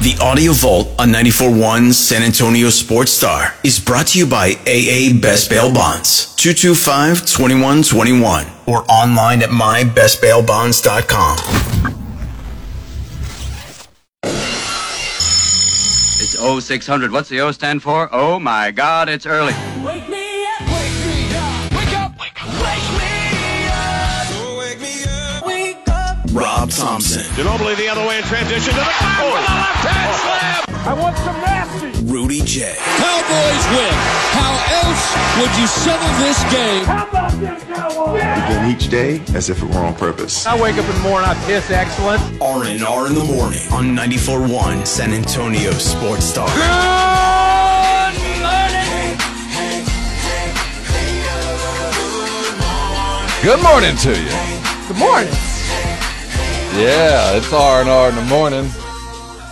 The Audio Vault on 94.1 San Antonio Sports Star is brought to you by AA Best Bail Bonds, 225-2121, or online at mybestbailbonds.com. It's 0600. What's the O stand for? Oh my God, it's early. Thompson, Ginobili the other way in transition to the back oh. for the left hand oh. slam. I want some nasty. Rudy J, Cowboys win. How else would you settle this game? How about them Cowboys? begin each day as if it were on purpose. I wake up in the morning, I piss excellent. R&R in the morning on 94.1 San Antonio Sports Star. Good morning! Good morning to you. Good morning. Yeah, it's R and R in the morning,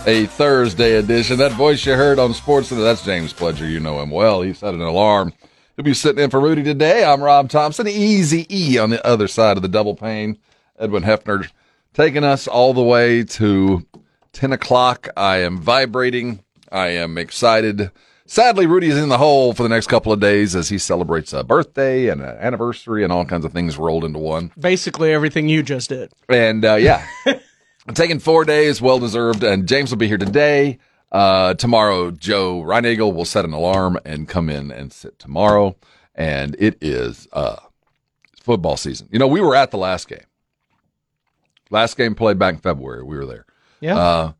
a Thursday edition. That voice you heard on Sports that's James Pledger. You know him well. He set an alarm. He'll be sitting in for Rudy today. I'm Rob Thompson. Easy E on the other side of the double pane. Edwin Hefner taking us all the way to 10 o'clock. I am vibrating. I am excited. Sadly, Rudy is in the hole for the next couple of days as he celebrates a birthday and an anniversary and all kinds of things rolled into one. Basically everything you just did. And uh, yeah, I'm taking four days, well deserved. And James will be here today. Uh, tomorrow, Joe Reinagel will set an alarm and come in and sit tomorrow. And it is uh, football season. You know, we were at the last game. Last game played back in February. We were there. Yeah. Uh,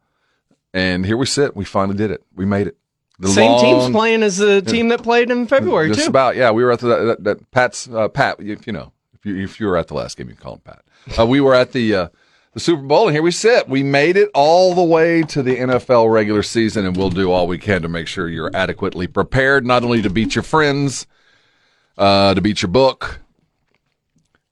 and here we sit. We finally did it. We made it. The Same long- team's playing as the team that played in February just too. about yeah. We were at the that, that Pat's uh, Pat. If you know, if you if you were at the last game, you can call him Pat. Uh, we were at the uh, the Super Bowl, and here we sit. We made it all the way to the NFL regular season, and we'll do all we can to make sure you're adequately prepared, not only to beat your friends, uh, to beat your book,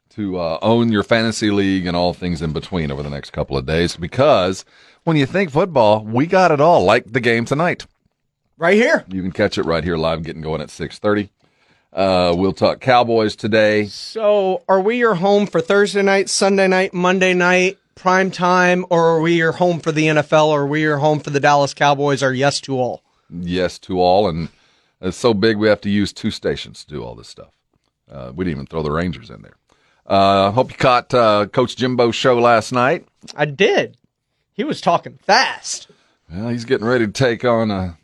to uh, own your fantasy league, and all things in between over the next couple of days. Because when you think football, we got it all, like the game tonight. Right here. You can catch it right here live, getting going at six thirty. Uh, we'll talk Cowboys today. So, are we your home for Thursday night, Sunday night, Monday night, prime time, or are we your home for the NFL, or are we your home for the Dallas Cowboys, or yes to all? Yes to all, and it's so big we have to use two stations to do all this stuff. Uh, we didn't even throw the Rangers in there. Uh, hope you caught uh, Coach Jimbo's show last night. I did. He was talking fast. Well, he's getting ready to take on a,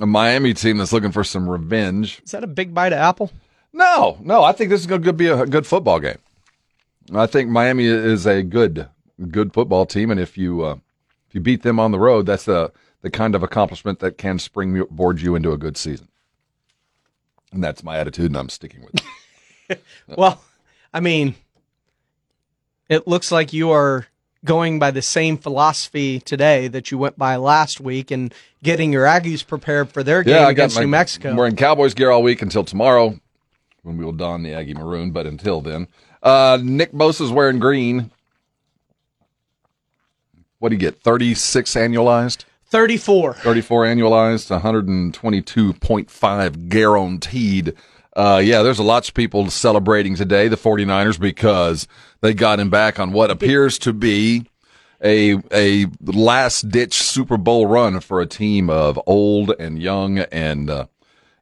a Miami team that's looking for some revenge. Is that a big bite of apple? No, no, I think this is going to be a good football game. I think Miami is a good, good football team, and if you uh, if you beat them on the road, that's the the kind of accomplishment that can springboard you into a good season. And that's my attitude, and I'm sticking with it. Well, I mean, it looks like you are going by the same philosophy today that you went by last week and getting your Aggies prepared for their game against my- New Mexico. We're in Cowboys gear all week until tomorrow, when we will don the Aggie maroon. But until then, uh, Nick Bosa's wearing green. What do you get? Thirty six annualized. 34. 34 annualized, 122.5 guaranteed. Uh, yeah, there's a lots of people celebrating today, the 49ers, because they got him back on what appears to be a a last ditch Super Bowl run for a team of old and young and uh,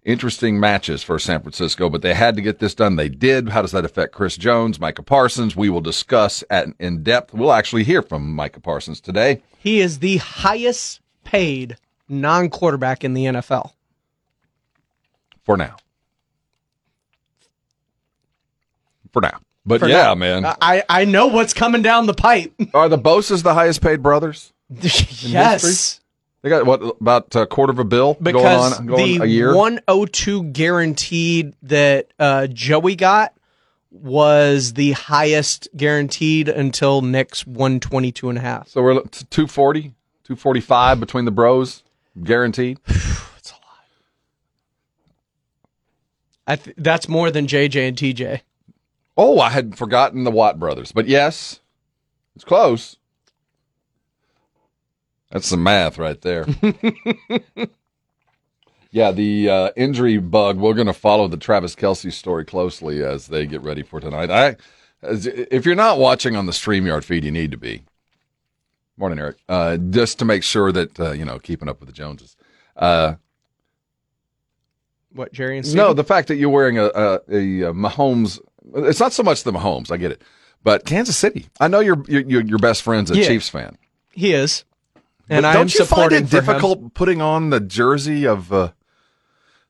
interesting matches for San Francisco. But they had to get this done. They did. How does that affect Chris Jones, Micah Parsons? We will discuss at in depth. We'll actually hear from Micah Parsons today. He is the highest paid non quarterback in the NFL. for now. For now. But For yeah, now. man. I, I know what's coming down the pipe. Are the Bosa's the highest paid brothers? yes. They got what about a quarter of a bill Because going on going the a year? 102 guaranteed that uh, Joey got was the highest guaranteed until Nick's 122 and a half. so we're t- 240, 245 between the bros, guaranteed. I th- that's more than JJ and TJ. Oh, I had forgotten the Watt brothers, but yes, it's close. That's some math right there. yeah, the uh, injury bug. We're going to follow the Travis Kelce story closely as they get ready for tonight. I, as, if you're not watching on the Streamyard feed, you need to be. Morning, Eric. Uh, just to make sure that uh, you know, keeping up with the Joneses. Uh, What Jerry and no, the fact that you're wearing a, a, a Mahomes. It's not so much the Mahomes. I get it, but Kansas City. I know your your your best friend's a Yeah. Chiefs fan. he is, and But I don't you find it for him. difficult putting on the jersey of uh,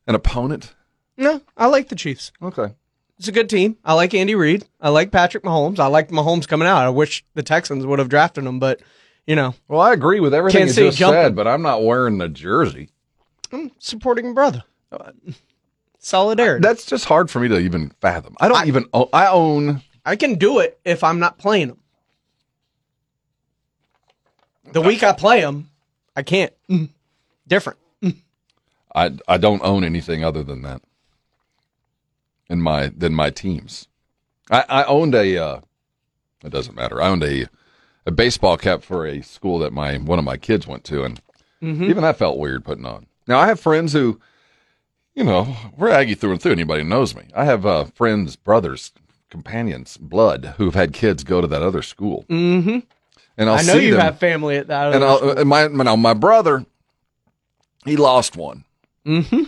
an opponent? No, I like the Chiefs. Okay. It's a good team. I like Andy Reid. I like Patrick Mahomes. I like Mahomes coming out. I wish the Texans would have drafted him, but you know, Well, I agree with everything you just jumping. said, but I'm not wearing the jersey. I'm supporting brother. Solidarity. That's just hard for me to even fathom. I don't I- even. Own, I own. I can do it if I'm not playing them. The week I play them, I can't. Mm. Different. I I don't own anything other than that. In my than my teams, I I owned a. Uh, it doesn't matter. I owned a a baseball cap for a school that my one of my kids went to, and even that felt weird putting on. Now I have friends who, you know, we're Aggie through and through. Anybody who knows me. I have uh, friends, brothers, companions, blood who've had kids go to that other school. Mm-hmm. And I'll I know you them, have family at that. and other I'll, school. and my now my brother, he lost one. Mm-hmm.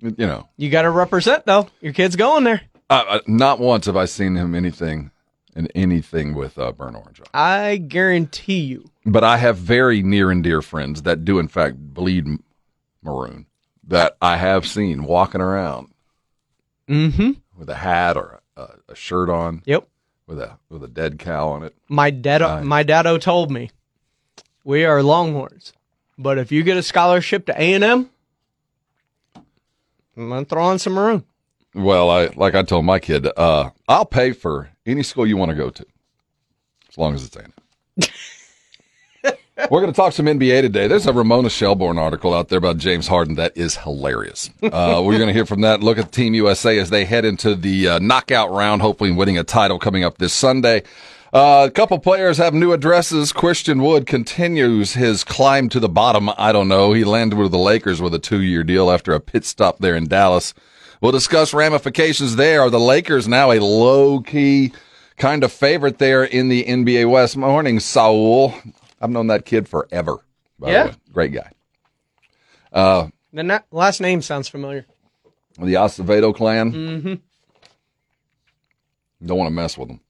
You know, you got to represent though. Your kid's going there. uh, uh, not once have I seen him anything in anything with uh, burnt orange on. I guarantee you. But I have very near and dear friends that do in fact bleed maroon that I have seen walking around Mm-hmm. with a hat or a, a shirt on Yep. with a with a dead cow on it. My dad, my daddo told me, we are Longhorns, but if you get a scholarship to A and M, I'm gonna throw on some maroon. Well, I like I told my kid, uh, I'll pay for any school you want to go to, as long as it's in it. We're going to talk some NBA today. There's a Ramona Shelburne article out there about James Harden that is hilarious. Uh, we're going to hear from that. Look at Team USA as they head into the uh, knockout round, hopefully winning a title coming up this Sunday. Uh, a couple players have new addresses. Christian Wood continues his climb to the bottom. I don't know. He landed with the Lakers with a two-year deal after a pit stop there in Dallas. We'll discuss ramifications there. Are the Lakers now a low-key kind of favorite there in the NBA West? Morning, Saul. I've known that kid forever. Yeah? great guy. The na- last name sounds familiar. The Acevedo clan. Mm-hmm. Don't want to mess with them.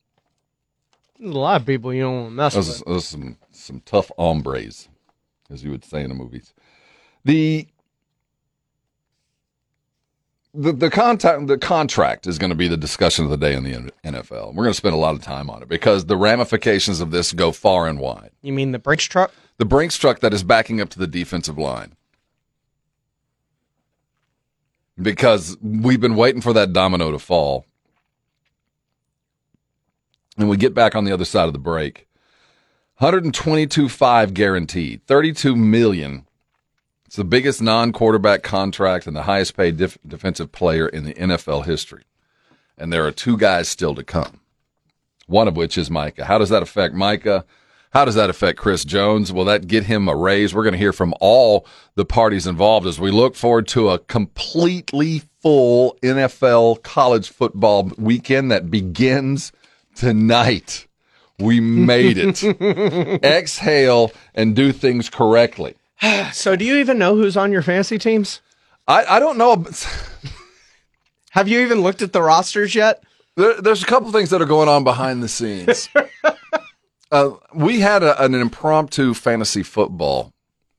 There's a lot of people you don't want to mess Those, with. those some some tough hombres, as you would say in the movies. The the the contact the contract is going to be the discussion of the day in the NFL. We're going to spend a lot of time on it because the ramifications of this go far and wide. You mean the Brinks truck? The Brinks truck that is backing up to the defensive line. Because we've been waiting for that domino to fall. And we get back on the other side of the break. 122.5 guaranteed, 32 million. It's the biggest non-quarterback contract and the highest paid def- defensive player in the NFL history. And there are two guys still to come. One of which is Micah. How does that affect Micah? How does that affect Chris Jones? Will that get him a raise? We're going to hear from all the parties involved as we look forward to a completely full NFL college football weekend that begins tonight. We made it. Exhale and do things correctly. So, do you even know who's on your fantasy teams? I, I don't know. Have you even looked at the rosters yet? There, there's a couple things that are going on behind the scenes. uh, we had a, an impromptu fantasy football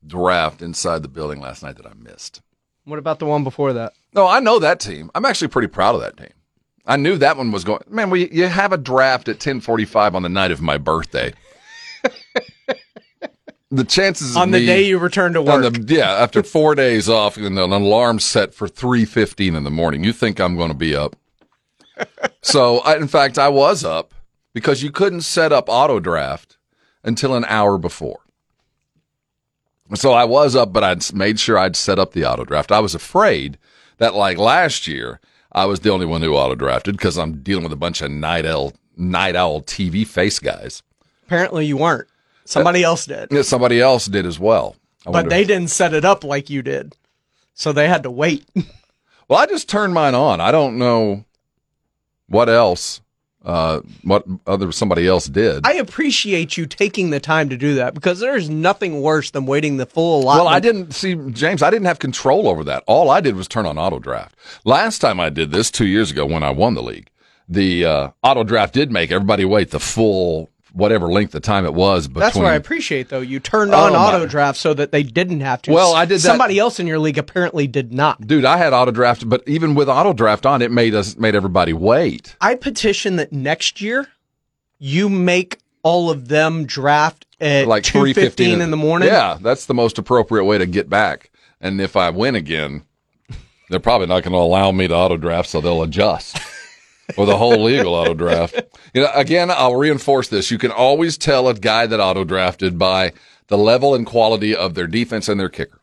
draft inside the building last night that I missed. What about the one before that? No, I know that team. I'm actually pretty proud of that team. I knew that one was going. Man, we you have a draft at 10:45 on the night of my birthday. the chances of On the me- day you return to on work. the, yeah, after four days off and an alarm set for 3.15 in the morning, you think I'm going to be up. so, I, in fact, I was up because you couldn't set up auto draft until an hour before. So I was up, but I'd made sure I'd set up the auto draft. I was afraid that, like last year, I was the only one who auto drafted because I'm dealing with a bunch of night owl, night owl TV face guys. Apparently, you weren't. Somebody else did. Yeah, somebody else did as well. I But they didn't set it up like you did. So they had to wait. Well, I just turned mine on. I don't know what else uh, what other somebody else did. I appreciate you taking the time to do that because there's nothing worse than waiting the full allotment. Well, I didn't see James. I didn't have control over that. All I did was turn on auto draft. Last time I did this two years ago when I won the league, the uh, auto draft did make everybody wait the full whatever length of time it was. Between, That's what I appreciate, though. You turned Oh, on my- auto draft so that they didn't have to. Well, I did that- Somebody else in your league apparently did not. Dude, I had auto draft, but even with auto draft on, it made us made everybody wait. I petition that next year you make all of them draft at Like two fifteen in the morning. Yeah, that's the most appropriate way to get back. And if I win again, they're probably not going to allow me to auto draft, so they'll adjust. Or the whole legal auto draft. You know, again, I'll reinforce this. You can always tell a guy that auto drafted by the level and quality of their defense and their kicker.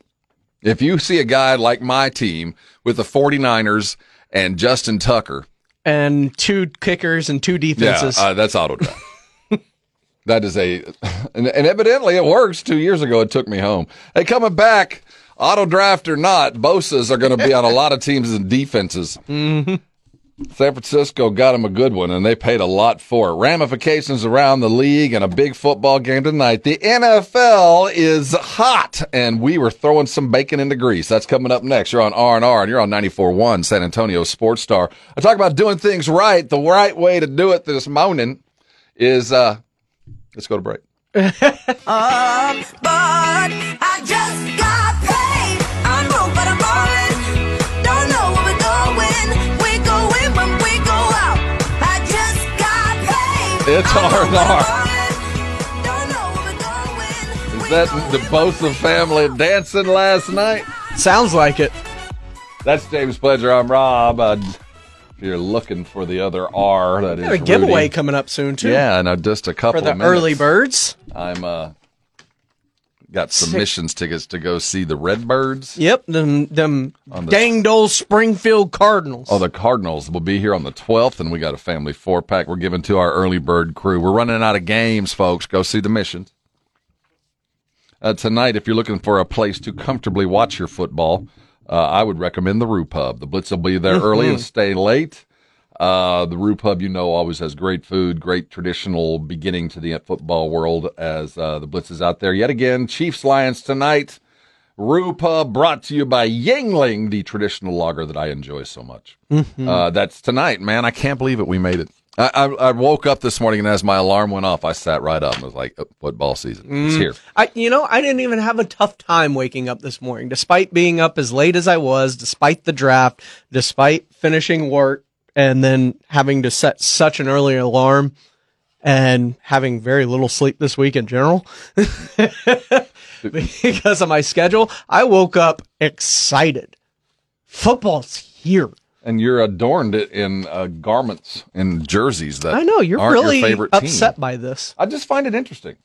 If you see a guy like my team with the 49ers and Justin Tucker, and two kickers and two defenses. yeah, uh, that's auto draft. that is a, and, and evidently it works. Two years ago, it took me home. Hey, coming back, auto draft or not, Bosa's are going to be on a lot of teams and defenses. San Francisco got him a good one, and they paid a lot for it. Ramifications around the league and a big football game tonight. The NFL is hot, and we were throwing some bacon into grease. That's coming up next. You're on R and you're on 94.1 San Antonio Sports Star. I talk about doing things right. The right way to do it this morning is uh, let's go to break. But know where we're going. Is that the Bosa family dancing last night? Sounds like it. That's James Pledger. I'm Rob. Uh, if you're looking for the other R, that is Got a giveaway Rudy. coming up soon too. Yeah, and uh, just a couple for the of minutes. early birds. I'm uh got submissions tickets to go see the Redbirds. Yep, them them On the- danged old Springfield Cardinals. Oh, the Cardinals will be here on the 12th, and we got a family four pack we're giving to our early bird crew. We're running out of games, folks. Go see the missions. Uh, tonight, if you're looking for a place to comfortably watch your football, uh, I would recommend the Roo Pub. The Blitz will be there early and stay late. Uh, the Roo Pub, you know, always has great food, great traditional beginning to the football world as uh, the Blitz is out there. Yet again, Chiefs Lions tonight. Roo Pub brought to you by Yuengling, the traditional lager that I enjoy so much. Uh, that's tonight, man. I can't believe it. We made it. I, I, I woke up this morning and as my alarm went off, I sat right up and was like, oh, football season. It's here. I, you know, I didn't even have a tough time waking up this morning, despite being up as late as I was, despite the draft, despite finishing work, and then having to set such an early alarm, and having very little sleep this week in general because of my schedule. I woke up excited. Football's here. And you're adorned in uh, garments and jerseys that I know you're really your upset team. by this. I just find it interesting.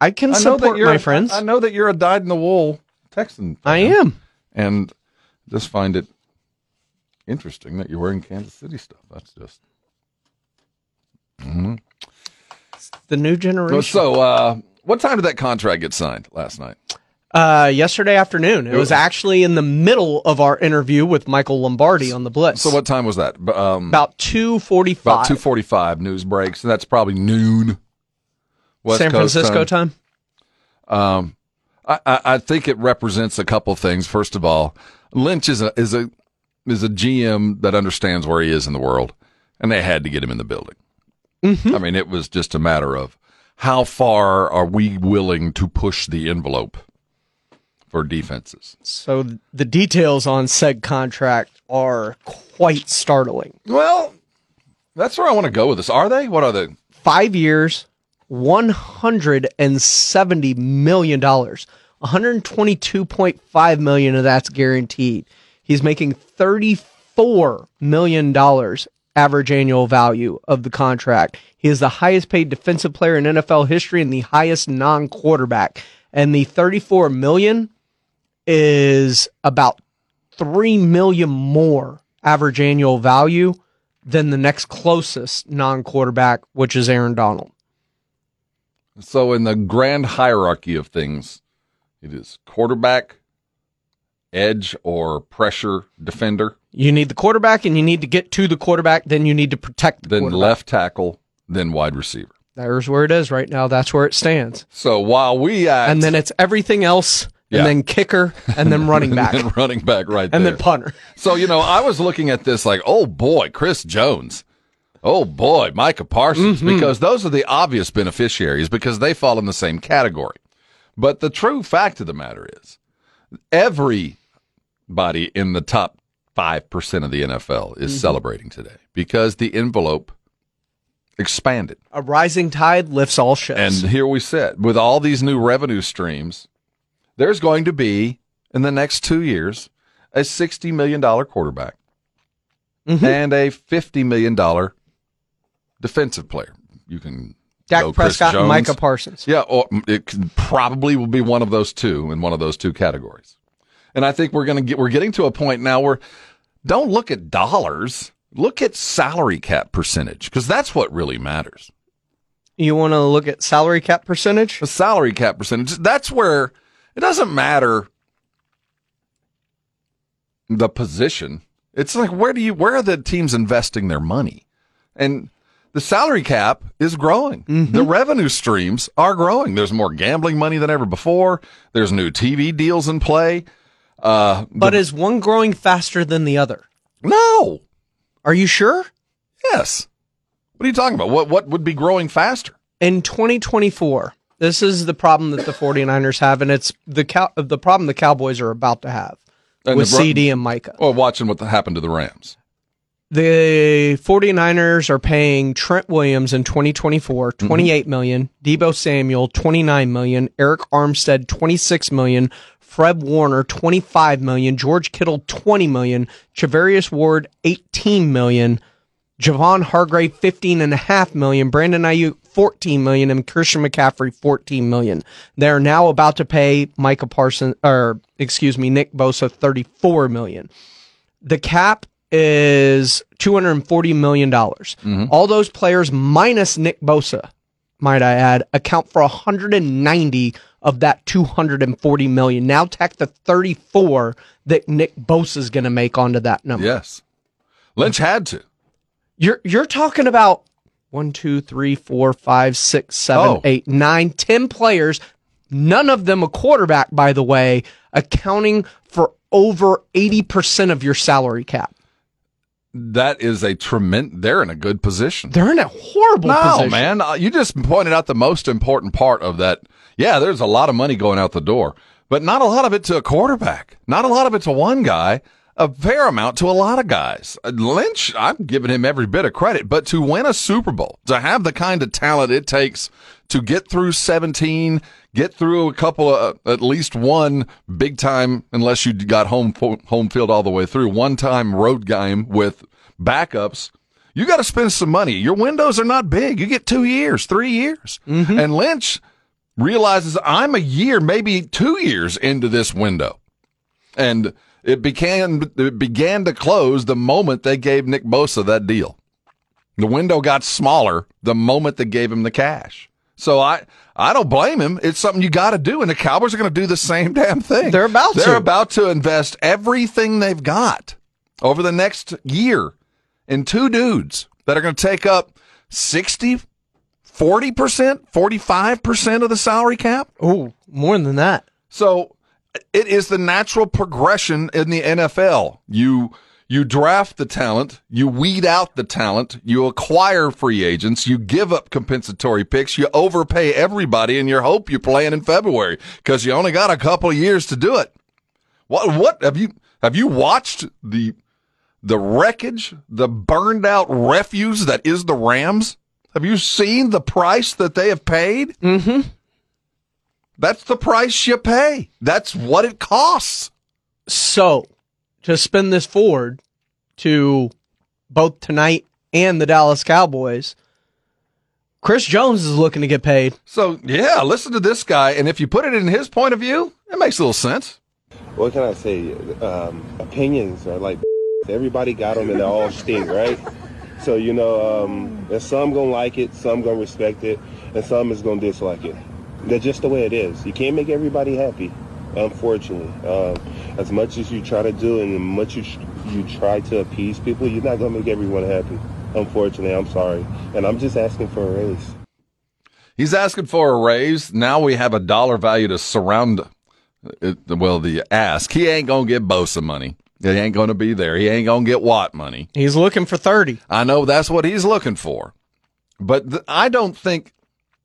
I can I support that you're my friends. I know that you're a dyed in the wool Texan. I am. and just find it interesting that you're wearing Kansas City stuff. That's just The new generation. so. Uh, what time did that contract get signed last night? Uh, yesterday afternoon. It was actually in the middle of our interview with Michael Lombardi on the Blitz. So what time was that? Um, About two about forty-five. two forty-five news breaks, that's probably noon. West San Coast Francisco time. Um, I, I, I think it represents a couple things. First of all, Lynch is a is a is a GM that understands where he is in the world, and they had to get him in the building. Mm-hmm. I mean, it was just a matter of how far are we willing to push the envelope for defenses. So the details on said contract are quite startling. Well, that's where I want to go with this. Are they? What are they? Five years, $170 million. 122.5 million of that's guaranteed. He's making thirty-four million dollars average annual value of the contract. He is the highest paid defensive player in NFL history and the highest non-quarterback. And the thirty-four million is about three million more average annual value than the next closest non-quarterback, which is Aaron Donald. So in the grand hierarchy of things, it is quarterback, edge or pressure defender, You need the quarterback, and you need to get to the quarterback. Then you need to protect the then left tackle, then wide receiver. There's where it is right now. That's where it stands. So while we act, And then it's everything else, and Yeah. then kicker, and then running back, and running back right there. and there. then punter. So, you know, I was looking at this like, oh boy, Chris Jones. Oh boy, Micah Parsons, Mm-hmm. because those are the obvious beneficiaries because they fall in the same category. But the true fact of the matter is everybody in the top 5% of the NFL is Mm-hmm. celebrating today because the envelope expanded. A rising tide lifts all ships. And here we sit with all these new revenue streams. There's going to be in the next two years a sixty million dollar quarterback Mm-hmm. and a fifty million dollar defensive player. You can Dak Prescott and Micah Parsons. Yeah, or it probably will be one of those two in one of those two categories. And I think we're going to get we're getting to a point now where don't look at dollars, look at salary cap percentage because that's what really matters. You want to look at salary cap percentage? the salary cap percentage. That's where it doesn't matter the position. It's like where do you where are the teams investing their money? And the salary cap is growing. Mm-hmm. The revenue streams are growing. There's more gambling money than ever before. There's new TV deals in play. Uh, But is one growing faster than the other? no. Are you sure? Yes. What are you talking about? What what would be growing faster? In 2024, this is the problem that the 49ers have, and it's the cow- the problem the Cowboys are about to have And with the CeeDee and Micah. Well, watching what happened to the Rams. The 49ers are paying Trent Williams in 2024 28 million, Deebo Samuel 29 million, Arik Armstead 26 million, Fred Warner 25 million, George Kittle 20 million, Charvarius Ward 18 million, Javon Hargrave 15 and a half million, Brandon Aiyuk 14 million, and Christian McCaffrey 14 million. They're now about to pay Micah Parsons, or excuse me, Nick Bosa 34 million. The cap is $240 million. Mm-hmm. All those players minus Nick Bosa, might I add, account for 190 of that 240 million. Now tack the 34 that Nick Bosa is going to make onto that number. Yes. Lynch had to. You're you're talking about one, two, three, four, five, six, seven, Oh. eight, nine, ten players. None of them a quarterback, by the way, accounting for over eighty percent of your salary cap. That is a tremendous. They're in a good position. They're in a horrible No, position. man, uh, you just pointed out the most important part of that. Yeah, there's a lot of money going out the door, but not a lot of it to a quarterback. Not a lot of it to one guy. A fair amount to a lot of guys. Uh, Lynch, I'm giving him every bit of credit, but to win a Super Bowl, to have the kind of talent it takes to get through 17, get through a couple of, uh, at least one big time, unless you got home home field all the way through, one time road game with backups. You got to spend some money. Your windows are not big. You get two years, three years. And Lynch realizes I'm a year, maybe two years into this window. And it began, it began to close the moment they gave Nick Bosa that deal. The window got smaller the moment they gave him the cash. So I, I don't blame him. It's something you got to do, and the Cowboys are going to do the same damn thing. They're about They're to. about to invest everything they've got over the next year in two dudes that are going to take up 60, 40%, 45% of the salary cap. Oh, more than that. So it is the natural progression in the NFL. You you draft the talent, you weed out the talent, you acquire free agents, you give up compensatory picks, you overpay everybody, and you hope you're playing in February because you only got a couple of years to do it. What what have you have you watched the the wreckage, the burned out refuse that is the Rams? Have you seen the price that they have paid? Mm-hmm. That's the price you pay. That's what it costs. So, to spin this forward to both tonight and the Dallas Cowboys, Chris Jones is looking to get paid. So, yeah, listen to this guy. And if you put it in his point of view, it makes a little sense. what can I say? Um, opinions are like everybody got them and they all stink, right? So you know, um, and some gonna like it, some gonna respect it, and some is gonna dislike it. That's just the way it is. You can't make everybody happy. Unfortunately, um, as much as you try to do and as much you you try to appease people, you're not gonna make everyone happy. Unfortunately, I'm sorry, and I'm just asking for a raise. He's asking for a raise. Now we have a dollar value to surround. It, well, the ask. He ain't gonna get Bosa money. He ain't gonna be there. He ain't gonna get Watt money. He's looking for 30. I know that's what he's looking for, but th- I don't think.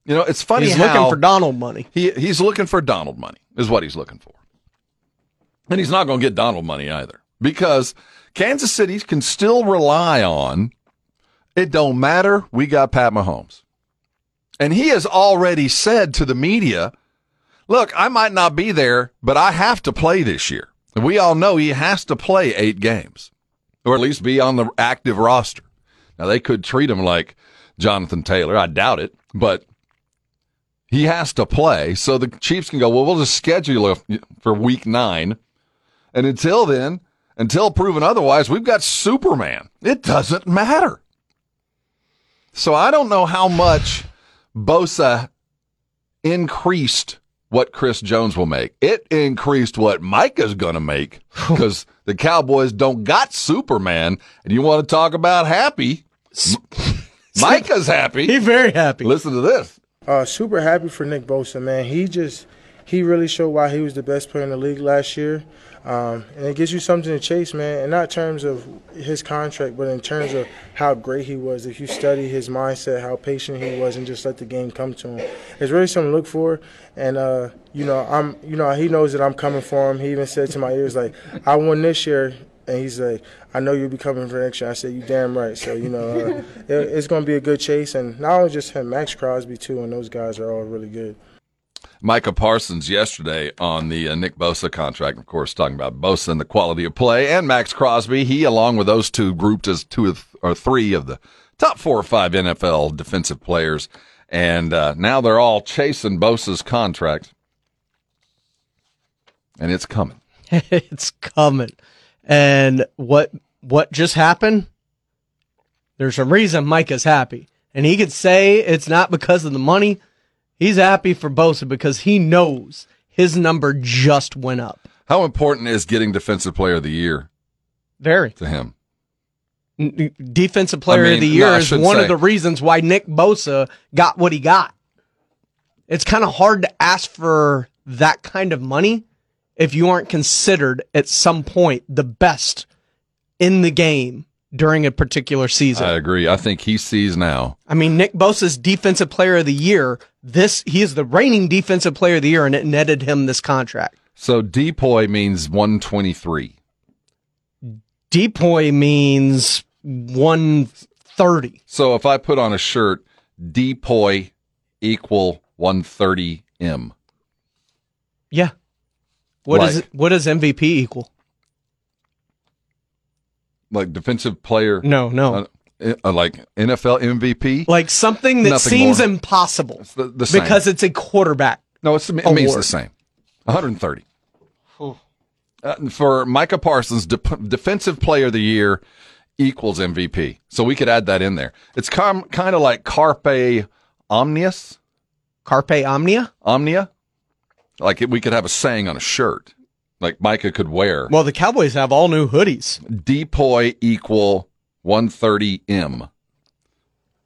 You know, it's funny He's looking for Donald money. he he's looking for Donald money is what he's looking for, and he's not going to get Donald money either because Kansas City can still rely on. It don't matter. We got Pat Mahomes, and he has already said to the media, "Look, I might not be there, but I have to play this year." And we all know he has to play eight games, or at least be on the active roster. Now they could treat him like Jonathan Taylor. I doubt it, but he has to play. So the Chiefs can go, well, we'll just schedule it for week nine. And until then, until proven otherwise, we've got Superman. It doesn't matter. So I don't know how much Bosa increased what Chris Jones will make. It increased what Micah's going to make because the Cowboys don't got Superman. And you want to talk about happy? Micah's happy. He's very happy. Listen to this. Uh, super happy for Nick Bosa, man. He just he really showed why he was the best player in the league last year, um, and it gives you something to chase, man. And not in terms of his contract, but in terms of how great he was. If you study his mindset, how patient he was, and just let the game come to him, it's really something to look for. And uh, you know, I'm you know he knows that I'm coming for him. He even said to my ears like, "I won this year." And he's like, I know you'll be coming for next year. I said, you damn right. So, you know, uh, it, it's going to be a good chase. And not only just him, Maxx Crosby, too, and those guys are all really good. Micah Parsons yesterday on the uh, Nick Bosa contract, of course, talking about Bosa and the quality of play, and Maxx Crosby. He, along with those two, grouped as two or three of the top four or five NFL defensive players. And uh, now they're all chasing Bosa's contract. And it's coming. it's coming. And what what just happened? There's a reason Micah's happy. And he could say it's not because of the money. He's happy for Bosa because he knows his number just went up. How important is getting Defensive Player of the Year Very. to him? Defensive player I mean, of the year I is one say. of the reasons why Nick Bosa got what he got. It's kind of hard to ask for that kind of money if you aren't considered at some point the best in the game during a particular season. I agree. I think he sees now. I mean, Nick Bosa's defensive player of the year. This he is the reigning defensive player of the year, and it netted him this contract. So depoy means 123. Depoy means one thirty. So if I put on a shirt, depoy equal 130M. Yeah. What is Like- it? What does MVP equal? Like defensive player. No, no. Uh, uh, like NFL MVP. Like something that Nothing seems more. impossible the, the same. because it's a quarterback. No, it's, it means the same. 130. Uh, for Micah Parsons, de- defensive player of the year equals MVP. So we could add that in there. It's com- kind of like Carpe Omnius, Carpe Omnia. Omnia. Like we could have a saying on a shirt, like Micah could wear. Well, the Cowboys have all new hoodies. Depoy equal 130M.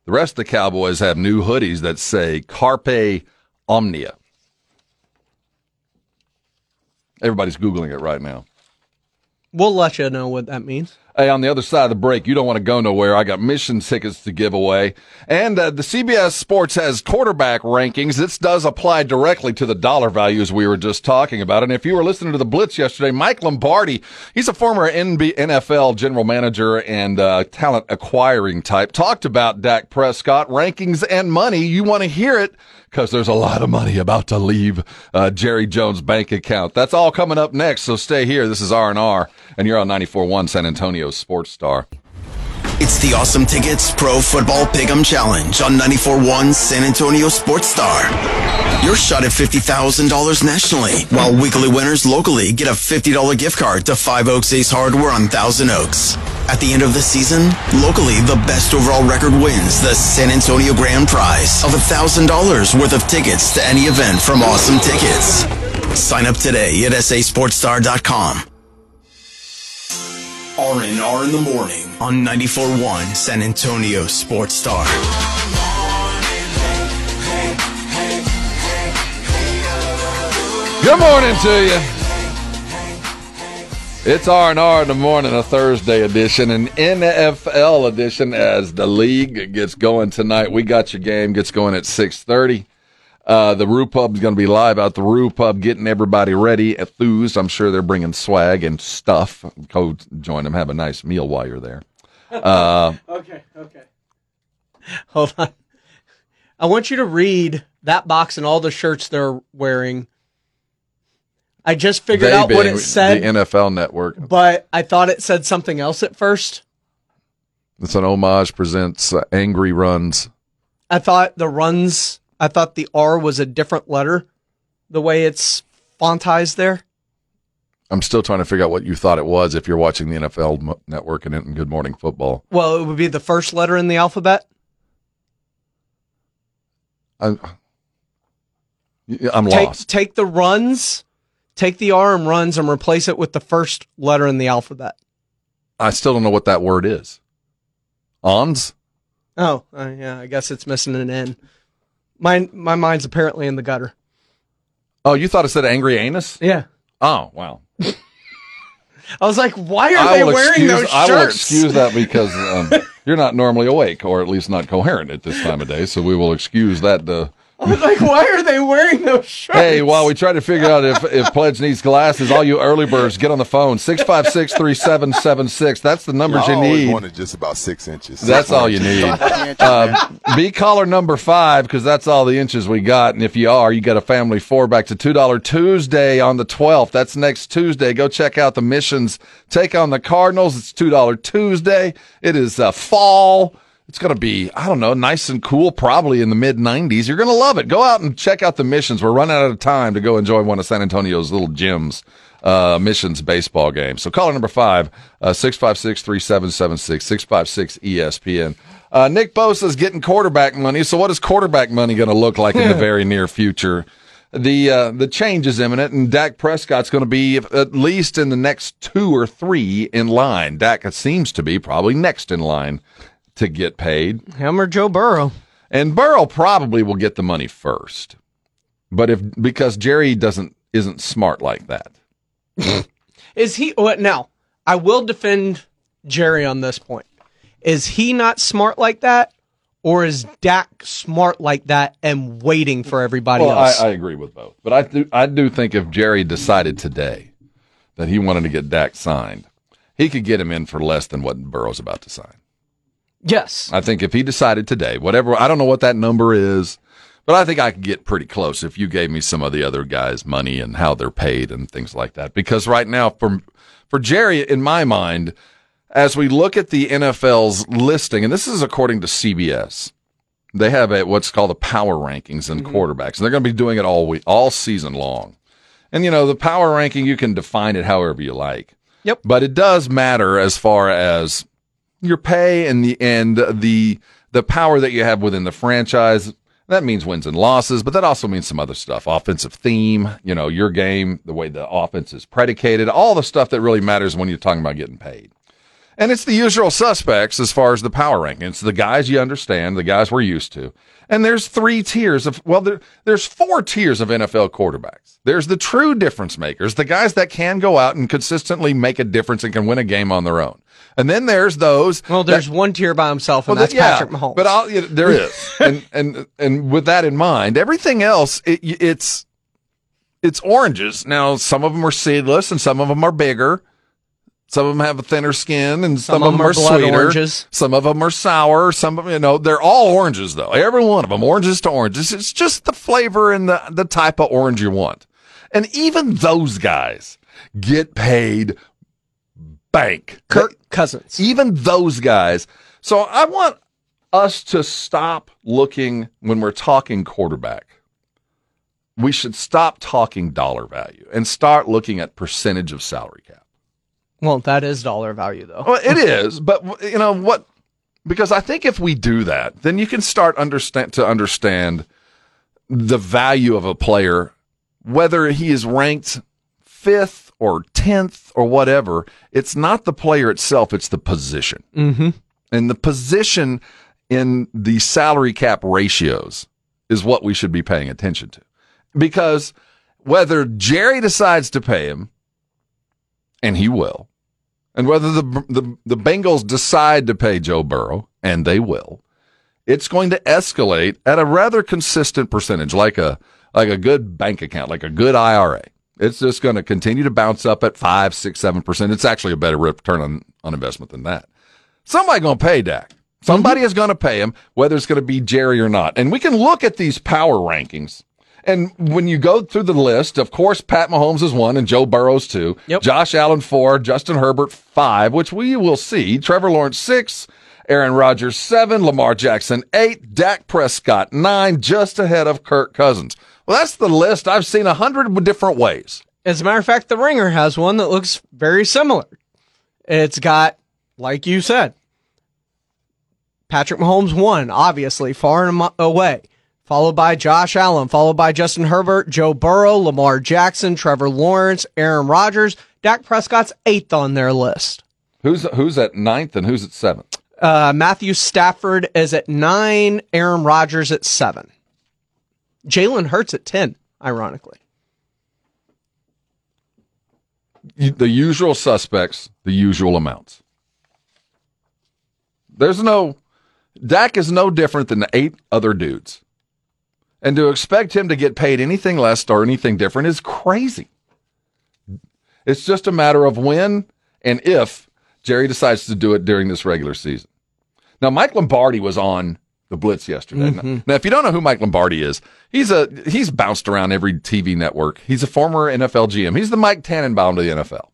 The rest of the Cowboys have new hoodies that say Carpe Omnia. Everybody's Googling it right now. We'll let you know what that means. Hey, on the other side of the break, you don't want to go nowhere. I got mission tickets to give away. And uh, the CBS Sports has quarterback rankings. This does apply directly to the dollar values we were just talking about. And if you were listening to the Blitz yesterday, Mike Lombardi, he's a former NB- NFL general manager and uh, talent acquiring type, talked about Dak Prescott, rankings and money. You want to hear it because there's a lot of money about to leave uh, Jerry Jones' bank account. That's all coming up next, so stay here. This is R&R, and you're on 94.1 San Antonio Sports Star. It's the Awesome Tickets Pro Football Pick'em Challenge on 94.1 San Antonio Sports Star. Your shot at $50,000 nationally, while weekly winners locally get a $50 gift card to Five Oaks Ace Hardware on Thousand Oaks. At the end of the season, locally, the best overall record wins the San Antonio Grand Prize of $1,000 worth of tickets to any event from Awesome Tickets. Sign up today at sasportstar.com. R&R in the morning on 94.1 San Antonio Sports Star. Good morning to you. It's R and R in the morning, a Thursday edition, an NFL edition as the league gets going tonight. We got your game gets going at six thirty. Uh, the Roo Pub is going to be live out the Roo Pub, getting everybody ready, at Thews. I'm sure they're bringing swag and stuff. Go join them, have a nice meal while you're there. Uh, Okay, okay. Hold on. I want you to read that box and all the shirts they're wearing. I just figured out what it said, The NFL Network. but I thought it said something else at first. It's an homage presents uh, Angry Runs. I thought the runs, I thought the R was a different letter, the way it's fontized there. I'm still trying to figure out what you thought it was if you're watching the NFL Network and in Good Morning Football. Well, it would be the first letter in the alphabet. I'm, I'm Take, lost. take the runs, take the R and runs and replace it with the first letter in the alphabet. I still don't know what that word is. Ons? Oh, uh, yeah, I guess it's missing an N. My my mind's apparently in the gutter. Oh, you thought it said angry anus? Yeah. Oh, wow. I was like, why are I they wearing excuse, those I will excuse that because um, you're not normally awake, or at least not coherent at this time of day. So we will excuse that. Uh, I was like, why are they wearing those shirts? hey, while we try to figure out if, if Pledge needs glasses, all you early birds, get on the phone. 656 3776. That's the numbers I you always need. wanted just about six inches. That's all you need. Uh, be caller number five because that's all the inches we got. And if you are, you got a family four back to two dollar Tuesday on the twelfth. That's next Tuesday. Go check out the missions. Take on the Cardinals. It's two dollar Tuesday. It is uh, fall. It's going to be, I don't know, nice and cool, probably in the mid 90s. You're going to love it. Go out and check out the missions. We're running out of time to go enjoy one of San Antonio's little gyms uh, missions baseball game. So caller number five, uh, 656 3776, 656 ESPN. Uh, Nick Bosa's getting quarterback money. So what is quarterback money going to look like in the very near future? The, uh, the change is imminent and Dak Prescott's going to be at least in the next two or three in line. Dak seems to be probably next in line to get paid. Him or Joe Burrow. And Burrow probably will get the money first. But if, because Jerry doesn't, isn't smart like that. Is he? What now? I will defend Jerry on this point. Is he not smart like that, or is Dak smart like that and waiting for everybody Well, I. I agree with both, but I do, I do think if Jerry decided today that he wanted to get Dak signed, he could get him in for less than what Burrow's about to sign. Yes. I think if he decided today, whatever, I don't know what that number is, but I think I could get pretty close if you gave me some of the other guys' money and how they're paid and things like that. Because right now, for for Jerry, in my mind, as we look at the NFL's listing, and this is according to CBS, they have a, what's called the power rankings in mm-hmm. quarterbacks, and they're going to be doing it all week, all season long. And you know, the power ranking, you can define it however you like. Yep. But it does matter as far as your pay and the and the the power that you have within the franchise. That means wins and losses, but that also means some other stuff. Offensive theme, you know, your game, the way the offense is predicated, all the stuff that really matters when you're talking about getting paid. And it's the usual suspects as far as the power rankings, the guys you understand, the guys we're used to. And there's three tiers of, well, there, there's four tiers of NFL quarterbacks. There's the true difference makers, the guys that can go out and consistently make a difference and can win a game on their own. And then there's those. well, that- there's one tier by himself, and well, that's yeah, Patrick Mahomes. But I'll, you know, there is, and and and with that in mind, everything else it, it's it's oranges. Now, some of them are seedless, and some of them are bigger. Some of them have a thinner skin, and some, of them are, sweeter. oranges. Some of them are sour. Some of them, you know, they're all oranges though. Every one of them, oranges to oranges. It's just the flavor and the the type of orange you want. And even those guys get paid bank. Kirk Cousins. Even those guys. So I want us to stop looking when we're talking quarterback. We should stop talking dollar value and start looking at percentage of salary cap. Well, that is dollar value though. Well, it is, but you know what? Because I think if we do that, then you can start understand to understand the value of a player whether he is ranked fifth or tenth or whatever, it's not the player itself; it's the position. Mm-hmm. And the position in the salary cap ratios is what we should be paying attention to. Because whether Jerry decides to pay him, and he will, and whether the, the, the Bengals decide to pay Joe Burrow, and they will, it's going to escalate at a rather consistent percentage, like a, like a good bank account, like a good IRA. It's just going to continue to bounce up at five, six, seven percent. It's actually a better return on, on investment than that. Somebody going to pay Dak. Somebody mm-hmm. is going to pay him, whether it's going to be Jerry or not. And we can look at these power rankings. And when you go through the list, of course, Pat Mahomes is one and Joe Burrow's two. Yep. Josh Allen four, Justin Herbert five, which we will see. Trevor Lawrence six, Aaron Rodgers seven, Lamar Jackson eight, Dak Prescott nine, just ahead of Kirk Cousins. Well, that's the list I've seen a hundred different ways. As a matter of fact, the Ringer has one that looks very similar. It's got, like you said, Patrick Mahomes one, obviously far and away, followed by Josh Allen, followed by Justin Herbert, Joe Burrow, Lamar Jackson, Trevor Lawrence, Aaron Rodgers. Dak Prescott's eighth on their list. Who's who's at ninth and who's at seventh? Uh, Matthew Stafford is at nine, Aaron Rodgers at seven. Jalen Hurts at 10, ironically. the usual suspects, the usual amounts. There's no Dak is no different than the eight other dudes. And to expect him to get paid anything less or anything different is crazy. It's just a matter of when and if Jerry decides to do it during this regular season. Now, Mike Lombardi was on the Blitz yesterday. Now, mm-hmm. if you don't know who Mike Lombardi is, he's a he's bounced around every TV network. He's a former NFL GM. He's the Mike Tannenbaum to the NFL.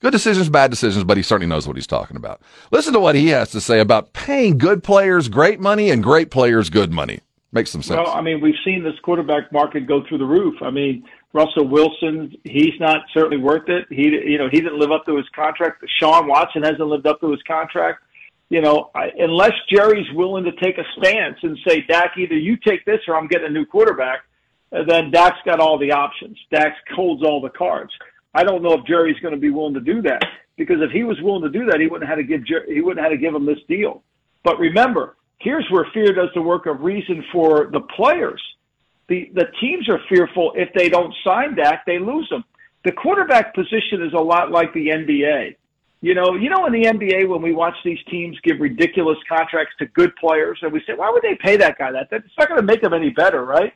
Good decisions, bad decisions, but he certainly knows what he's talking about. Listen to what he has to say about paying good players great money and great players good money. Makes some sense. Well, I mean, we've seen this quarterback market go through the roof. I mean, Russell Wilson, he's not certainly worth it. He, you know, he didn't live up to his contract. Deshaun Watson hasn't lived up to his contract. You know, I, unless Jerry's willing to take a stance and say, Dak, either you take this or I'm getting a new quarterback, uh, then Dak's got all the options. Dak holds all the cards. I don't know if Jerry's going to be willing to do that because if he was willing to do that, he wouldn't have to give Jer- he wouldn't have to give him this deal. But remember, here's where fear does the work of reason for the players. The the teams are fearful if they don't sign Dak, they lose him. The quarterback position is a lot like the NBA. You know, you know in the NBA when we watch these teams give ridiculous contracts to good players, and we say, why would they pay that guy that? It's not going to make them any better, right?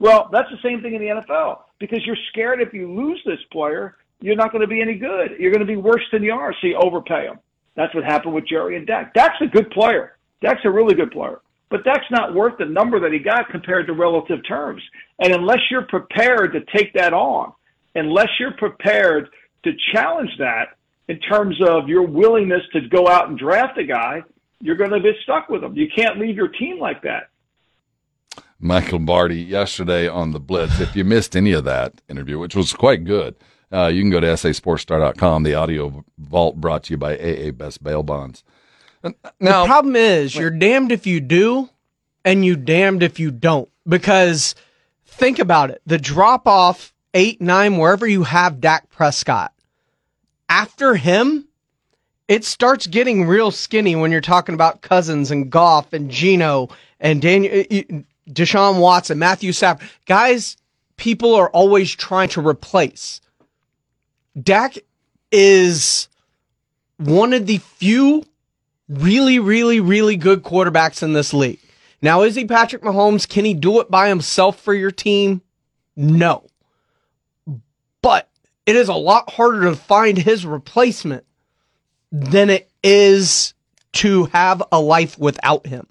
Well, that's the same thing in the NFL because you're scared if you lose this player, you're not going to be any good. You're going to be worse than you are, so you overpay him. That's what happened with Jerry and Dak. Dak's a good player. Dak's a really good player. But Dak's not worth the number that he got compared to relative terms. And unless you're prepared to take that on, unless you're prepared to challenge that in terms of your willingness to go out and draft a guy, you're going to be stuck with him. You can't leave your team like that. Michael Lombardi yesterday on the Blitz. If you missed any of that interview, which was quite good, uh, you can go to sasportstar.com. The audio vault brought to you by AA Best Bail Bonds. Now, the problem is you're damned if you do and you damned if you don't. Because think about it. The drop off eight nine wherever you have Dak Prescott after him it starts getting real skinny when you're talking about Cousins and Goff and Gino and Daniel uh, uh, Deshaun Watson Matthew Stafford. Guys people are always trying to replace. Dak is one of the few really, really, really good quarterbacks in this league. Now, is he Patrick Mahomes? Can he do it by himself for your team? No. But it is a lot harder to find his replacement than it is to have a life without him.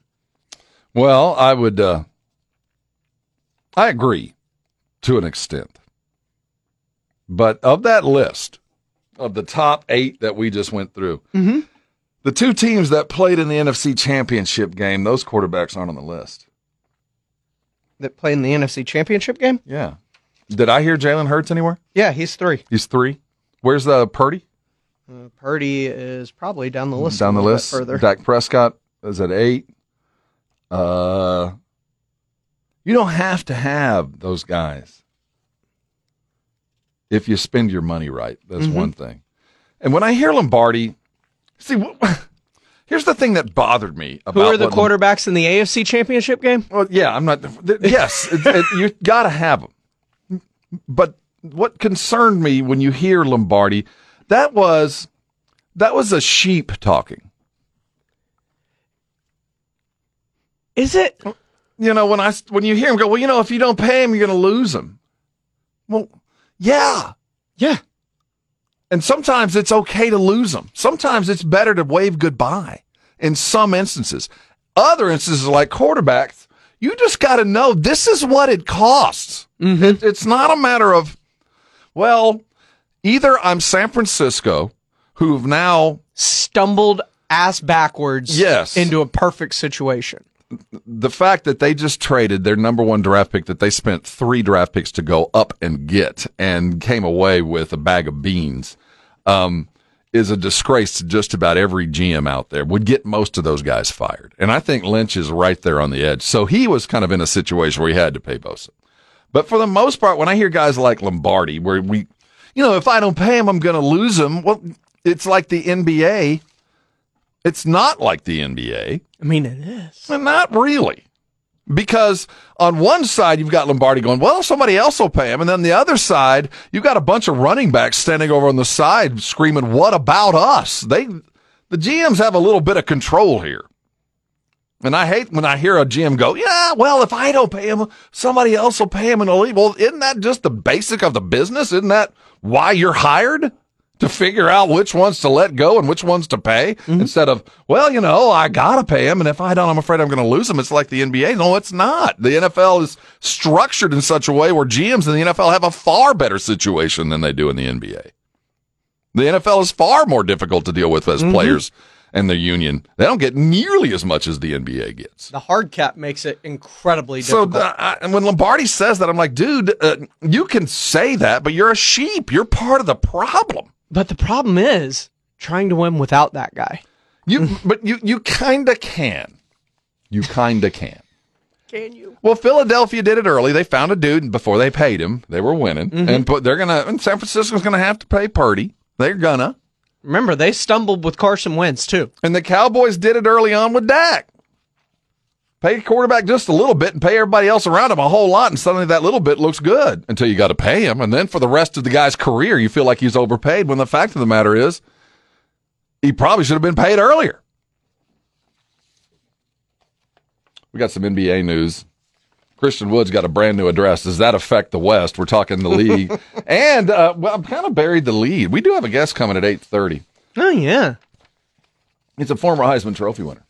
well, I would, uh, I agree to an extent. But of that list of the top eight that we just went through, Mm-hmm. The two teams that played in the NFC championship game, those quarterbacks aren't on the list. That played in the NFC Championship game? Yeah. Did I hear Jalen Hurts anywhere? Yeah, he's three. He's three. Where's the Purdy? Uh, Purdy is probably down the list. Down the list. further. Dak Prescott is at eight. Uh, you don't have to have those guys. if you spend your money right. That's Mhm. one thing. And when I hear Lombardi, see, wh- here's the thing that bothered me about Who are the quarterbacks in the AFC Championship game? Well, yeah, I'm not. th- Yes, it, it, you got to have them. But what concerned me when you hear Lombardi, that was that was a sheep talking. Is it? You know, when I when you hear him go, well, you know, if you don't pay him, you're going to lose him. Well, yeah, yeah. And sometimes it's okay to lose them. Sometimes it's better to wave goodbye. In some instances, other instances like quarterbacks, you just got to know this is what it costs. Mm-hmm. It- it's not a matter of, well, either I'm San Francisco, who've now Stumbled ass backwards Yes. into a perfect situation. The fact that they just traded their number one draft pick that they spent three draft picks to go up and get and came away with a bag of beans um, is a disgrace to just about every GM out there. Would get most of those guys fired. And I think Lynch is right there on the edge. So he was kind of in a situation where he had to pay Bosa. But for the most part, when I hear guys like Lombardi, where we, you know, if I don't pay him, I'm going to lose him. Well, it's like the NBA. It's not like the NBA. I mean, it is. Well, Not really. Because on one side, you've got Lombardi going, well, somebody else will pay him. And then the other side, you've got a bunch of running backs standing over on the side screaming, what about us? They, the GMs have a little bit of control here. And I hate when I hear a GM go, yeah, well, if I don't pay him, somebody else will pay him and he'll leave. Well, isn't that just the basic of the business? Isn't that why you're hired? To figure out which ones to let go and which ones to pay instead of, well, you know, I gotta pay him. And if I don't, I'm afraid I'm going to lose him. It's like the NBA. No, it's not. The NFL is structured in such a way where GMs in the NFL have a far better situation than they do in the NBA. The NFL is far more difficult to deal with as players and the union. They don't get nearly as much as the NBA gets. The hard cap makes it incredibly So difficult. uh, I, and when Lombardi says that, I'm like, dude, uh, you can say that, but you're a sheep. You're part of the problem. But the problem is trying to win without that guy. You, but you, you kind of can. You kind of can. Can you? Well, Philadelphia did it early. They found a dude and before they paid him. They were winning, mm-hmm. and put, they're gonna. And San Francisco's gonna have to pay Purdy. They're gonna. Remember, they stumbled with Carson Wentz too. And the Cowboys did it early on with Dak. Pay quarterback just a little bit and pay everybody else around him a whole lot, and suddenly that little bit looks good until you got to pay him. And then for the rest of the guy's career, you feel like he's overpaid when the fact of the matter is he probably should have been paid earlier. We got some NBA news. Christian Wood's got a brand new address. Does that affect the West? We're talking the league, and uh, well, I'm kind of buried the lead. We do have a guest coming at eight thirty. Oh yeah. He's a former Heisman Trophy winner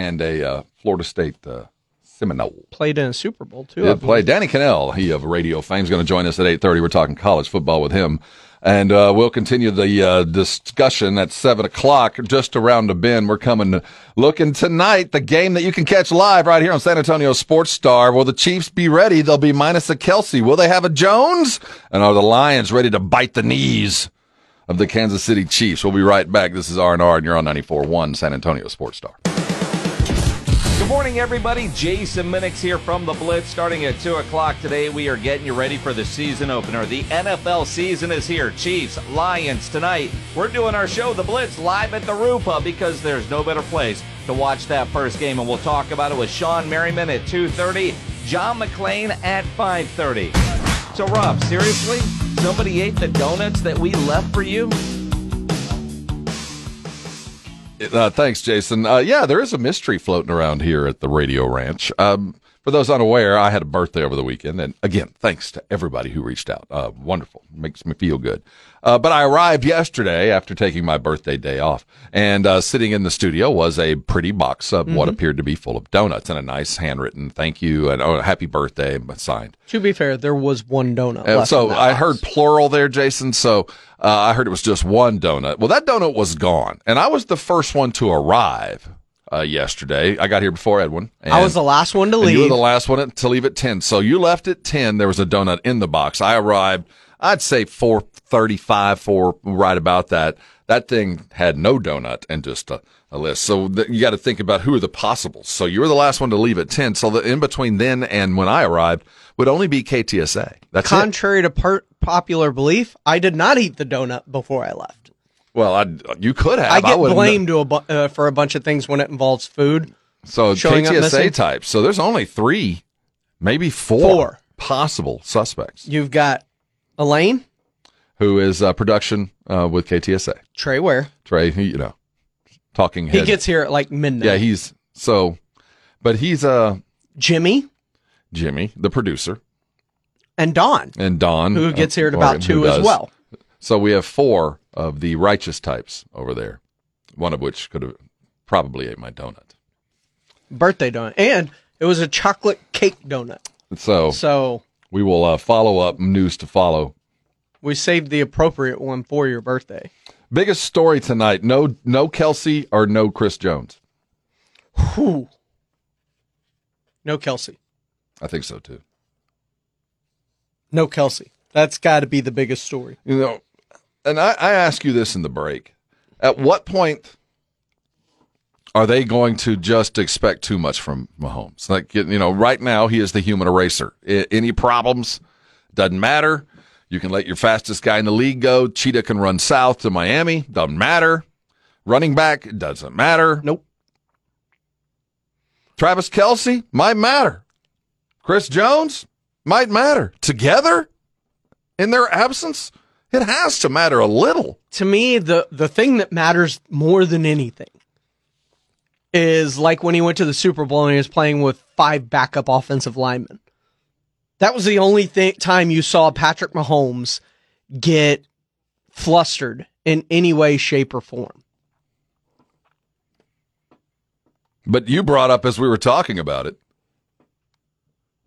and a uh, Florida State uh, Seminole. Played in a Super Bowl too. I Did play. Danny Kanell, he of radio fame, is going to join us at eight thirty. We're talking college football with him, and uh, we'll continue the uh, discussion at seven o'clock. Just around the bend, we're coming looking tonight. The game that you can catch live right here on San Antonio Sports Star. Will the Chiefs be ready? They'll be minus a Kelce. Will they have a Jones? And are the Lions ready to bite the knees? Of the Kansas City Chiefs. We'll be right back. This is R&R, and you're on 94.1 San Antonio Sports Star. Morning, everybody. Jason Minix here from the Blitz. Starting at 2 o'clock today, we are getting you ready for the season opener. The NFL season is here. Chiefs, Lions tonight. We're doing our show, The Blitz, live at the Roo Pub because there's no better place to watch that first game. And we'll talk about it with Shawne Merriman at 2.30, John McClain at 5.30. So, Rob, seriously? Somebody ate the donuts that we left for you? Uh, thanks, Jason. Uh, yeah, there is a mystery floating around here at the Radio Ranch. Um, for those unaware, I had a birthday over the weekend, and again, thanks to everybody who reached out. Uh, wonderful, makes me feel good. Uh, but I arrived yesterday after taking my birthday day off, and uh, sitting in the studio was a pretty box of what Mhm. appeared to be full of donuts and a nice handwritten thank you and oh, happy birthday signed. To be fair, there was one donut. Left so I heard plural there, Jason. So uh, I heard it was just one donut. Well, that donut was gone, and I was the first one to arrive uh, yesterday. I got here before Edwin. I was the last one to and You were leave. the last one to leave at ten. So you left at ten. There was a donut in the box. I arrived. I'd say 435, four, right about that. That thing had no donut and just a, a list. So th- you got to think about who are the possibles. So you were the last one to leave at 10. So the in between then and when I arrived would only be KTSA. That's it. Contrary to per- popular belief, I did not eat the donut before I left. Well, I, you could have. I get wouldn't- blamed to a bu- uh, for a bunch of things when it involves food. So showing up KTSA missing. types. So there's only three, maybe four, Four. possible suspects. You've got Elaine, Who is uh, production uh, with KTSA? Trey Ware. Trey, he, you know, talking He gets here at like midnight. yeah, he's so, but he's uh Jimmy Jimmy, the producer, and Don, and Don, who gets uh, here at about two as well. So we have four of the righteous types over there. One of which could have probably ate my donut. Birthday donut, and it was a chocolate cake donut. So, So we will uh, follow up news to follow. we saved the appropriate one for your birthday. Biggest story tonight: no, no Kelce or no Chris Jones. Whew. No Kelce. I think so too. No Kelce. That's got to be the biggest story. You know, and I, I ask you this in the break: At what point are they going to just expect too much from Mahomes? Like you know, right now he is the human eraser. I, any problems doesn't matter. You can let your fastest guy in the league go. Cheetah can run south to Miami. Doesn't matter. Running back doesn't matter. Nope. Travis Kelce might matter. Chris Jones might matter. Together, in their absence, it has to matter a little. To me, the the thing that matters more than anything is like when he went to the Super Bowl and he was playing with five backup offensive linemen. That was the only th- time you saw Patrick Mahomes get flustered in any way, shape, or form. But you brought up as we were talking about it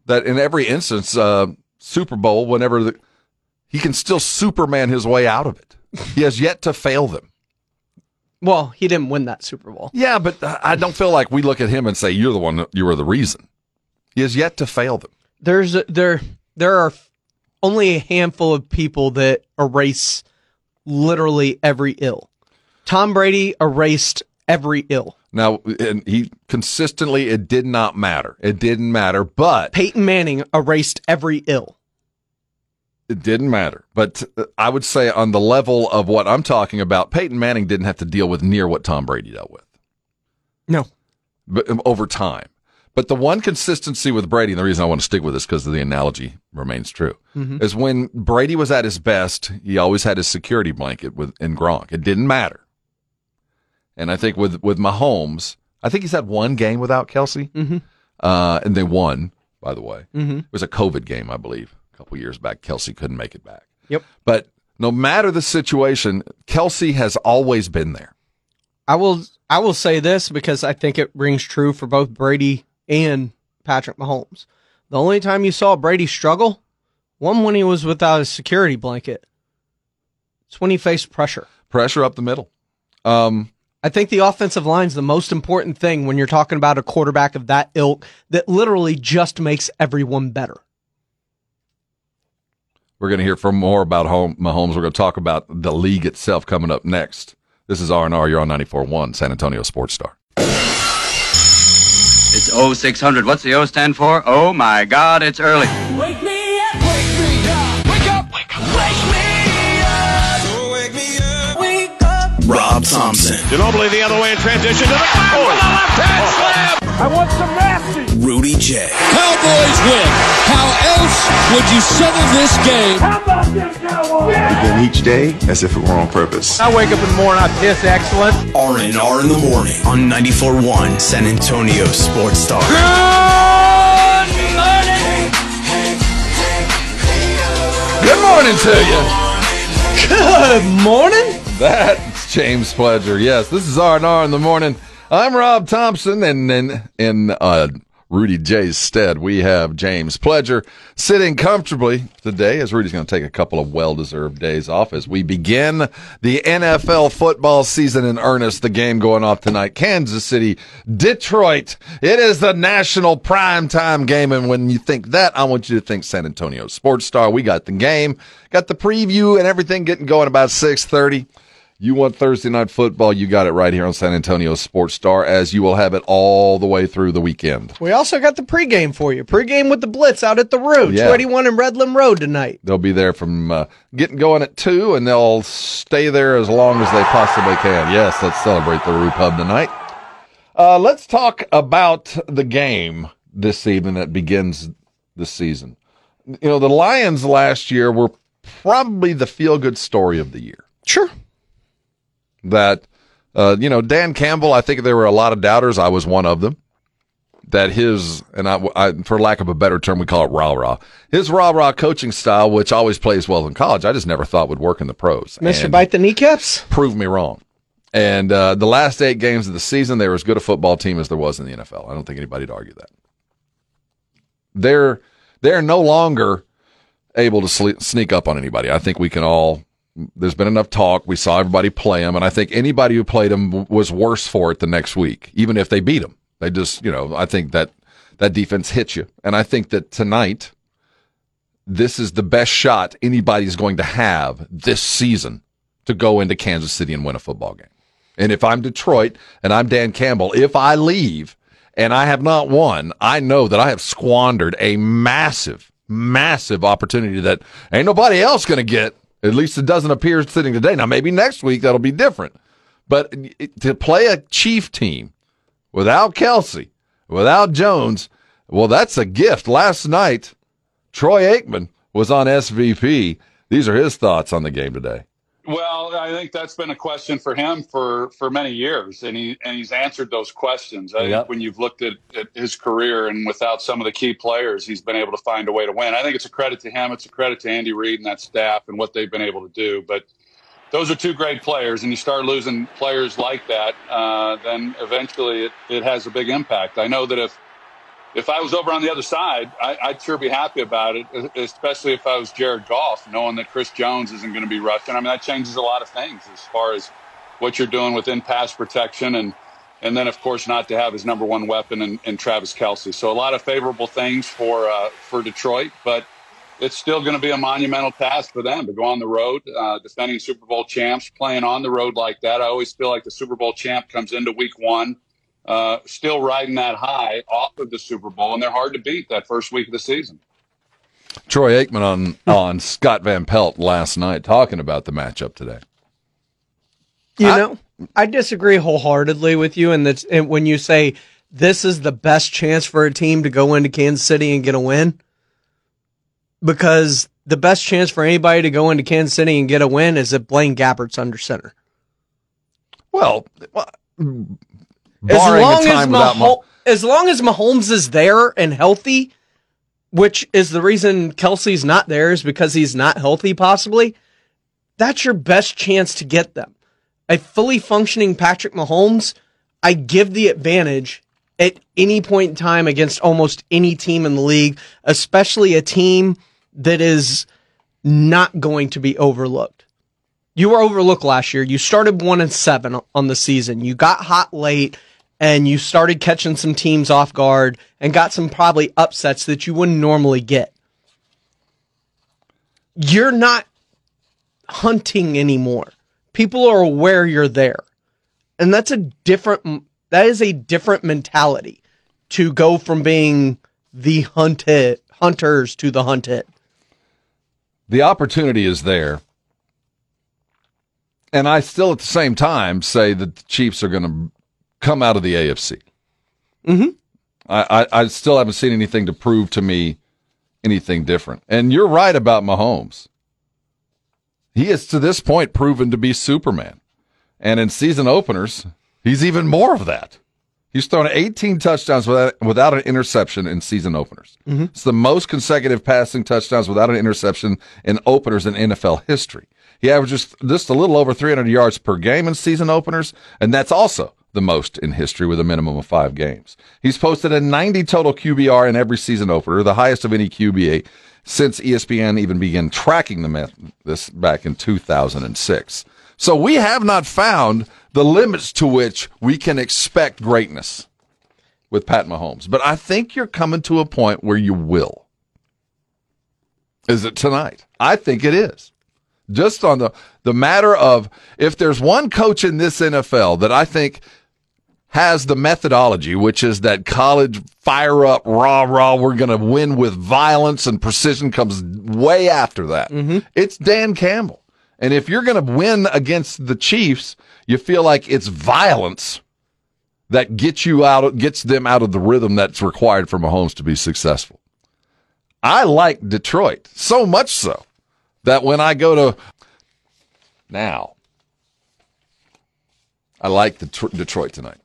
that in every instance, uh, Super Bowl, whenever the, he can still Superman his way out of it, he has yet to fail them. Well, he didn't win that Super Bowl. Yeah, but uh, I don't feel like we look at him and say you're the one, You are the reason. He has yet to fail them. There's a, there there are only a handful of people that erase literally every ill. Tom Brady erased every ill. Now, and he consistently, it did not matter. It didn't matter, but Peyton Manning erased every ill. It didn't matter. But uh, I would say on the level of what I'm talking about, Peyton Manning didn't have to deal with near what Tom Brady dealt with. No. But um, over time. But the one consistency with Brady, and the reason I want to stick with this because the analogy remains true, Mhm. is when Brady was at his best, he always had his security blanket with in Gronk. It didn't matter. And I think with with Mahomes, I think he's had one game without Kelce, Mhm. uh, and they won. By the way, Mhm. it was a COVID game, I believe, a couple years back. Kelce couldn't make it back. Yep. But no matter the situation, Kelce has always been there. I will I will say this because I think it rings true for both Brady and Patrick Mahomes. The only time you saw Brady struggle, one when he was without his security blanket. It's when he faced pressure. Pressure up the middle. Um, I think the offensive line is the most important thing when you're talking about a quarterback of that ilk that literally just makes everyone better. We're going to hear from more about home, Mahomes. We're going to talk about the league itself coming up next. This is R&R. You're on 94.1 San Antonio Sports Star. It's 0600. What's the O stand for? Oh my God, it's early. Wake me up, wake me up, wake up, wake up, wake me up, oh, wake me up, wake up. Rob Thompson, Ginobili the other way in transition to the oh. back with a left hand slam. I want some nasty. Rudy J, Cowboys win. How else would you settle this game? How about them Cowboys? Begin each day as if it were on purpose. I wake up in the morning, I piss excellent. R&R in the morning on 94.1 San Antonio Sports Star. Good morning to you. Good morning. That's James Pledger. Yes, this is R&R in the morning. I'm Rob Thompson, and in and uh, Rudy J's stead, we have James Pledger sitting comfortably today as Rudy's going to take a couple of well deserved days off as we begin the NFL football season in earnest. The game going off tonight Kansas City, Detroit. It is the national primetime game. And when you think that, I want you to think San Antonio Sports Star. We got the game, got the preview and everything getting going about 630. You want Thursday night football, you got it right here on San Antonio Sports Star, as you will have it all the way through the weekend. We also got the pregame for you. Pregame with the Blitz out at the Road, Yeah. 281 in Redland Road tonight. They'll be there from uh, getting going at 2, and they'll stay there as long as they possibly can. Yes, let's celebrate the Roo Pub tonight. Uh, let's talk about the game this evening that begins the season. You know, the Lions last year were probably the feel good story of the year. Sure. That, uh, you know, Dan Campbell, I think there were a lot of doubters. I was one of them. That his, and I, I for lack of a better term, we call it rah rah. His rah rah coaching style, which always plays well in college, I just never thought would work in the pros. Mr. Bite the Kneecaps? prove me wrong. And uh, the last eight games of the season, they were as good a football team as there was in the NFL. I don't think anybody'd argue that. They're they're no longer able to sneak up on anybody. I think we can all. There's been enough talk. We saw everybody play them, and I think anybody who played them was worse for it the next week, even if they beat them. They just, you know, I think that that defense hits you, and I think that tonight, this is the best shot anybody's going to have this season to go into Kansas City and win a football game. And if I'm Detroit and I'm Dan Campbell, if I leave and I have not won, I know that I have squandered a massive, massive opportunity that ain't nobody else going to get. At least it doesn't appear sitting today. Now, maybe next week that'll be different. But to play a Chief team without Kelce, without Jones, well, that's a gift. Last night, Troy Aikman was on SVP. These are his thoughts on the game today. Well, I think that's been a question for him for, for many years, and he and he's answered those questions. I Yep. think when you've looked at, at his career and without some of the key players, he's been able to find a way to win. I think it's a credit to him. It's a credit to Andy Reid and that staff and what they've been able to do. But those are two great players, and you start losing players like that, uh, then eventually it, it has a big impact. I know that if if I was over on the other side, I, I'd sure be happy about it, especially if I was Jared Goff, knowing that Chris Jones isn't going to be rushing. I mean, that changes a lot of things as far as what you're doing within pass protection and and then of course not to have his number one weapon in, in Travis Kelce. So a lot of favorable things for uh, for Detroit, but it's still going to be a monumental task for them to go on the road, uh, defending Super Bowl champs, playing on the road like that. I always feel like the Super Bowl champ comes into Week One uh, still riding that high off of the Super Bowl, and they're hard to beat that first week of the season. Troy Aikman on on Scott Van Pelt last night talking about the matchup today. You know, I disagree wholeheartedly with you. And that's and when you say this is the best chance for a team to go into Kansas City and get a win, because the best chance for anybody to go into Kansas City and get a win is if Blaine Gabbert's under center. Well, as barring a long as without Maho- as long as Mahomes is there and healthy, which is the reason Kelce's not there is because he's not healthy, possibly. That's your best chance to get them. A fully functioning Patrick Mahomes, I give the advantage at any point in time against almost any team in the league, especially a team that is not going to be overlooked. You were overlooked last year. You started one and seven on the season. You got hot late and you started catching some teams off guard and got some probably upsets that you wouldn't normally get. You're not hunting anymore. People are aware you're there. And that's a different that is a different mentality to go from being the hunted hunters to the hunted. the opportunity is there. And I still, at the same time, say that the Chiefs are going to come out of the AFC. Mm-hmm. I, I, I still haven't seen anything to prove to me anything different. And you're right about Mahomes. He is to this point proven to be Superman. And in season openers, he's even more of that. He's thrown 18 touchdowns without, without an interception in season openers. Mhm. It's the most consecutive passing touchdowns without an interception in openers in NFL history. He averages just a little over 300 yards per game in season openers, and that's also the most in history with a minimum of five games. He's posted a 90 total QBR in every season opener, the highest of any QBA since ESPN even began tracking the myth, this back in 2006. So we have not found the limits to which we can expect greatness with Pat Mahomes. But I think you're coming to a point where you will. Is it tonight? I think it is. Just on the the matter of if there's one coach in this NFL that I think has the methodology, which is that college fire up, rah rah, we're going to win with violence and precision comes way after that. Mm-hmm. It's Dan Campbell. And if you're going to win against the Chiefs, you feel like it's violence that gets you out, gets them out of the rhythm that's required for Mahomes to be successful. I like Detroit so much so that when I go to now, I like the Tr- Detroit tonight.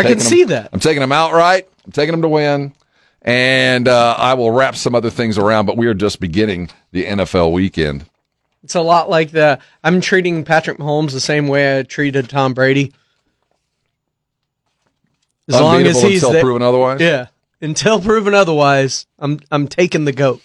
I can see them- that. I'm taking them outright. I'm taking them to win. And uh, I will wrap some other things around, but we are just beginning the NFL weekend. It's a lot like the I'm treating Patrick Mahomes the same way I treated Tom Brady. As long as he's until there- proven otherwise? Yeah. Until proven otherwise, I'm I'm taking the goat.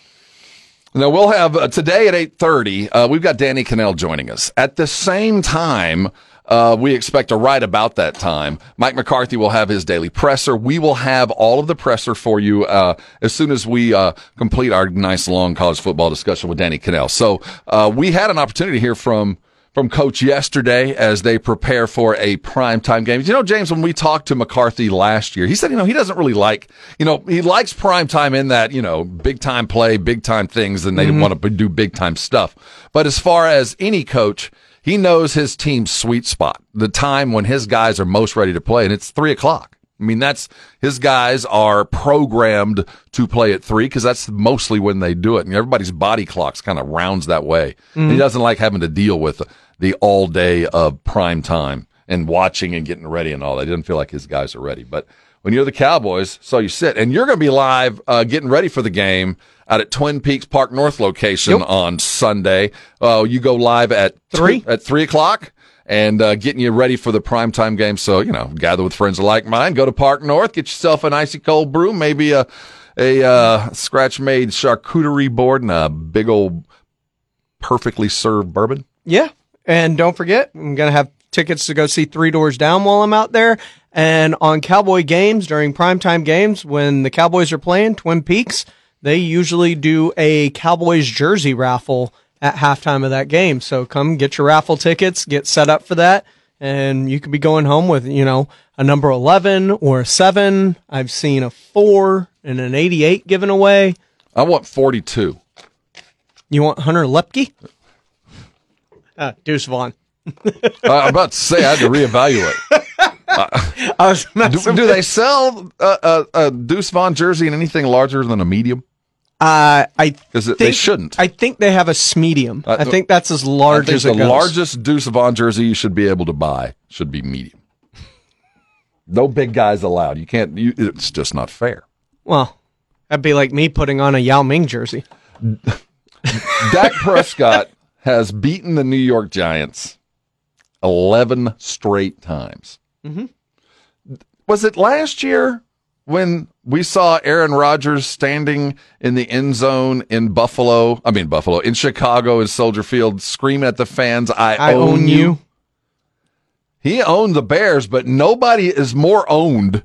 Now we'll have uh, today at eight thirty. Uh, we've got Danny Kanell joining us. At the same time, uh, we expect to right about that time. Mike McCarthy will have his daily presser. We will have all of the presser for you uh, as soon as we uh, complete our nice long college football discussion with Danny Kanell. So uh, we had an opportunity to hear from from Coach yesterday as they prepare for a primetime game. You know, James, when we talked to McCarthy last year, he said, you know, he doesn't really like, you know, he likes primetime in that, you know, big time play, big time things, and they Mhm. want to do big time stuff. But as far as any coach, he knows his team's sweet spot, the time when his guys are most ready to play, and it's three o'clock. I mean, that's his guys are programmed to play at three because that's mostly when they do it. And everybody's body clocks kind of rounds that way. And he Mhm. doesn't like having to deal with the all day of prime time and watching and getting ready and all that. He doesn't feel like his guys are ready. But when you're the Cowboys, so you sit and you're going to be live, uh, getting ready for the game out at Twin Peaks Park North location on Sunday. Uh, you go live at three at three o'clock and uh, getting you ready for the primetime game. So, you know, gather with friends like mine, go to Park North, get yourself an icy cold brew, maybe a, a uh, scratch made charcuterie board and a big old perfectly served bourbon. Yeah. And don't forget, I'm going to have tickets to go see Three Doors Down while I'm out there. And on Cowboy games, during primetime games, when the Cowboys are playing Twin Peaks, they usually do a Cowboys jersey raffle at halftime of that game. So come get your raffle tickets, get set up for that. And you could be going home with, you know, a number 11 or a 7. I've seen a 4 and an 88 given away. I want 42. You want Hunter Luepke? Uh, Deuce Vaughn. I'm about to say I had to reevaluate. I was do, do they sell uh, uh, a Deuce Vaughn jersey in anything larger than a medium? Uh, I Is it- think, they shouldn't. I think they have a medium. Uh, I think that's as large I as the goes. largest Deuce Vaughn jersey you should be able to buy should be medium. No big guys allowed. You can't. You, it's just not fair. Well, that'd be like me putting on a Yao Ming jersey. Dak Prescott has beaten the New York Giants eleven straight times. Mhm. Was it last year when we saw Aaron Rodgers standing in the end zone in Buffalo? I mean Buffalo in Chicago in Soldier Field, screaming at the fans, "I, I own, own you." you. He owned the Bears, but nobody is more owned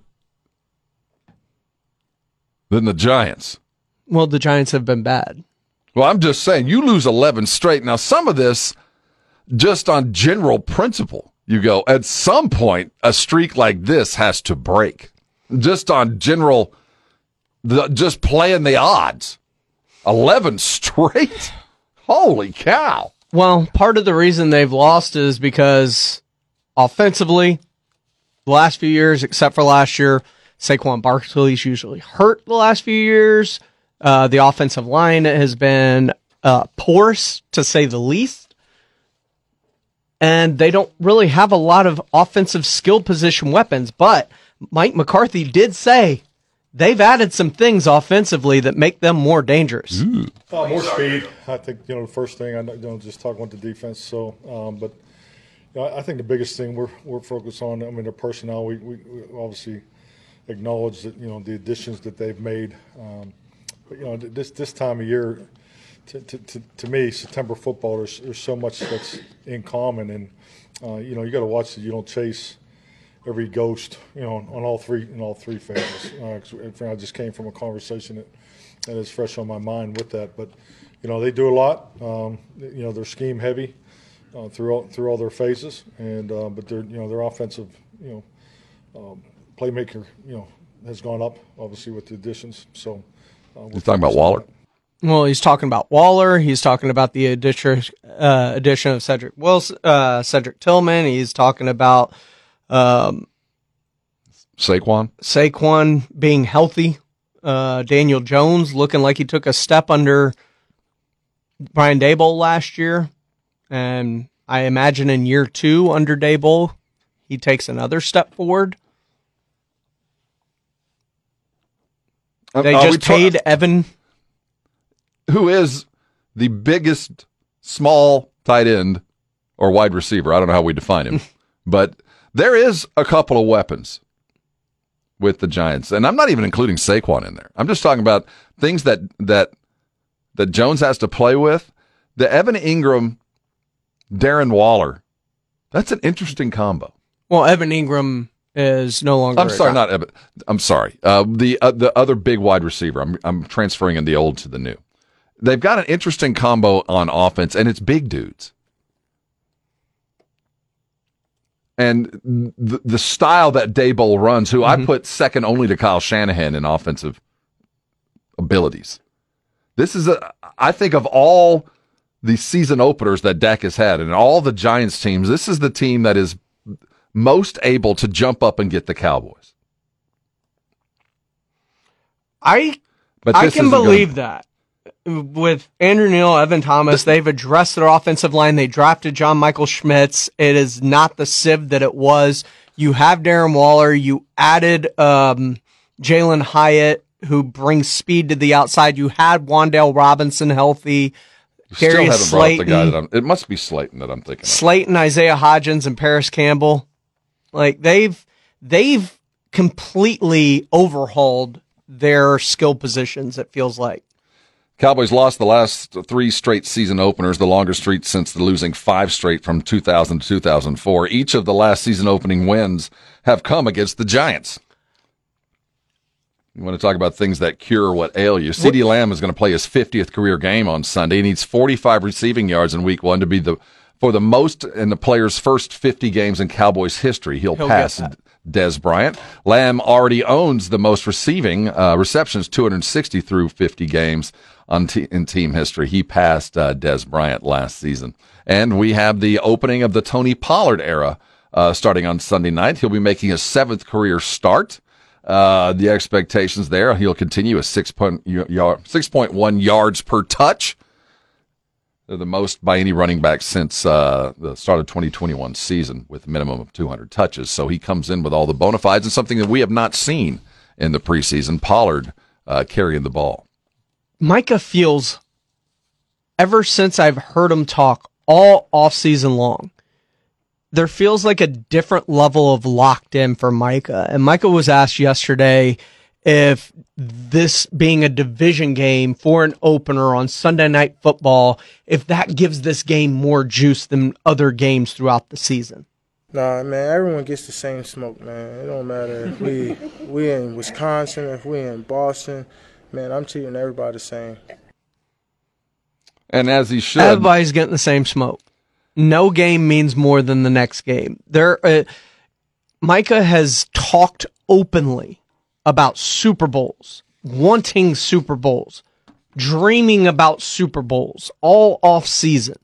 than the Giants. Well, the Giants have been bad. Well, I'm just saying, you lose 11 straight. Now, some of this, just on general principle, you go, at some point, a streak like this has to break. Just on general, the, just playing the odds. 11 straight? Holy cow. Well, part of the reason they've lost is because offensively, the last few years, except for last year, Saquon Barkley's usually hurt the last few years. Uh, the offensive line has been uh, porous, to say the least. And they don't really have a lot of offensive skill position weapons. But Mike McCarthy did say they've added some things offensively that make them more dangerous. Uh, more speed. I think you know the first thing I know, you know just talking with the defense. So, um, but Yeah, I think the biggest thing we're we're focused on. I mean, their personnel. We, we, we obviously acknowledge that you know the additions that they've made. Um, but you know, this this time of year, to to, to, me, September football. There's there's so much that's in common, and uh, you know, you got to watch that you don't chase every ghost. You know, on all three in all three phases. Uh, I just came from a conversation that that is fresh on my mind with that, but. You know they do a lot. Um, you know they're scheme heavy uh, through all, through all their phases, and uh, but their you know their offensive you know um, playmaker you know has gone up obviously with the additions. So uh, we're talking about on Waller. Well, he's talking about Waller. He's talking about the addition uh, addition of Cedric Wilson, uh, Cedric Tillman. He's talking about um, Saquon. Saquon being healthy. Uh, Daniel Jones looking like he took a step under Brian Daboll last year, and I imagine in year two under Daboll, he takes another step forward. They Are we just ta- paid Evan. Who is the biggest small tight end or wide receiver. I don't know how we define him, but there is a couple of weapons with the Giants, and I'm not even including Saquon in there. I'm just talking about things that that that Jones has to play with. The Evan Engram, Darren Waller, that's an interesting combo. Well, Evan Engram is no longer. I'm sorry, not Evan. I'm sorry. Uh, the uh, the other big wide receiver. I'm I'm transferring in the old to the new. They've got an interesting combo on offense, and it's big dudes. And the, the style that Daboll runs, who I mm-hmm. put second only to Kyle Shanahan in offensive abilities. This is a, I think of all the season openers that Dak has had and all the Giants teams, this is the team that is most able to jump up and get the Cowboys. I But I can believe that. With Andrew Neal, Evan Thomas, they've addressed their offensive line. They drafted John Michael Schmitz. It is not the sieve that it was. You have Darren Waller. You added um, Jalin Hyatt, who brings speed to the outside. You had Wan'Dale Robinson healthy. You still Darius haven't brought up the guy that I'm. It must be Slayton that I'm thinking. of. Slayton, Isaiah Hodgins, and Parris Campbell. Like they've they've completely overhauled their skill positions. It feels like. Cowboys lost the last three straight season openers, the longest streak since the losing five straight from 2000 to 2004. Each of the last season opening wins have come against the Giants. You want to talk about things that cure what ail you? CeeDee Lamb is going to play his 50th career game on Sunday. He needs 45 receiving yards in week one to be the for the most in the player's first 50 games in Cowboys history. He'll, He'll pass. Dez Bryant. Lamb already owns the most receiving uh, receptions, 260 through 50 games on in team history. He passed uh, Dez Bryant last season. And we have the opening of the Tony Pollard era uh, starting on Sunday night. He'll be making his seventh career start. Uh, the expectations there, he'll continue a six point yard, six point one yards per touch. They're the most by any running back since uh, the start of 2021 season, with a minimum of 200 touches. So he comes in with all the bona fides and something that we have not seen in the preseason. Pollard uh, carrying the ball. Micah feels ever since I've heard him talk all off season long, there feels like a different level of locked in for Micah. And Micah was asked yesterday if this being a division game for an opener on Sunday night football, if that gives this game more juice than other games throughout the season. Nah, man, everyone gets the same smoke, man. It don't matter if we we in Wisconsin, if we in Boston, man. I'm treating everybody the same. And as he should. Everybody's getting the same smoke. No game means more than the next game. There, uh, Micah has talked openly about Super Bowls, wanting Super Bowls, dreaming about Super Bowls all off season.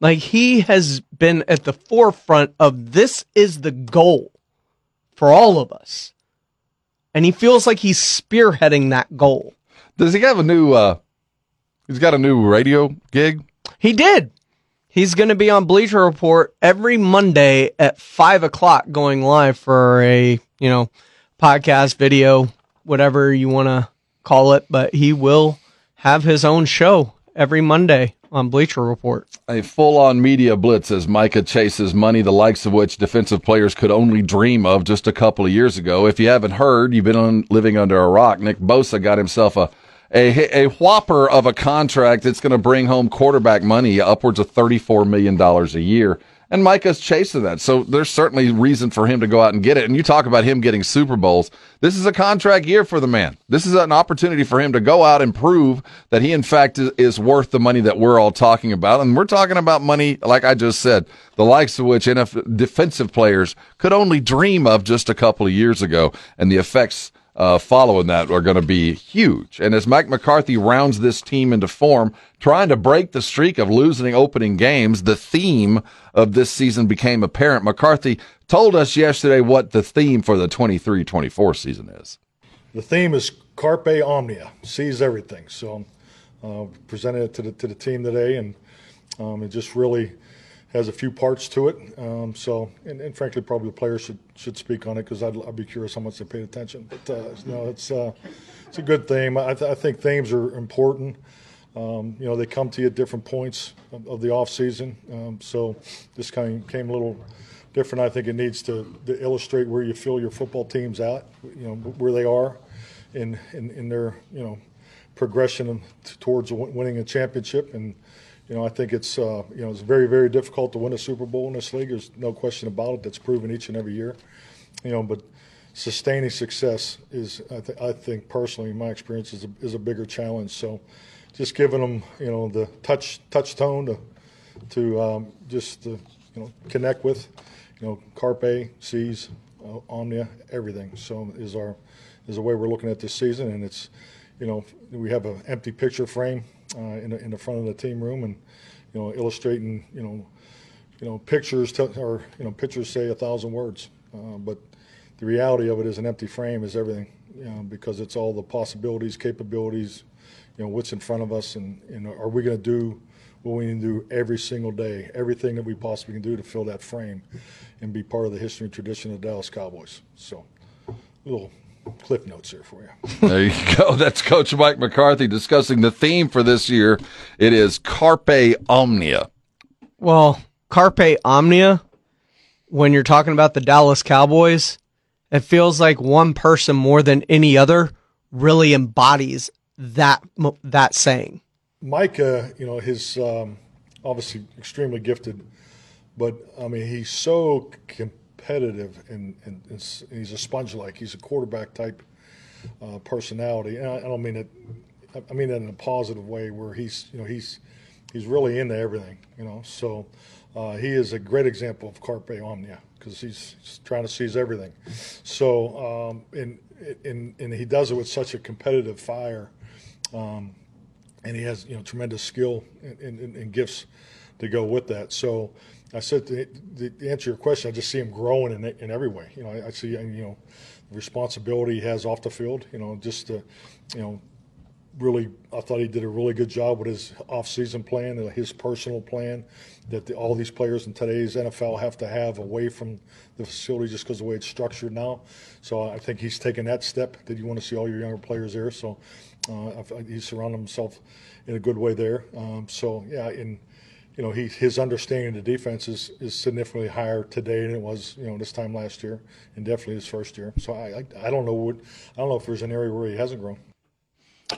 Like he has been at the forefront of this is the goal for all of us. And he feels like he's spearheading that goal. Does he have a new? uh He's got a new radio gig. He did. He's going to be on Bleacher Report every Monday at five o'clock, going live for a you know podcast, video, whatever you want to call it. But he will have his own show every Monday on Bleacher Report. A full on media blitz as Micah chases money, the likes of which defensive players could only dream of just a couple of years ago. If you haven't heard, you've been on, living under a rock. Nick Bosa got himself a, a, a whopper of a contract that's going to bring home quarterback money upwards of $34 million a year. And Micah's chasing that. So there's certainly reason for him to go out and get it. And you talk about him getting Super Bowls. This is a contract year for the man. This is an opportunity for him to go out and prove that he, in fact, is, worth the money that we're all talking about. And we're talking about money, like I just said, the likes of which NFL defensive players could only dream of just a couple of years ago. And the effects uh, following that are going to be huge. And as Mike McCarthy rounds this team into form, trying to break the streak of losing opening games, the theme of this season became apparent. McCarthy told us yesterday what the theme for the 23 24 season is. The theme is Carpe Omnia, seize everything. So, uh, presented it to the, to the team today, and um, it just really has a few parts to it. Um, so, and, and, frankly, probably the players should should speak on it because I'd, I'd, be curious how much they paid attention. But uh, know, it's uh, it's a good theme. I, th- I think themes are important. Um, you know, they come to you at different points of, of the off season. Um, so this kind of came a little different. I think it needs to, to, illustrate where you feel your football team's at. You know, where they are in in, in their you know progression towards winning a championship and you know, I think it's uh, you know it's very very difficult to win a Super Bowl in this league. There's no question about it. That's proven each and every year. You know, but sustaining success is I, th- I think personally, in my experience, is a, is a bigger challenge. So, just giving them you know the touch touch tone to to um, just to, you know connect with, you know, Carpe, Seize, uh, Omnia, everything. So is our is the way we're looking at this season, and it's you know we have an empty picture frame in, the, in the front of the team room and you know illustrating you know you know pictures te- or you know pictures say a thousand words. Uh, but the reality of it is an empty frame is everything you know, because it's all the possibilities capabilities you know what's in front of us and you know are we going to do what we need to do every single day? Everything that we possibly can do to fill that frame and be part of the history and tradition of the Dallas Cowboys. So little clip notes here for you. there you go. That's Coach Mike McCarthy discussing the theme for this year. It is Carpe Omnia. Well, Carpe Omnia, when you're talking about the Dallas Cowboys, it feels like one person more than any other really embodies that that saying. Mike, uh, you know, his um, obviously extremely gifted, but I mean, he's so competitive and, and, and he's a sponge like. He's a quarterback type uh, personality. And I, I, don't mean it. I mean that in a positive way, where he's you know he's he's really into everything. You know, so uh, he is a great example of carpe omnia because he's, he's, trying to seize everything. So um, and, and and he does it with such a competitive fire. Um, and he has you know tremendous skill and, and, and, gifts to go with that. So I said to, to, answer your question, I just see him growing in, in every way. You know, I, I see you know the responsibility he has off the field. You know, just to, you know, really, I thought he did a really good job with his off-season plan, and his personal plan that the, all these players in today's NFL have to have away from the facility just because the way it's structured now. So I think he's taken that step that you want to see all your younger players there. So uh, he's surrounded himself in a good way there. Um, so yeah, in you know, he, his understanding of the defense is, is significantly higher today than it was, you know, this time last year, and definitely his first year. So I, I, I don't know what, I don't know if there's an area where he hasn't grown.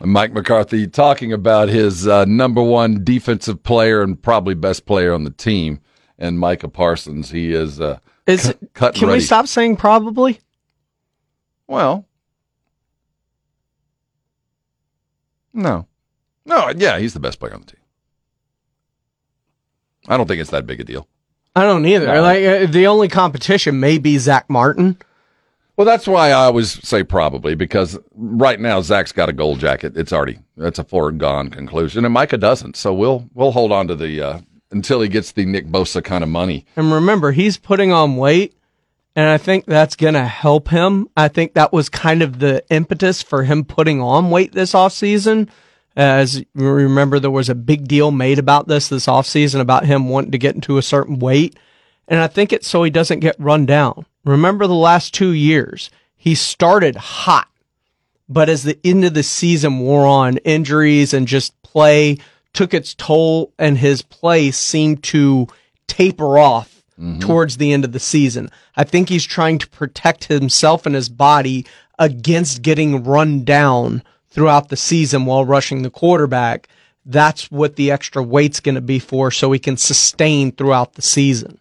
Mike McCarthy talking about his uh, number one defensive player and probably best player on the team, and Micah Parsons. He is uh, is cu- cut. Can ready. we stop saying probably? Well, no, no, yeah, he's the best player on the team. I don't think it's that big a deal. I don't either. No. Like uh, the only competition may be Zach Martin. Well, that's why I always say probably because right now Zach's got a gold jacket. It's already that's a foregone conclusion, and Micah doesn't. So we'll we'll hold on to the uh, until he gets the Nick Bosa kind of money. And remember, he's putting on weight, and I think that's going to help him. I think that was kind of the impetus for him putting on weight this off season as you remember, there was a big deal made about this this offseason about him wanting to get into a certain weight. And I think it's so he doesn't get run down. Remember the last two years, he started hot, but as the end of the season wore on, injuries and just play took its toll and his play seemed to taper off mm-hmm. towards the end of the season. I think he's trying to protect himself and his body against getting run down throughout the season while rushing the quarterback. That's what the extra weight's going to be for so he can sustain throughout the season.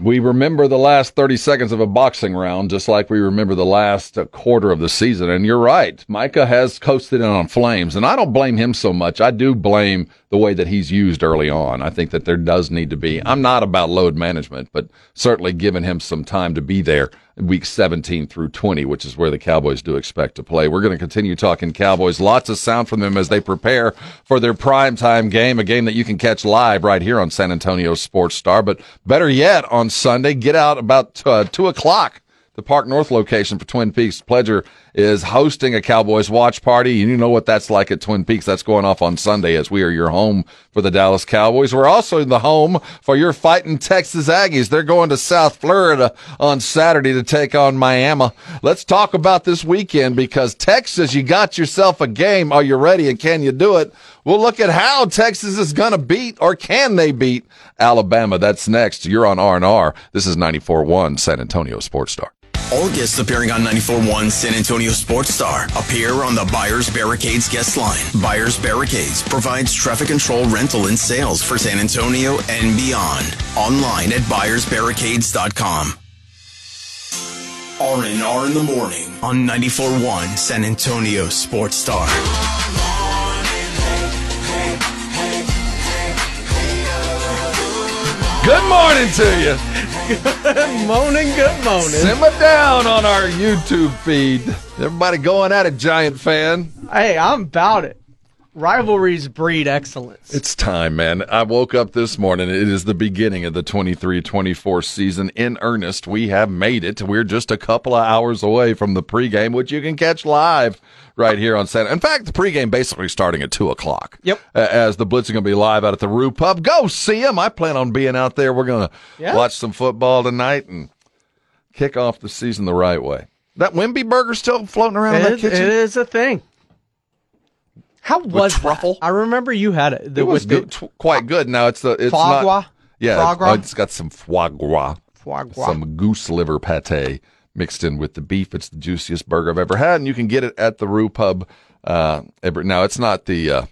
We remember the last 30 seconds of a boxing round, just like we remember the last uh, quarter of the season. And you're right. Micah has coasted in on flames, and I don't blame him so much. I do blame the way that he's used early on. I think that there does need to be, I'm not about load management, but certainly giving him some time to be there week 17 through 20, which is where the Cowboys do expect to play. We're going to continue talking Cowboys. Lots of sound from them as they prepare for their primetime game, a game that you can catch live right here on San Antonio Sports Star. But better yet, on Sunday, get out about uh, 2 o'clock. The Park North location for Twin Peaks Pledger is hosting a Cowboys watch party. And you know what that's like at Twin Peaks. That's going off on Sunday as we are your home for the Dallas Cowboys. We're also the home for your fighting Texas Aggies. They're going to South Florida on Saturday to take on Miami. Let's talk about this weekend because Texas, you got yourself a game. Are you ready and can you do it? We'll look at how Texas is going to beat or can they beat Alabama. That's next. You're on R&R. This is 94.1 San Antonio Sports Star. All guests appearing on 94.1 San Antonio Sports Star appear on the Buyers Barricades guest line. Buyers Barricades provides traffic control rental and sales for San Antonio and beyond. Online at buyersbarricades.com. R&R in the morning on 94.1 San Antonio Sports Star. Good morning to you. Good morning, good morning. Simmer down on our YouTube feed. Everybody going at it, Giant fan. Hey, I'm about it. Rivalries breed excellence. It's time, man. I woke up this morning. It is the beginning of the 23 24 season in earnest. We have made it. We're just a couple of hours away from the pregame, which you can catch live right here on Saturday. In fact, the pregame basically starting at 2 o'clock. Yep. As the Blitz are going to be live out at the Roo Pub. Go see them. I plan on being out there. We're going to Yeah. watch some football tonight and kick off the season the right way. That Wemby burger still floating around in that is, kitchen? it is a thing. How was truffle? That? I remember you had it. The, It was the good, quite good. Now it's the it's Foie gras? not. Yeah, it's- gras? it's got some foie gras, Foie gras. some goose liver pate mixed in with the beef. It's the juiciest burger I've ever had, and you can get it at the Roo Pub. Uh, every, now it's not the. Uh,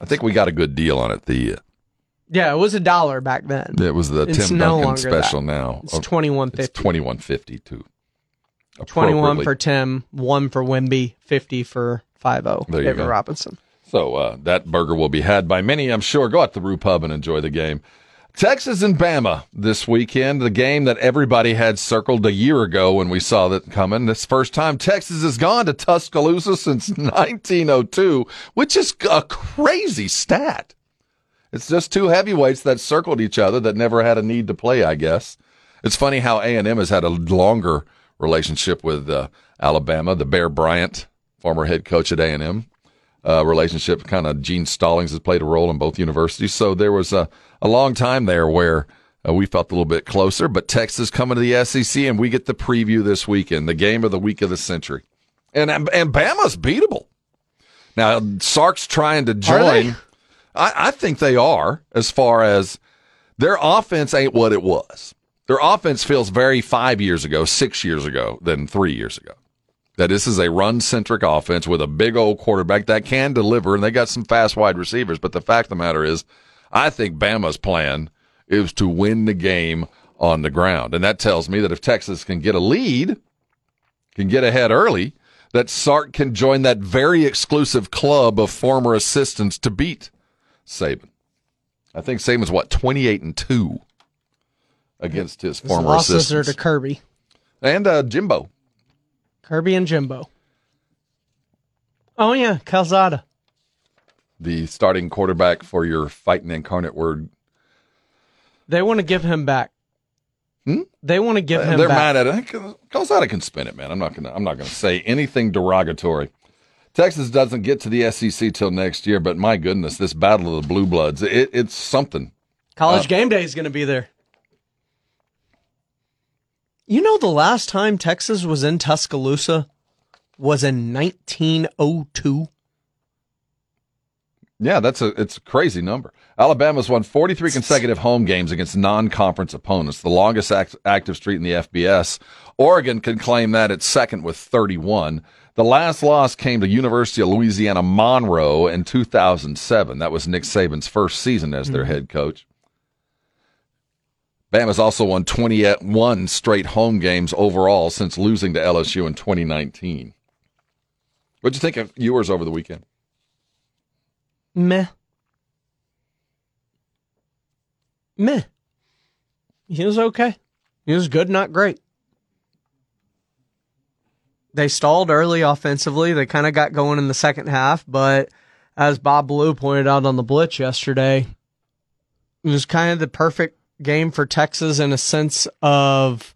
I think we got a good deal on it. The uh, Yeah, it was a dollar back then. it was the It's Tim no Duncan special. that. Now It's Oh, twenty one It's fifty. twenty one fifty too. 21 for Tim, one for Wemby, 50 for 5 There you David go. Robinson. So uh, that burger will be had by many, I'm sure. Go out to the Roo Pub and enjoy the game. Texas and Bama this weekend, the game that everybody had circled a year ago when we saw that coming. This first time Texas has gone to Tuscaloosa since 1902, which is a crazy stat. It's just two heavyweights that circled each other that never had a need to play, I guess. It's funny how A&M has had a longer relationship with uh, Alabama. The Bear Bryant, former head coach at A&M, uh, relationship. Kind of Gene Stallings has played a role in both universities. So there was a, a long time there where uh, we felt a little bit closer. But Texas coming to the SEC, and we get the preview this weekend, the game of the week of the century. And and Bama's beatable. Now Sark's trying to join. I, I think they are as far as their offense ain't what it was. Their offense feels very five years ago, six years ago than three years ago. That this is a run centric offense with a big old quarterback that can deliver, and they got some fast wide receivers. But the fact of the matter is, I think Bama's plan is to win the game on the ground. And that tells me that if Texas can get a lead, can get ahead early, that Sark can join that very exclusive club of former assistants to beat Saban. I think Saban's what, 28 and 2 against his former losses are assistants. to Kirby. and uh, Jimbo. Kirby and Jimbo. Oh, yeah, Calzada. the starting quarterback for your fighting incarnate word. They want to give him back. Hmm? They want to give him They're back. mad at it. Calzada can spin it, man. I'm not gonna. I'm not gonna say anything derogatory. Texas doesn't get to the SEC till next year, but my goodness, this battle of the blue bloods, it, it's something. College Uh, game day is going to be there. You know, the last time Texas was in Tuscaloosa was in 1902. Yeah, that's a it's a crazy number. Alabama's won 43 consecutive home games against non-conference opponents, the longest act, active streak in the FBS. Oregon can claim that it's second with 31. The last loss came to University of Louisiana Monroe in 2007. That was Nick Saban's first season as their Mhm. head coach. Bama's also won 21 straight home games overall since losing to LSU in 2019. What'd you think of yours over the weekend? Meh. Meh. He was okay. He was good, not great. They stalled early offensively. They kind of got going in the second half, but as Bob Blue pointed out on the Blitz yesterday, it was kind of the perfect game for Texas in a sense of,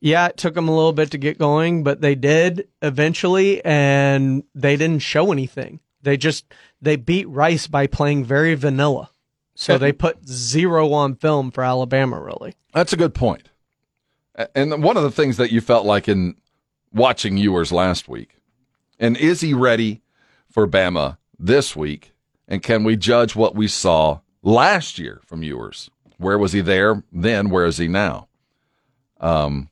yeah, it took them a little bit to get going, but they did eventually, and they didn't show anything. They just they beat Rice by playing very vanilla. So they put zero on film for Alabama, really. That's a good point. And one of the things that you felt like in watching Ewers last week, and is he ready for Bama this week? And can we judge what we saw last year from Ewers? Where was he there then? Where is he now? Um,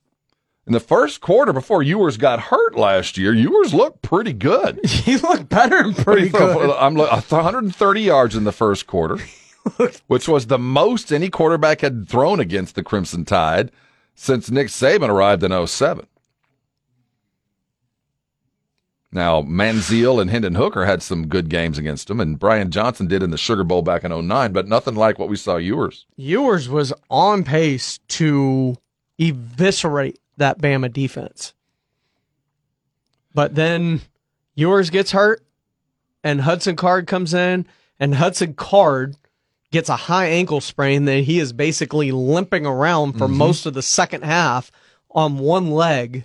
in the first quarter before Ewers got hurt last year, Ewers looked pretty good. he looked better and pretty good. I'm look- 130 yards in the first quarter, which was the most any quarterback had thrown against the Crimson Tide since Nick Saban arrived in 07. Now, Manziel and Hendon Hooker had some good games against him, and Brian Johnson did in the Sugar Bowl back in 09, but nothing like what we saw Ewers. Ewers was on pace to eviscerate that Bama defense. But then Ewers gets hurt, and Hudson Card comes in, and Hudson Card gets a high ankle sprain that he is basically limping around for Mhm. most of the second half on one leg,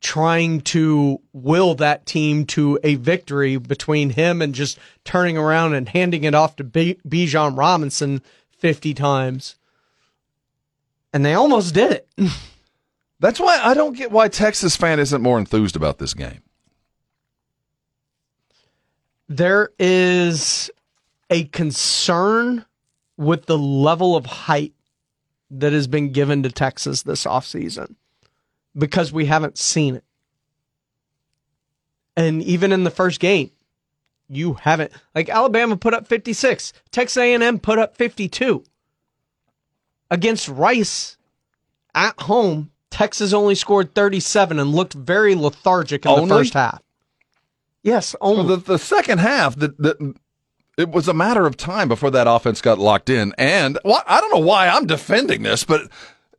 trying to will that team to a victory between him and just turning around and handing it off to B- Bijan Robinson 50 times. And they almost did it. That's why I don't get why Texas fan isn't more enthused about this game. there is a concern with the level of hype that has been given to Texas this offseason because we haven't seen it. And even in the first game, you haven't like Alabama put up 56, Texas A&M put up 52. Against Rice at home, Texas only scored 37 and looked very lethargic in Only? the first half. Yes, only. Well, the, the second half, the, the, it was a matter of time before that offense got locked in. And well, I don't know why I'm defending this, but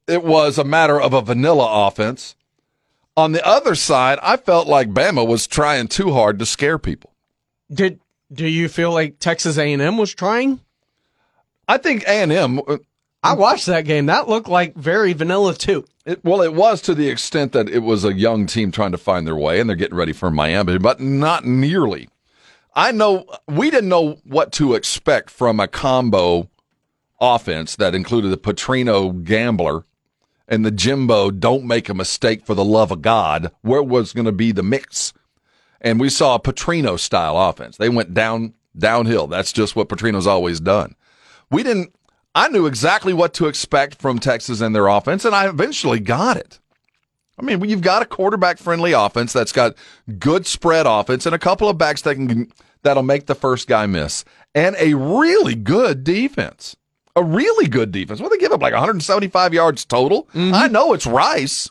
it was a matter of a vanilla offense. On the other side, I felt like Bama was trying too hard to scare people. Did do you feel like Texas A&M was trying? I think A&M. Uh, I watched that game. That looked like very vanilla too. It, well, it was to the extent that it was a young team trying to find their way, and they're getting ready for Miami, but not nearly. I know we didn't know what to expect from a combo offense that included the Petrino gambler and the Jimbo don't make a mistake for the love of God. Where was going to be the mix? And we saw a Petrino style offense. They went down downhill. That's just what Petrino's always done. We didn't. I knew exactly what to expect from Texas and their offense, and I eventually got it. I mean, you've got a quarterback friendly offense that's got good spread offense and a couple of backs that can that'll make the first guy miss, and a really good defense. A really good defense. Well, they give up like 175 yards total. Mm-hmm. I know it's Rice,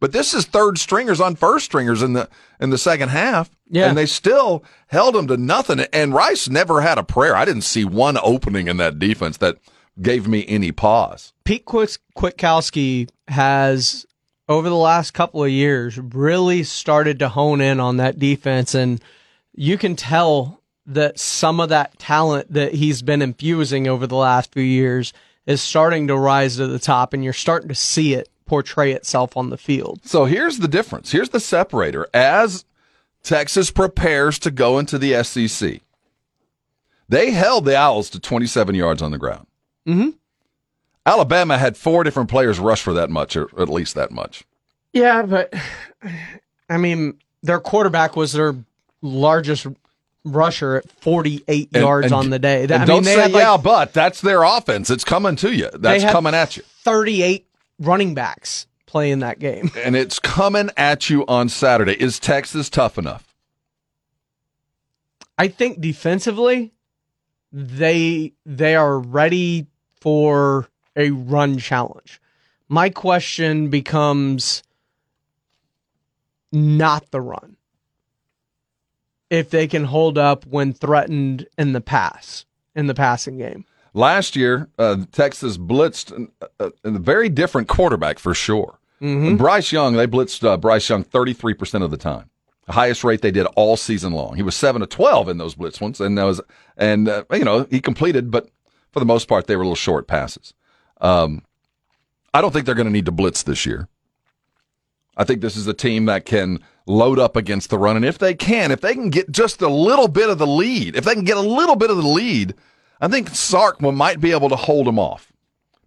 but this is third stringers on first stringers in the in the second half. Yeah. and they still held them to nothing. And Rice never had a prayer. I didn't see one opening in that defense that gave me any pause. Pete Kwiatkowski has over the last couple of years really started to hone in on that defense and you can tell that some of that talent that he's been infusing over the last few years is starting to rise to the top and you're starting to see it portray itself on the field. So here's the difference. Here's the separator. As Texas prepares to go into the SEC, they held the Owls to 27 yards on the ground. Mhm. Alabama had four different players rush for that much, or at least that much. Yeah, but I mean, their quarterback was their largest rusher at 48 And- yards and- on the day. That- I don't mean, say like yeah, but that's their offense. It's coming to you. That's coming at you. 38 running backs playing that game. and it's coming at you on Saturday. Is Texas tough enough? I think defensively, they they are ready for a run challenge. My question becomes not the run. If they can hold up when threatened in the pass, in the passing game. Last year, uh, Texas blitzed a, a, a very different quarterback for sure. Mhm. Bryce Young, they blitzed uh, Bryce Young 33% of the time. The highest rate they did all season long. He was 7 to 12 in those blitz ones and that was and uh, you know, he completed but for the most part they were little short passes. Um, I don't think they're going to need to blitz this year. I think this is a team that can load up against the run. And if they can, if they can get just a little bit of the lead, if they can get a little bit of the lead, I think Sark might be able to hold them off.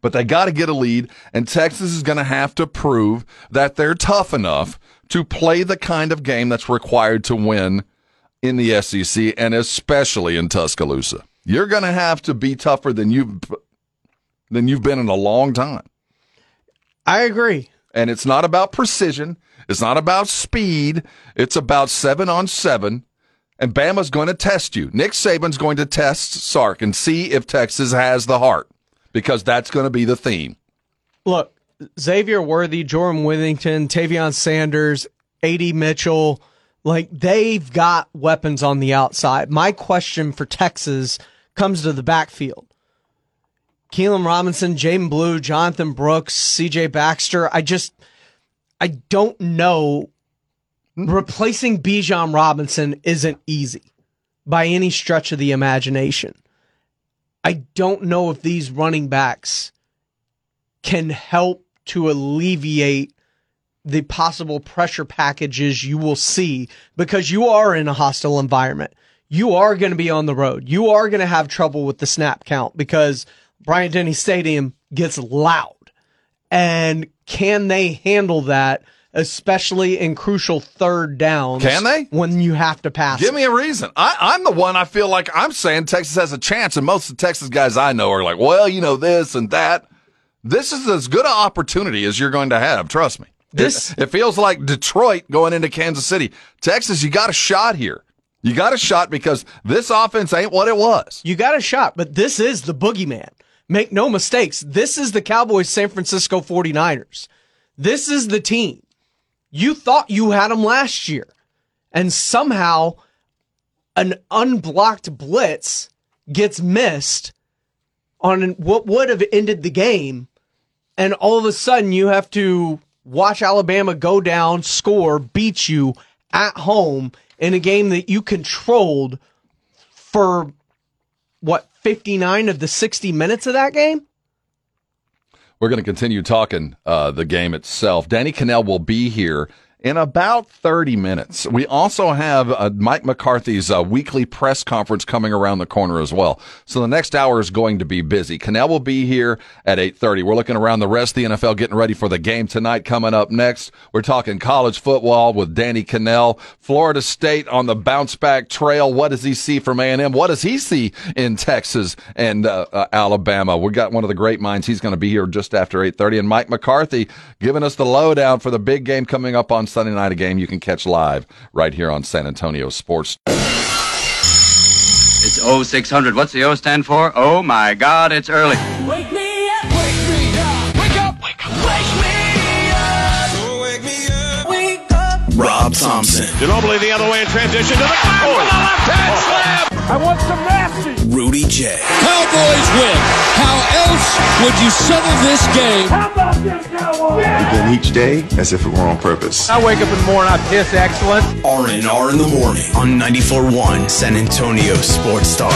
But they got to get a lead, and Texas is going to have to prove that they're tough enough to play the kind of game that's required to win in the SEC and especially in Tuscaloosa. You're going to have to be tougher than you've than you've been in a long time. I agree. And it's not about precision. It's not about speed. It's about seven on seven. And Bama's going to test you. Nick Saban's going to test Sark and see if Texas has the heart because that's going to be the theme. Look, Xavier Worthy, Jordan Whittington, Tavion Sanders, AD Mitchell, like they've got weapons on the outside. My question for Texas comes to the backfield. Keilan Robinson, Jaydon Blue, Jonathan Brooks, CJ Baxter. I just, I don't know. Replacing Bijan Robinson isn't easy by any stretch of the imagination. I don't know if these running backs can help to alleviate the possible pressure packages you will see because you are in a hostile environment. You are going to be on the road. You are going to have trouble with the snap count because Bryant Denny Stadium gets loud. And can they handle that, especially in crucial third downs? Can they? When you have to pass. Give me a reason. I, I'm the one I feel like I'm saying Texas has a chance, and most of the Texas guys I know are like, well, you know, this and that. This is as good an opportunity as you're going to have. Trust me. This- it, it feels like Detroit going into Kansas City. Texas, you got a shot here. You got a shot because this offense ain't what it was. You got a shot, but this is the boogeyman. Make no mistakes. This is the Cowboys San Francisco 49ers. This is the team. You thought you had them last year. And somehow an unblocked blitz gets missed on what would have ended the game. And all of a sudden you have to watch Alabama go down, score, beat you at home in a game that you controlled for what 59 of the 60 minutes of that game We're going to continue talking uh, the game itself. Danny Kanell will be here in about 30 minutes. We also have uh, Mike McCarthy's uh, weekly press conference coming around the corner as well. So the next hour is going to be busy. Kanell will be here at 8:30. We're looking around the rest of the NFL getting ready for the game tonight coming up next. We're talking college football with Danny Kanell. Florida State on the bounce back trail. What does he see from A&M? What does he see in Texas and uh, uh, Alabama? We got one of the great minds. He's going to be here just after 8:30 and Mike McCarthy giving us the lowdown for the big game coming up on Sunday night, a game you can catch live right here on San Antonio Sports. It's 0600. What's the O stand for? Oh my God, it's early. Wake me up. Wake me up. Wake up. Wake up. Wake me up. Oh, wake me up. Wake up. Rob Thompson, Ginobili the other way in transition to the ground for the left hand slam. I want some nasty. Rudy J, Cowboys win. How else would you settle this game? How about them Cowboys? Begin each day as if it were on purpose. I wake up in the morning, I piss excellent. R&R in the morning on 94.1 San Antonio Sports Star.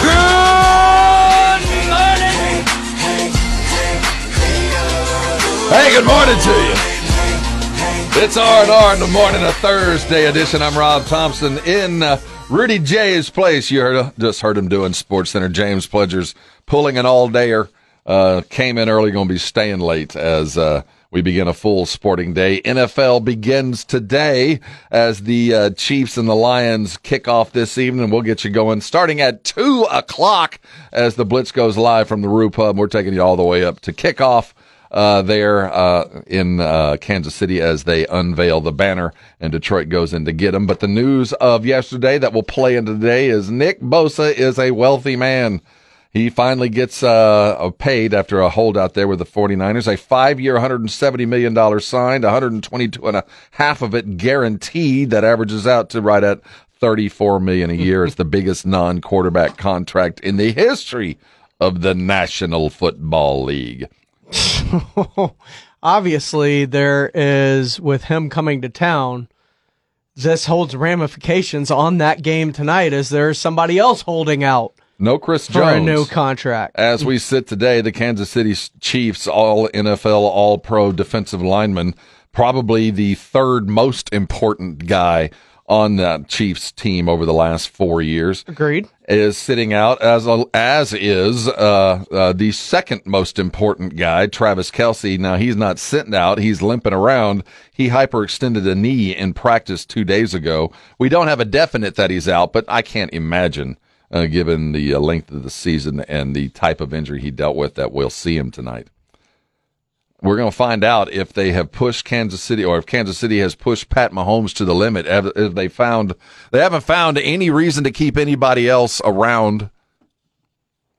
Hey, good morning to you. It's R and R in the morning, a Thursday edition. I'm Rob Thompson in uh, Rudy J's place. You heard, just heard him doing Sports Center. James Pledger's pulling an all dayer. Uh, came in early, going to be staying late as uh, we begin a full sporting day. NFL begins today as the uh, Chiefs and the Lions kick off this evening. We'll get you going starting at two o'clock as the Blitz goes live from the Roo Pub. We're taking you all the way up to kickoff uh, there uh, in uh, Kansas City as they unveil the banner and Detroit goes in to get them. But the news of yesterday that will play into today is Nick Bosa is a wealthy man. He finally gets uh, paid after a holdout there with the 49ers. A five-year, $170 million signed, 122 and a half of it guaranteed. That averages out to right at 34 million a year. it's the biggest non-quarterback contract in the history of the National Football League. Obviously, there is with him coming to town. This holds ramifications on that game tonight, as there's somebody else holding out No Chris for Jones. a new contract. As we sit today, the Kansas City Chiefs, all NFL, all pro defensive lineman, probably the third most important guy on that Chiefs team over the last four years. Agreed. Is sitting out as a, as is uh, uh, the second most important guy, Travis Kelce. Now he's not sitting out; he's limping around. He hyperextended a knee in practice two days ago. We don't have a definite that he's out, but I can't imagine, uh, given the uh, length of the season and the type of injury he dealt with, that we'll see him tonight. We're going to find out if they have pushed Kansas City or if Kansas City has pushed Pat Mahomes to the limit. If they found they haven't found any reason to keep anybody else around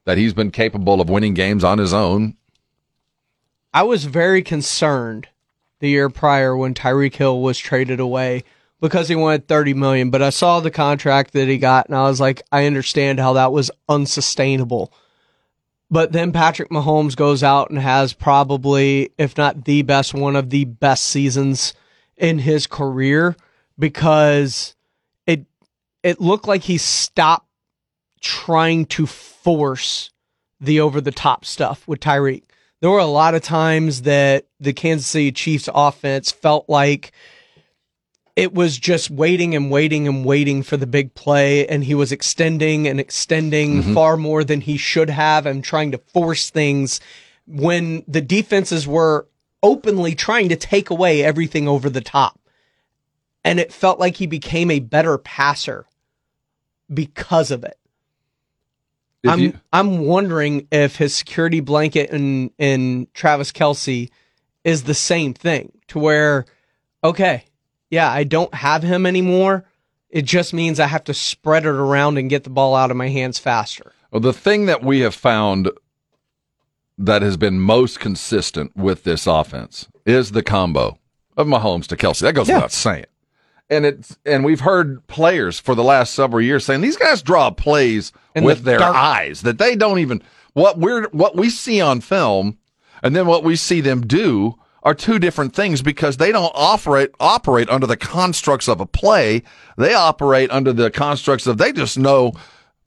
that he's been capable of winning games on his own. I was very concerned the year prior when Tyreek Hill was traded away because he wanted 30 million, but I saw the contract that he got and I was like, I understand how that was unsustainable. But then Patrick Mahomes goes out and has probably, if not the best, one of the best seasons in his career because it it looked like he stopped trying to force the over the top stuff with Tyreek. There were a lot of times that the Kansas City Chiefs offense felt like it was just waiting and waiting and waiting for the big play, and he was extending and extending Mm-hmm. far more than he should have and trying to force things when the defenses were openly trying to take away everything over the top. And it felt like he became a better passer because of it. If I'm you- I'm wondering if his security blanket in in Travis Kelce is the same thing to where okay, yeah, I don't have him anymore. It just means I have to spread it around and get the ball out of my hands faster. Well, the thing that we have found that has been most consistent with this offense is the combo of Mahomes to Kelce. That goes without saying. And it's and we've heard players for the last several years saying these guys draw plays with the their dark- eyes that they don't even what we're what we see on film and then what we see them do are two different things because they don't operate operate under the constructs of a play. They operate under the constructs of they just know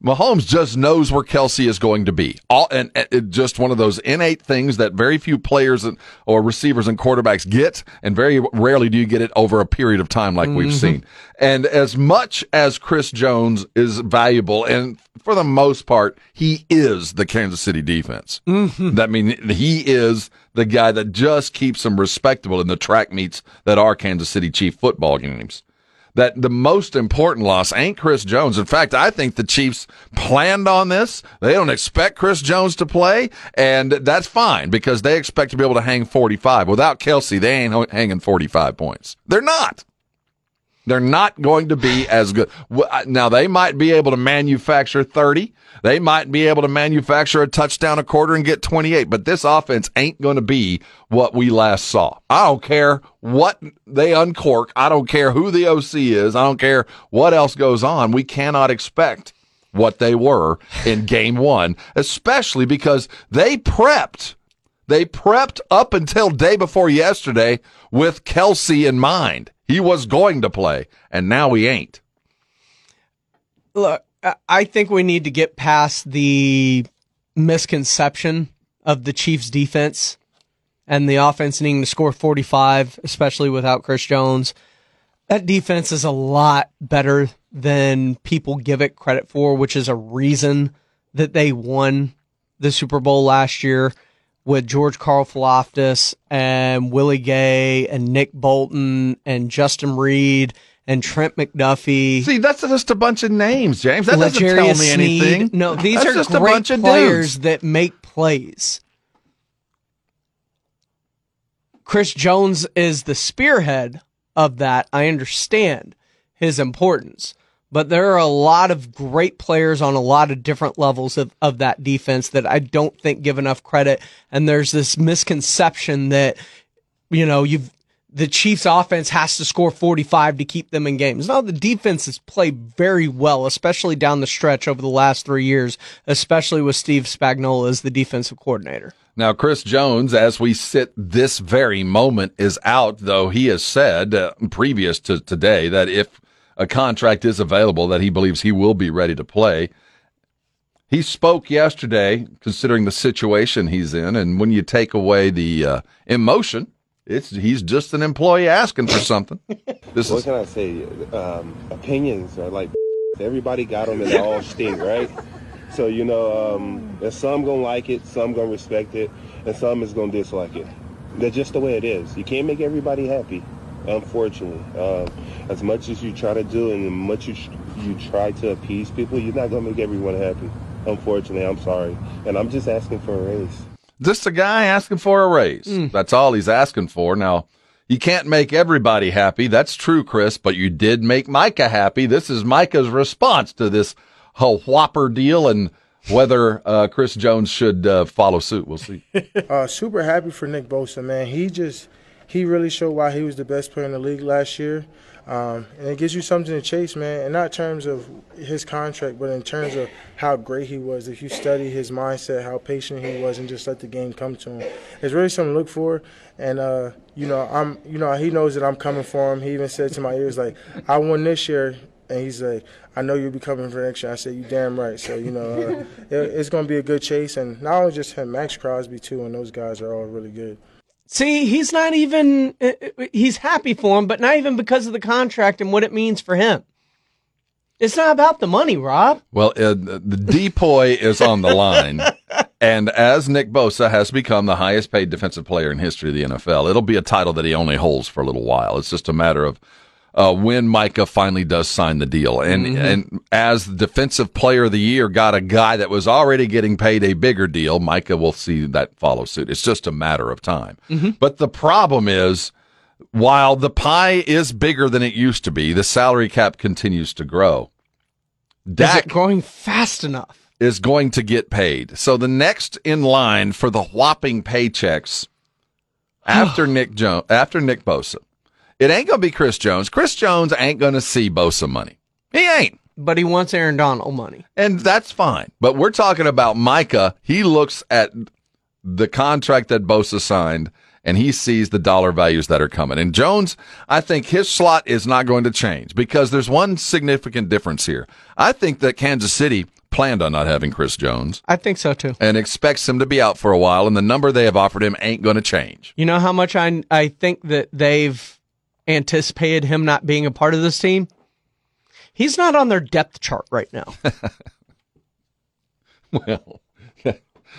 Mahomes just knows where Kelce is going to be. All and, and it, just one of those innate things that very few players and, or receivers and quarterbacks get, and very rarely do you get it over a period of time like we've Mhm. seen. And as much as Chris Jones is valuable, and for the most part, he is the Kansas City defense. That mean he is the guy that just keeps them respectable in the track meets that are Kansas City Chief football games that the most important loss ain't Chris Jones. In fact, I think the Chiefs planned on this. They don't expect Chris Jones to play, and that's fine because they expect to be able to hang 45. Without Kelce, they ain't hanging 45 points. They're not. They're not going to be as good. Uh, now, they might be able to manufacture 30. They might be able to manufacture a touchdown a quarter and get 28, but this offense ain't going to be what we last saw. I don't care what they uncork. I don't care who the OC is. I don't care what else goes on. We cannot expect what they were in game one, especially because they prepped. They prepped up until day before yesterday with Kelce in mind. He was going to play, and now he ain't. Look, I- think we need to get past the misconception of the Chiefs defense and the offense needing to score 45, especially without Chris Jones. That defense is a lot better than people give it credit for, which is a reason that they won the Super Bowl last year. With George Carl Karlaftis and Willie Gay and Nick Bolton and Justin Reid and Trent McDuffie. See, that's just a bunch of names, James. That doesn't tell me Sneed. anything. No, these That's are just a bunch of players dudes. that make plays. Chris Jones is the spearhead of that. I understand his importance, but there are a lot of great players on a lot of different levels of, of that defense that I don't think give enough credit. And there's this misconception that, you know, you've, the Chiefs offense has to score 45 to keep them in games. Now the defense has played very well, especially down the stretch over the last three years, especially with Steve Spagnuolo as the defensive coordinator. Now, Chris Jones, as we sit this very moment, is out, though he has said uh, previous to today that if a contract is available, that he believes he will be ready to play. He spoke yesterday, considering the situation he's in, and when you take away the uh, emotion, it's he's just an employee asking for something. This what is can I say? Um, opinions are like everybody got them and they all stink, right? So you know, um, and some gonna like it, some gonna respect it, and some is gonna dislike it. That's just the way it is. You can't make everybody happy, unfortunately. Um, as much as you try to do and as much you you try to appease people, you're not gonna make everyone happy. Unfortunately, I'm sorry, and I'm just asking for a raise. just a guy asking for a raise. That's all he's asking for. Now, you can't make everybody happy. That's true, Chris, but you did make Micah happy. This is Micah's response to this whole whopper deal and whether uh, Chris Jones should uh, follow suit. We'll see. uh, super happy for Nick Bosa, man. He just he really showed why he was the best player in the league last year, um, and it gives you something to chase, man. And not in terms of his contract, but in terms of how great he was. If you study his mindset, how patient he was, and just let the game come to him, it's really something to look for. And uh, you know, I'm you know he knows that I'm coming for him. He even said to my ears like, "I won this year." And he's like, I know you'll be coming for next year. I said, you damn right. So, you know, uh, it, it's going to be a good chase. And not only just him, Maxx Crosby, too, and those guys are all really good. See, he's not even, uh, he's happy for him, but not even because of the contract and what it means for him. It's not about the money, Rob. Well, uh, the depoy is on the line. And as Nick Bosa has become the highest paid defensive player in history of the NFL, it'll be a title that he only holds for a little while. It's just a matter of uh, when Micah finally does sign the deal. And Mm-hmm. and as the defensive player of the year got a guy that was already getting paid a bigger deal, Micah will see that follow suit. It's just a matter of time. Mm-hmm. But the problem is, while the pie is bigger than it used to be, the salary cap continues to grow. Is Dak it growing fast enough? is going to get paid. So the next in line for the whopping paychecks after Nick Jones, after Nick Bosa, it ain't gonna be Chris Jones. Chris Jones ain't gonna see Bosa money. He ain't. But he wants Aaron Donald money. And that's fine. But we're talking about Micah. He looks at the contract that Bosa signed and he sees the dollar values that are coming. And Jones, I think his slot is not going to change because there's one significant difference here. I think that Kansas City planned on not having Chris Jones I think so too. and expects him to be out for a while, and the number they have offered him ain't going to change. You know how much I I think that they've anticipated him not being a part of this team? He's not on their depth chart right now. Well,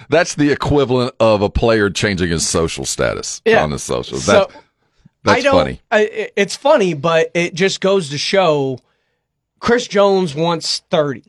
that's the equivalent of a player changing his social status Yeah. on the socials. So, That, that's I don't, funny. I, it's funny, but it just goes to show Chris Jones wants 30.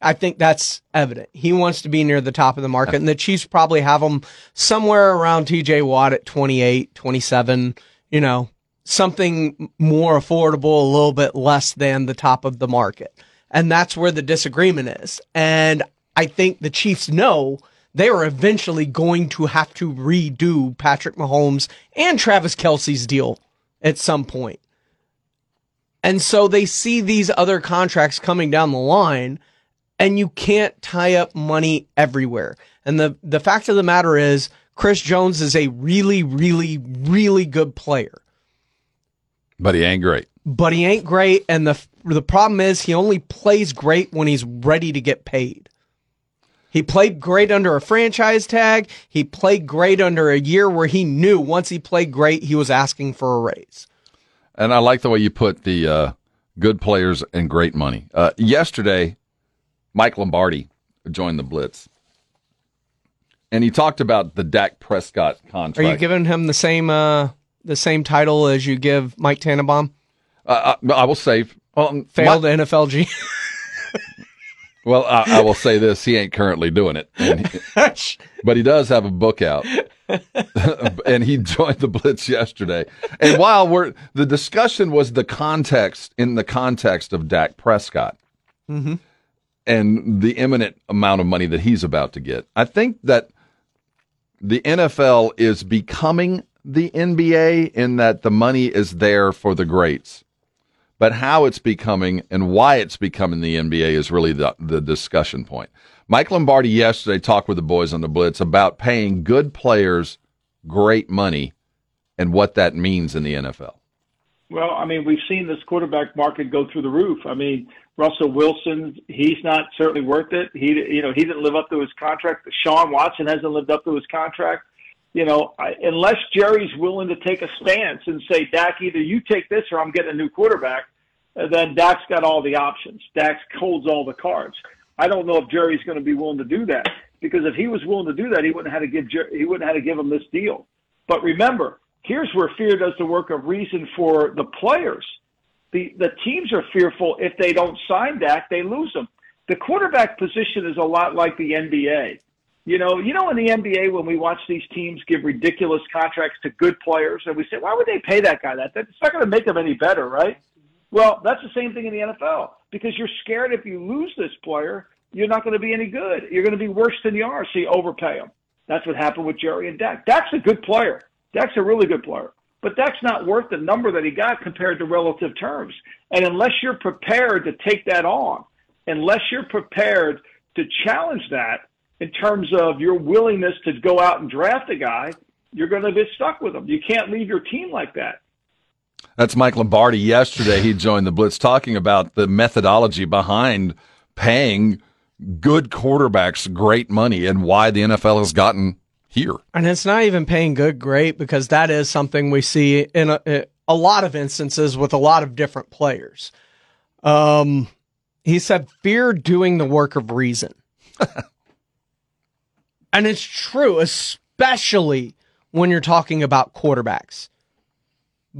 I think that's evident. He wants to be near the top of the market, and the Chiefs probably have him somewhere around TJ Watt at 28, 27, you know, something more affordable, a little bit less than the top of the market. And that's where the disagreement is. And I think the Chiefs know they are eventually going to have to redo Patrick Mahomes and Travis Kelce's deal at some point. And so they see these other contracts coming down the line and you can't tie up money everywhere. And the, the fact of the matter is Chris Jones is a really, really, really good player, But he ain't great. but he ain't great. And the, the problem is he only plays great when he's ready to get paid. He played great under a franchise tag. He played great under a year where he knew once he played great, he was asking for a raise. And I like the way you put the uh, good players and great money. Uh, yesterday, Mike Lombardi joined the Blitz. and he talked about the Dak Prescott contract. Are you giving him the same uh the same title as you give Mike Tannenbaum? Uh, I, I will say, um, Failed my- NFLG. Well, I, I will say this: he ain't currently doing it, he- but he does have a book out, and he joined the Blitz yesterday. And while we're the discussion was the context in the context of Dak Prescott mm-hmm. and the imminent amount of money that he's about to get, I think that the NFL is becoming the NBA in that the money is there for the greats. But how it's becoming and why it's becoming the NBA is really the, the discussion point. Mike Lombardi yesterday talked with the boys on the Blitz about paying good players great money and what that means in the NFL. Well, I mean, we've seen this quarterback market go through the roof. I mean, Russell Wilson, he's not certainly worth it. He, you know, he didn't live up to his contract. Sean Watson hasn't lived up to his contract. You know, I, unless Jerry's willing to take a stance and say, Dak, either you take this or I'm getting a new quarterback, uh, then Dak's got all the options. Dak holds all the cards. I don't know if Jerry's going to be willing to do that because if he was willing to do that, he wouldn't have to give Jer- he wouldn't have to give him this deal. But remember, here's where fear does the work of reason for the players. The the teams are fearful if they don't sign Dak, they lose him. The quarterback position is a lot like the NBA. You know, you know in the NBA when we watch these teams give ridiculous contracts to good players and we say, why would they pay that guy that? That's not going to make them any better, right? Well, that's the same thing in the NFL because you're scared if you lose this player, you're not going to be any good. You're going to be worse than you are, so you overpay him. That's what happened with Jerry and Dak. Dak's a good player. Dak's a really good player. But Dak's not worth the number that he got compared to relative terms. And unless you're prepared to take that on, unless you're prepared to challenge that in terms of your willingness to go out and draft a guy, you're going to be stuck with him. You can't leave your team like that. That's Mike Lombardi. Yesterday, he joined the Blitz talking about the methodology behind paying good quarterbacks great money and why the NFL has gotten here. And it's not even paying good great because that is something we see in a, a lot of instances with a lot of different players. Um, he said, fear doing the work of reason. and it's true, especially when you're talking about quarterbacks,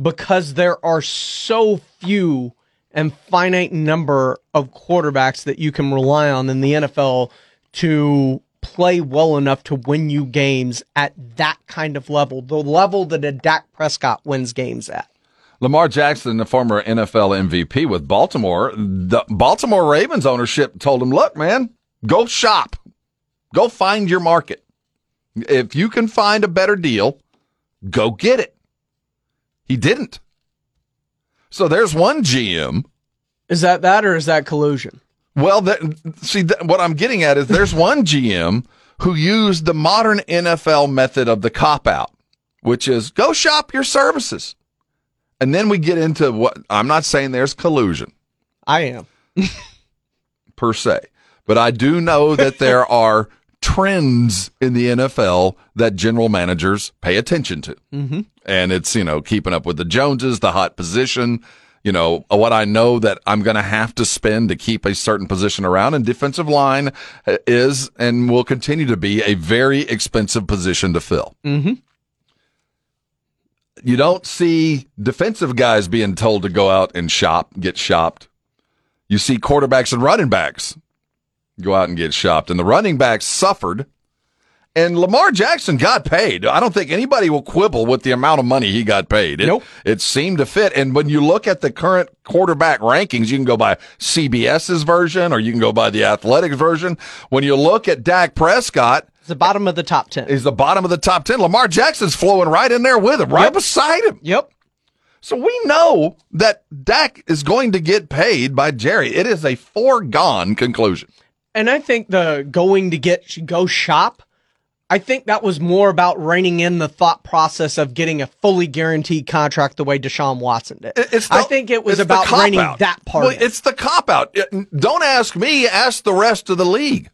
because there are so few and finite number of quarterbacks that you can rely on in the NFL to play well enough to win you games at that kind of level, the level that a Dak Prescott wins games at. Lamar Jackson, the former NFL MVP with Baltimore, the Baltimore Ravens ownership told him, look, man, go shop. Go find your market. If you can find a better deal, go get it. He didn't. So there's one GM. Is that that or is that collusion? Well, that, see, that, what I'm getting at is there's one GM who used the modern NFL method of the cop out, which is go shop your services. And then we get into what I'm not saying there's collusion I am. per se, but I do know that there are trends in the NFL that general managers pay attention to. Mm-hmm. And it's, you know, keeping up with the Joneses, the hot position, you know, what I know that I'm going to have to spend to keep a certain position around. And defensive line is and will continue to be a very expensive position to fill. Mm-hmm. You don't see defensive guys being told to go out and shop, get shopped. You see quarterbacks and running backs go out and get shopped. And the running backs suffered. And Lamar Jackson got paid. I don't think anybody will quibble with the amount of money he got paid. It, Nope. It seemed to fit. And when you look at the current quarterback rankings, you can go by CBS's version or you can go by the Athletics version. When you look at Dak Prescott, It's the bottom of the top 10. he's the bottom of the top 10. Lamar Jackson's flowing right in there with him, right beside him. Yep. So we know that Dak is going to get paid by Jerry. It is a foregone conclusion. And I think the going to get go shop, I think that was more about reining in the thought process of getting a fully guaranteed contract the way Deshaun Watson did. It's the- I think it was about reining out. that part. Well, in. it's the cop out. Don't ask me, ask the rest of the league.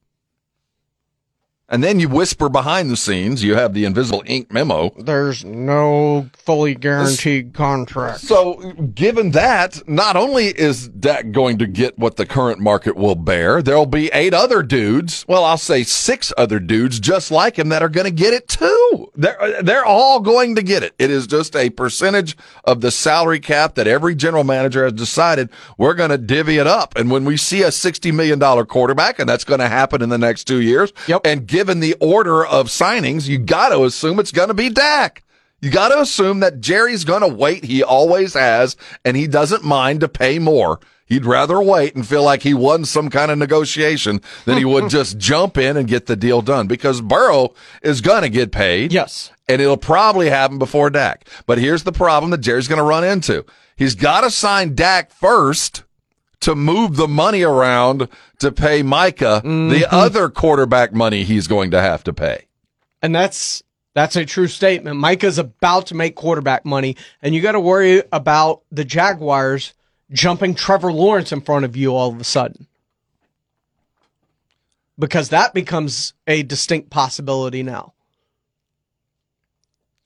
And then you whisper behind the scenes, you have the invisible ink memo. There's no fully guaranteed contract. So, given that, not only is Dak going to get what the current market will bear, there'll be eight other dudes. Well, I'll say six other dudes just like him that are going to get it too. They're, they're all going to get it. It is just a percentage of the salary cap that every general manager has decided we're going to divvy it up. And when we see a $60 million quarterback, and that's going to happen in the next two years, Yep. and given the order of signings, you got to assume it's going to be Dak. You got to assume that Jerry's going to wait. He always has, and he doesn't mind to pay more. He'd rather wait and feel like he won some kind of negotiation than he would just jump in and get the deal done because Burrow is going to get paid. Yes. And it'll probably happen before Dak. But here's the problem that Jerry's going to run into. He's got to sign Dak first to move the money around to pay Micah the mm-hmm. other quarterback money he's going to have to pay. And that's that's a true statement. Micah's about to make quarterback money, and you got to worry about the Jaguars jumping Trevor Lawrence in front of you all of a sudden. Because that becomes a distinct possibility now.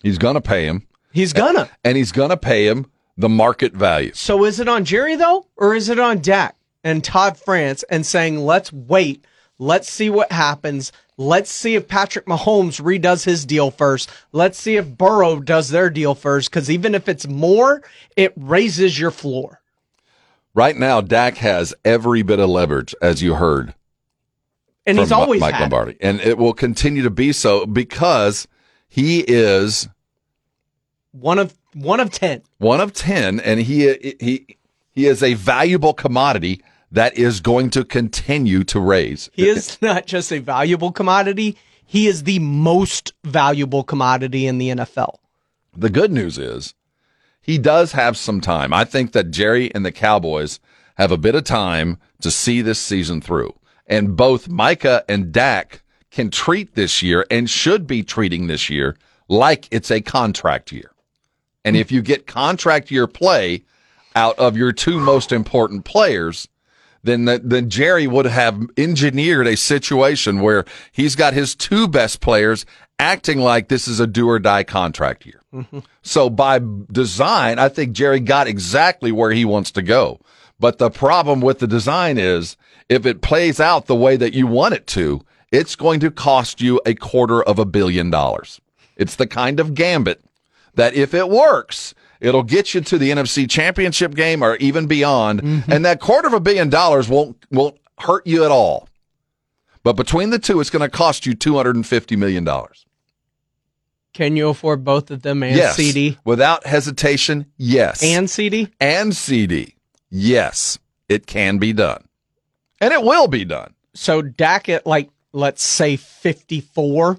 He's going to pay him. He's gonna. And he's going to pay him the market value. So is it on Jerry though, or is it on Dak and Todd France and saying, let's wait, let's see what happens, let's see if Patrick Mahomes redoes his deal first, let's see if Burrow does their deal first, because even if it's more, it raises your floor. Right now, Dak has every bit of leverage, as you heard. And he's always Mike had. Lombardi, and it will continue to be so because he is one of one of ten. one of ten, and he he he is a valuable commodity that is going to continue to raise. He is not just a valuable commodity; he is the most valuable commodity in the NFL. The good news is he does have some time. I think that Jerry and the Cowboys have a bit of time to see this season through. And both Micah and Dak can treat this year and should be treating this year like it's a contract year. And if you get contract year play out of your two most important players, then the, then Jerry would have engineered a situation where he's got his two best players acting like this is a do or die contract year. So by design, I think Jerry got exactly where he wants to go. But the problem with the design is if it plays out the way that you want it to, it's going to cost you a quarter of a billion dollars. It's the kind of gambit that if it works, it'll get you to the NFC championship game or even beyond. Mm-hmm. And that quarter of a billion dollars won't, won't hurt you at all. But between the two, it's going to cost you $250 million. Can you afford both of them and yes. CeeDee Without hesitation, yes. and CeeDee? and CeeDee. Yes, it can be done. And it will be done. So Dak at like let's say fifty four,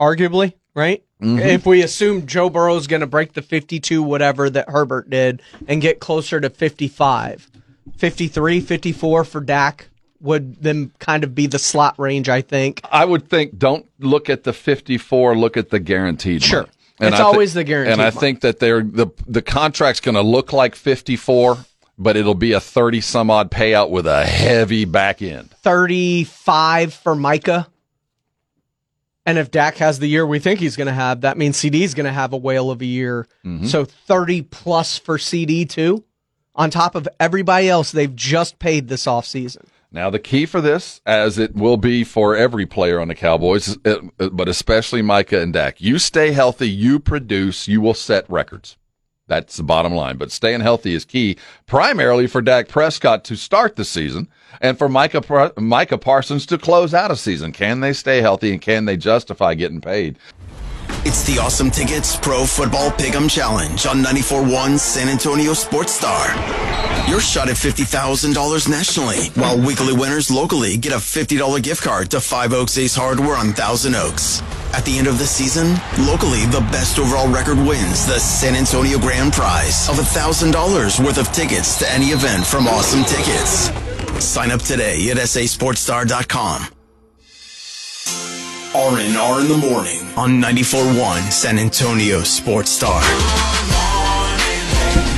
arguably, right? Mhm. If we assume Joe Burrow's going to break the fifty two whatever that Herbert did and get closer to 55, 53, 54 for Dak would then kind of be the slot range, I think. I would think don't look at the 54, look at the guaranteed. Sure. money. It's I always the guaranteed And I money. think that they're the the contract's going to look like 54, but it'll be a 30 some odd payout with a heavy back end. 35 for Micah. And if Dak has the year we think he's going to have, that means CeeDee's going to have a whale of a year. Mhm. So 30 plus for CeeDee too, on top of everybody else they've just paid this offseason. Now, the key for this, as it will be for every player on the Cowboys, uh, but especially Micah and Dak, you stay healthy, you produce, you will set records. That's the bottom line. But staying healthy is key, primarily for Dak Prescott to start the season and for Micah, Micah Parsons to close out a season. Can they stay healthy and can they justify getting paid? It's the Awesome Tickets Pro Football Pick'em Challenge on 94.1 San Antonio Sports Star. Your shot at $50,000 nationally, while weekly winners locally get a $50 gift card to Five Oaks Ace Hardware on Thousand Oaks. At the end of the season, locally, the best overall record wins the San Antonio Grand Prize of $1,000 worth of tickets to any event from Awesome Tickets. Sign up today at sasportstar.com. R&R in the morning on 94.1 San Antonio Sports Star.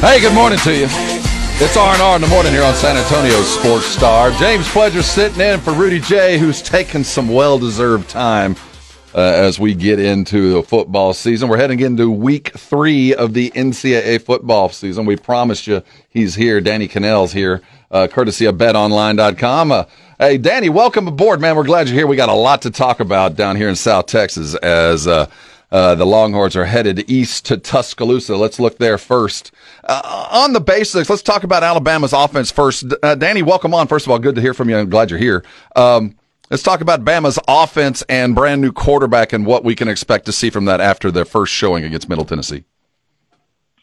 Hey, good morning to you. It's R&R in the morning here on San Antonio Sports Star. James Pledger sitting in for Rudy J, who's taking some well-deserved time uh, as we get into the football season. We're heading into week three of the NCAA football season. We promised you he's here. Danny Kanell's here, uh, courtesy of betonline.com. Uh, hey, Danny, welcome aboard, man. We're glad you're here. We got a lot to talk about down here in South Texas as uh, uh, the Longhorns are headed east to Tuscaloosa. Let's look there first. Uh, on the basics, let's talk about Alabama's offense first. Uh, Danny, welcome on. First of all, good to hear from you. I'm glad you're here. Um, let's talk about Bama's offense and brand new quarterback and what we can expect to see from that after their first showing against Middle Tennessee.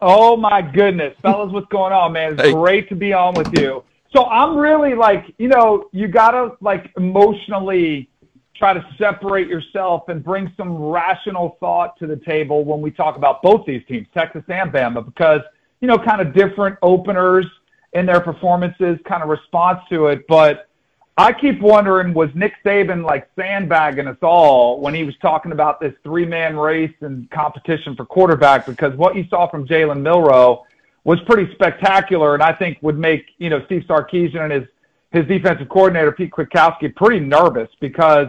Oh my goodness, fellas, what's going on, man? It's Hey. great to be on with you. So I'm really like, you know, you gotta like emotionally try to separate yourself and bring some rational thought to the table when we talk about both these teams, Texas and Bama, because you know, kind of different openers in their performances, kind of response to it, but. I keep wondering, was Nick Saban like sandbagging us all when he was talking about this three man race and competition for quarterback? Because what you saw from Jalen Milroe was pretty spectacular, and I think would make you know Steve Sarkisian and his his defensive coordinator Pete Kwiatkowski pretty nervous because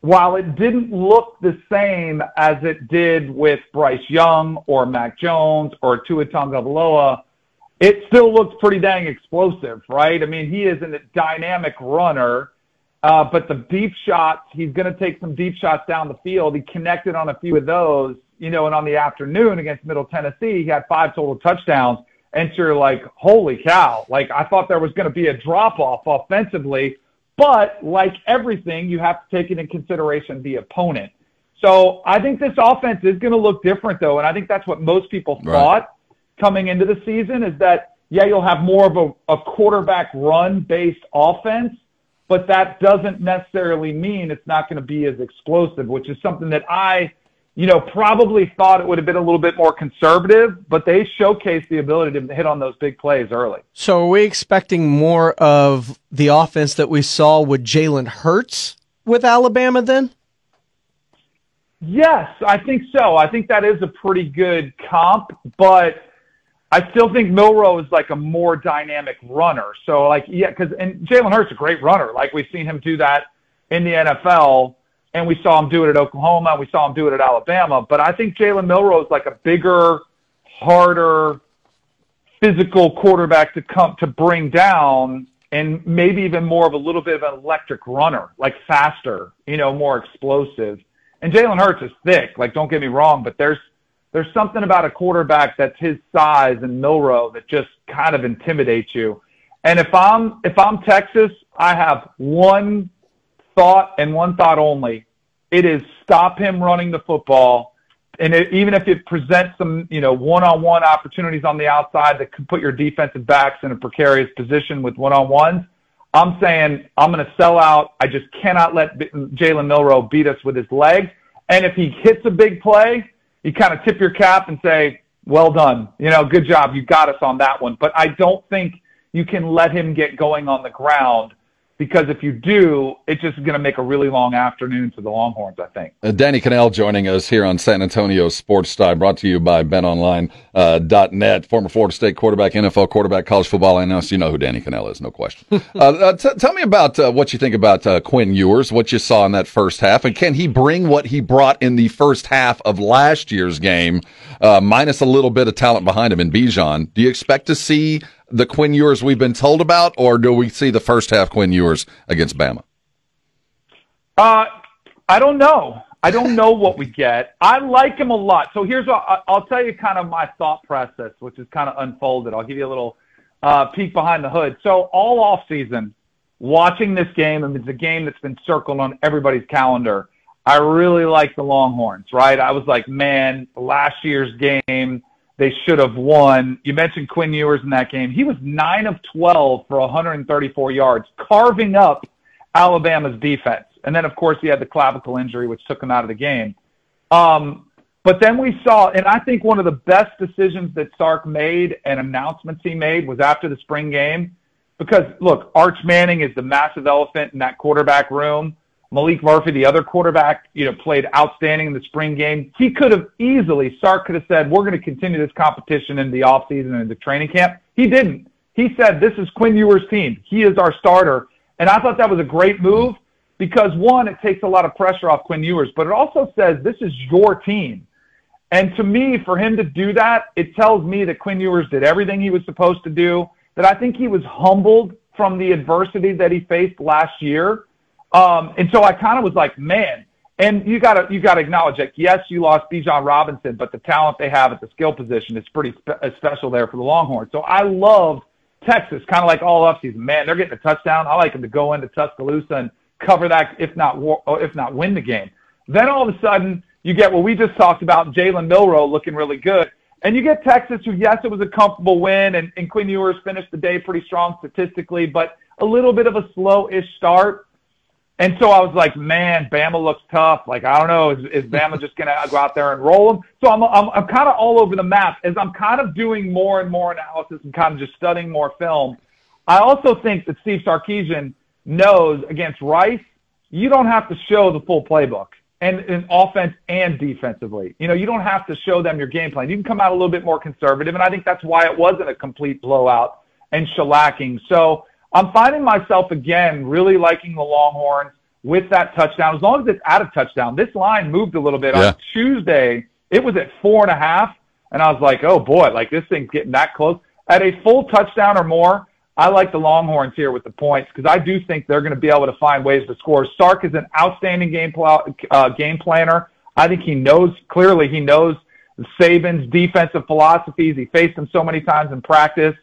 while it didn't look the same as it did with Bryce Young or Mac Jones or Tua Tagovailoa, it still looks pretty dang explosive, right? I mean, he is a dynamic runner, uh, but the deep shots, he's going to take some deep shots down the field. He connected on a few of those, you know, and on the afternoon against Middle Tennessee, he had five total touchdowns. And you're like, holy cow. Like, I thought there was going to be a drop off offensively, but like everything, you have to take into consideration the opponent. So I think this offense is going to look different, though. And I think that's what most people Right. thought coming into the season is that, yeah, you'll have more of a, a quarterback run based offense, but that doesn't necessarily mean it's not going to be as explosive, which is something that I, you know, probably thought it would have been a little bit more conservative, but they showcased the ability to hit on those big plays early. So are we expecting more of the offense that we saw with Jalen Hurts with Alabama then? Yes, I think so. I think that is a pretty good comp, but I still think Milroe is like a more dynamic runner. So like, yeah, cause, and Jalen Hurts is a great runner. Like we've seen him do that in the NFL and we saw him do it at Oklahoma and we saw him do it at Alabama. But I think Jalen Milroe is like a bigger, harder, physical quarterback to come to bring down and maybe even more of a little bit of an electric runner, like faster, you know, more explosive. And Jalen Hurts is thick, like don't get me wrong, but there's there's something about a quarterback that's his size and Milroe that just kind of intimidates you. And if I'm if I'm Texas, I have one thought and one thought only. It is stop him running the football. And it, even if it presents some, you know, one-on-one opportunities on the outside that could put your defensive backs in a precarious position with one-on-ones, I'm saying I'm going to sell out. I just cannot let Jalen Milroe beat us with his legs. And if he hits a big play, you kind of tip your cap and say, well done. You know, good job. You got us on that one. But I don't think you can let him get going on the ground because if you do, it's just going to make a really long afternoon for the Longhorns, I think. Uh, Danny Kanell joining us here on San Antonio Sports Star, brought to you by BetOnline.net. former Florida State quarterback, NFL quarterback, college football analyst. You know who Danny Kanell is, no question. uh, uh, t- tell me about uh, what you think about uh, Quinn Ewers, what you saw in that first half, and can he bring what he brought in the first half of last year's game, uh, minus a little bit of talent behind him in Bijan? Do you expect to see the Quinn Ewers we've been told about, or do we see the first half Quinn Ewers against Bama? Uh, I don't know. I don't know what we get. I like him a lot. So here's what I'll tell you kind of my thought process, which is kind of unfolded. I'll give you a little uh, peek behind the hood. So all off season, watching this game, and it's a game that's been circled on everybody's calendar. I really like the Longhorns, right? I was like, man, last year's game, they should have won. You mentioned Quinn Ewers in that game. He was 9 of 12 for 134 yards, carving up Alabama's defense. And then, of course, he had the clavicle injury, which took him out of the game. Um, but then we saw, and I think one of the best decisions that Sark made and announcements he made was after the spring game. Because, look, Arch Manning is the massive elephant in that quarterback room. Maalik Murphy, the other quarterback, you know, played outstanding in the spring game. He could have easily, Sark could have said, we're going to continue this competition in the offseason and the training camp. He didn't. He said, "This is Quinn Ewers' team. He is our starter." And I thought that was a great move because one, it takes a lot of pressure off Quinn Ewers, but it also says this is your team. And to me, for him to do that, it tells me that Quinn Ewers did everything he was supposed to do. That I think he was humbled from the adversity that he faced last year. Um, and so I kind of was like, man. And you gotta you gotta acknowledge that yes, you lost Bijan Robinson, but the talent they have at the skill position is pretty spe- special there for the Longhorns. So I love Texas, kind of like all offseason. Man, they're getting a touchdown. I like them to go into Tuscaloosa and cover that, if not war, if not win the game. Then all of a sudden, you get what we just talked about, Jalen Milroe looking really good. And you get Texas, who, yes, it was a comfortable win, and, and Quinn Ewers finished the day pretty strong statistically, but a little bit of a slow-ish start. And so I was like, man, Bama looks tough. Like, I don't know, is, is Bama just going to go out there and roll them? So I'm, I'm, I'm kind of all over the map as I'm kind of doing more and more analysis and kind of just studying more film. I also think that Steve Sarkisian knows against Rice, you don't have to show the full playbook and in offense and defensively. You know, you don't have to show them your game plan. You can come out a little bit more conservative, and I think that's why it wasn't a complete blowout and shellacking. So I'm finding myself again really liking the Longhorns with that touchdown. As long as it's at a touchdown, this line moved a little bit Yeah. on Tuesday. It was at four and a half, and I was like, oh boy, like this thing's getting that close. At a full touchdown or more, I like the Longhorns here with the points because I do think they're going to be able to find ways to score. Sark is an outstanding game pl- uh, game planner. I think he knows clearly. He knows Saban's defensive philosophies. He faced them so many times in practice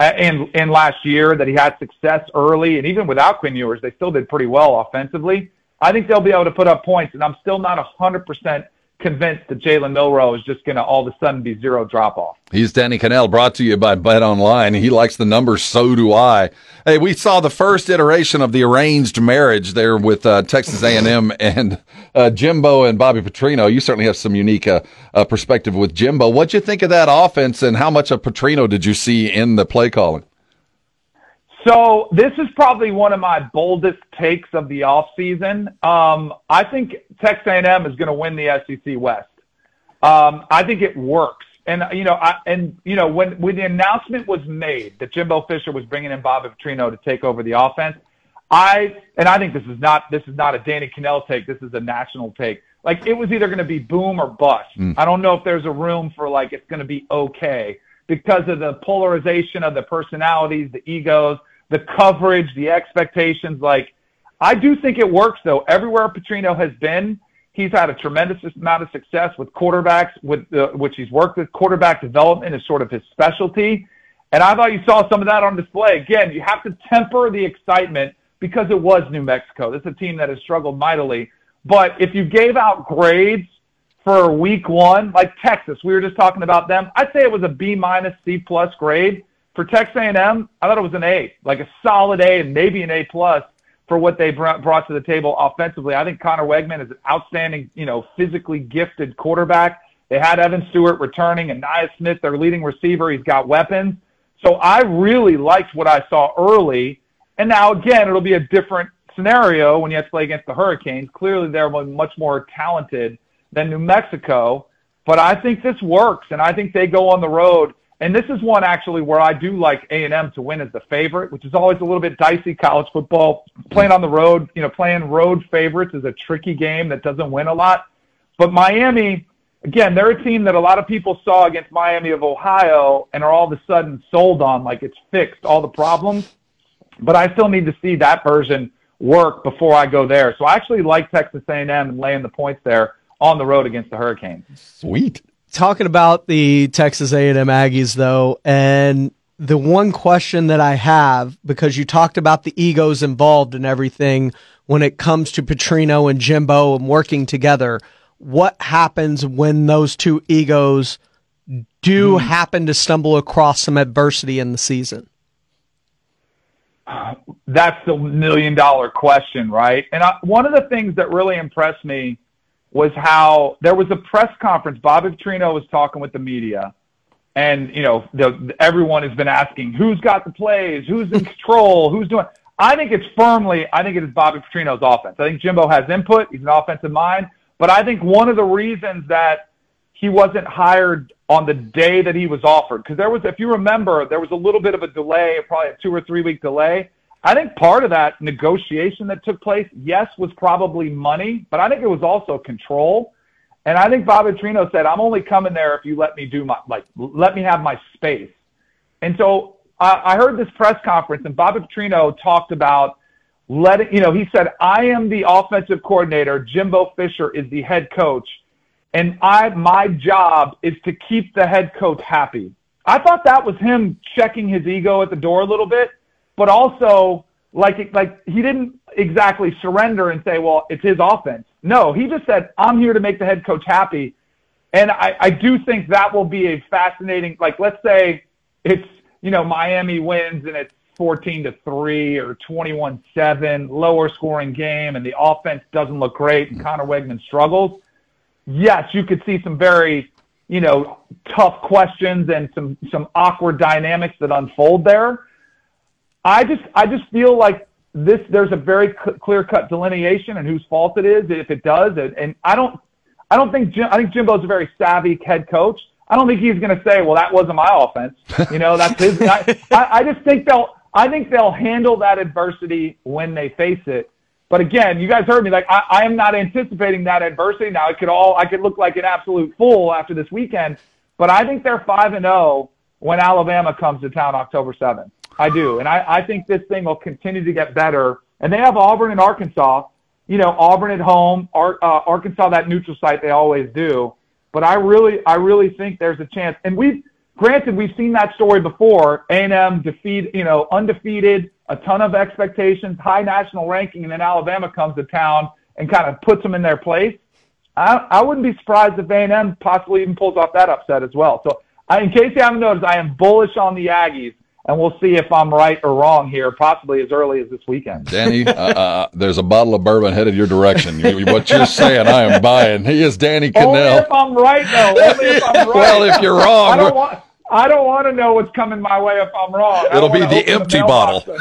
uh, and last year that he had success early, and even without Quinn Ewers, they still did pretty well offensively. I think they'll be able to put up points, and I'm still not 100% convinced that Jalen Milroe is just going to all of a sudden be zero drop off. He's Danny Kanell, brought to you by Bet Online. He likes the numbers, so do I. Hey, we saw the first iteration of the arranged marriage there with uh, Texas A&M and uh, Jimbo and Bobby Petrino. You certainly have some unique uh, uh, perspective with Jimbo. What'd you think of that offense, and how much of Petrino did you see in the play calling? So this is probably one of my boldest takes of the offseason. Um, I think Texas A&M is going to win the SEC West. Um, I think it works. And you know, I, and you know, when when the announcement was made that Jimbo Fisher was bringing in Bobby Petrino to take over the offense, I and I think this is not this is not a Danny Kanell take. This is a national take. Like it was either going to be boom or bust. Mm. I don't know if there's a room for like it's going to be okay because of the polarization of the personalities, the egos, the coverage, the expectations. Like I do think it works though. Everywhere Petrino has been, he's had a tremendous amount of success with quarterbacks, with uh, which he's worked with. Quarterback development is sort of his specialty. And I thought you saw some of that on display. Again, you have to temper the excitement because it was New Mexico. This is a team that has struggled mightily. But if you gave out grades for week one, like Texas, we were just talking about them, I'd say it was a B minus, C plus grade. For Texas A&M, I thought it was an A, like a solid A and maybe an A plus for what they brought to the table offensively. I think Conner Weigman is an outstanding, you know, physically gifted quarterback. They had Evan Stewart returning and Ainias Smith, their leading receiver. He's got weapons. So I really liked what I saw early. And now again, it'll be a different scenario when you have to play against the Hurricanes. Clearly, they're much more talented than New Mexico. But I think this works, and I think they go on the road. And this is one actually where I do like A&M to win as the favorite, which is always a little bit dicey. College football playing on the road, you know, playing road favorites is a tricky game that doesn't win a lot. But Miami, again, they're a team that a lot of people saw against Miami of Ohio and are all of a sudden sold on like it's fixed all the problems. But I still need to see that version work before I go there. So I actually like Texas A&M and laying the points there on the road against the Hurricanes. Sweet. Talking about the Texas A&M Aggies though, and the one question that I have because you talked about the egos involved and everything when it comes to Petrino and Jimbo and working together, what happens when those two egos do mm-hmm. happen to stumble across some adversity in the season? That's the million dollar question, right? And I, one of the things that really impressed me was how there was a press conference. Bobby Petrino was talking with the media, and you know, the, everyone has been asking who's got the plays, who's in control, who's doing. I think it's firmly. I think it is Bobby Petrino's offense. I think Jimbo has input. He's an offensive mind, but I think one of the reasons that he wasn't hired on the day that he was offered. Because there was, if you remember, there was a little bit of a delay, probably a two or three week delay. I think part of that negotiation that took place, yes, was probably money, but I think it was also control. And I think Bob Petrino said, I'm only coming there if you let me do my, like, let me have my space. And so I, I heard this press conference and Bob Petrino talked about letting, you know, he said, I am the offensive coordinator. Jimbo Fisher is the head coach. And I, my job is to keep the head coach happy. I thought that was him checking his ego at the door a little bit, but also like, like he didn't exactly surrender and say, well, it's his offense. No, he just said, I'm here to make the head coach happy. And I, I do think that will be a fascinating, like, let's say it's, you know, Miami wins and it's 14 to 3 or 21 7, lower scoring game, and the offense doesn't look great and Conner Weigman struggles. Yes, you could see some very, you know, tough questions and some, some awkward dynamics that unfold there. I just, I just feel like this there's a very cl- clear cut delineation and whose fault it is if it does and, and I don't I don't think Jim, I think Jimbo's a very savvy head coach. I don't think he's going to say, "Well, that wasn't my offense." You know, that's his. I, I, I just think they'll I think they'll handle that adversity when they face it. But again, you guys heard me. Like I, I am not anticipating that adversity. Now it could all I could look like an absolute fool after this weekend, but I think they're five and zero when Alabama comes to town October seventh. I do. And I, I think this thing will continue to get better. And they have Auburn and Arkansas. You know, Auburn at home, Ar- uh, Arkansas that neutral site they always do. But I really, I really think there's a chance. And we've, granted, we've seen that story before. A&M defeat, you know, undefeated, a ton of expectations, high national ranking, and then Alabama comes to town and kind of puts them in their place. I, I wouldn't be surprised if A&M possibly even pulls off that upset as well. So, I, in case you haven't noticed, I am bullish on the Aggies and we'll see if I'm right or wrong here, possibly as early as this weekend. Danny, uh, uh, there's a bottle of bourbon headed your direction. What you're saying, I am buying. He is Danny Kanell. Only if I'm right, though. Only if I'm right. well, if you're wrong, I don't want. I don't want to know what's coming my way if I'm wrong. It'll be the empty mailbox bottle.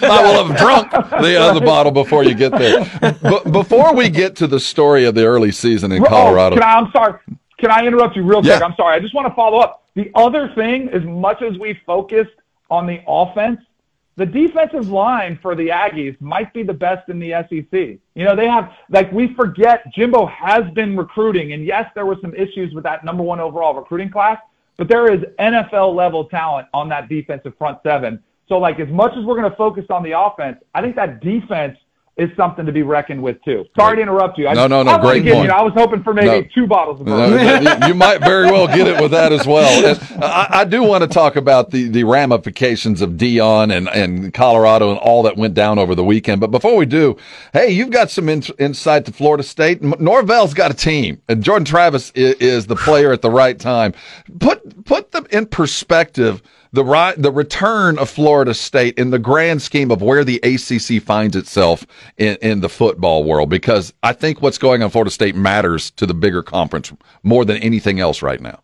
I will have drunk the other bottle before you get there. But before we get to the story of the early season in Oh, Colorado, can I, I'm sorry. Can I interrupt you real quick? Yeah. I'm sorry. I just want to follow up. The other thing, as much as we focused on the offense, the defensive line for the Aggies might be the best in the SEC. You know, they have, like, we forget Jimbo has been recruiting, and yes, there were some issues with that number one overall recruiting class, but there is NFL level talent on that defensive front seven. So, like, as much as we're going to focus on the offense, I think that defense is something to be reckoned with too. Sorry to interrupt you. I, No, no, no, I great give point. You, I was hoping for maybe No. two bottles of No, bourbon. you- you might very well get it with that as well. I, I do want to talk about the, the ramifications of Deion and, and Colorado and all that went down over the weekend. But before we do, hey, you've got some in, insight to Florida State. Norvell's got a team, and Jordan Travis is, is the player at the right time. Put put them in perspective. The ri- the return of Florida State in the grand scheme of where the ACC finds itself in, in the football world, because I think what's going on Florida State matters to the bigger conference more than anything else right now.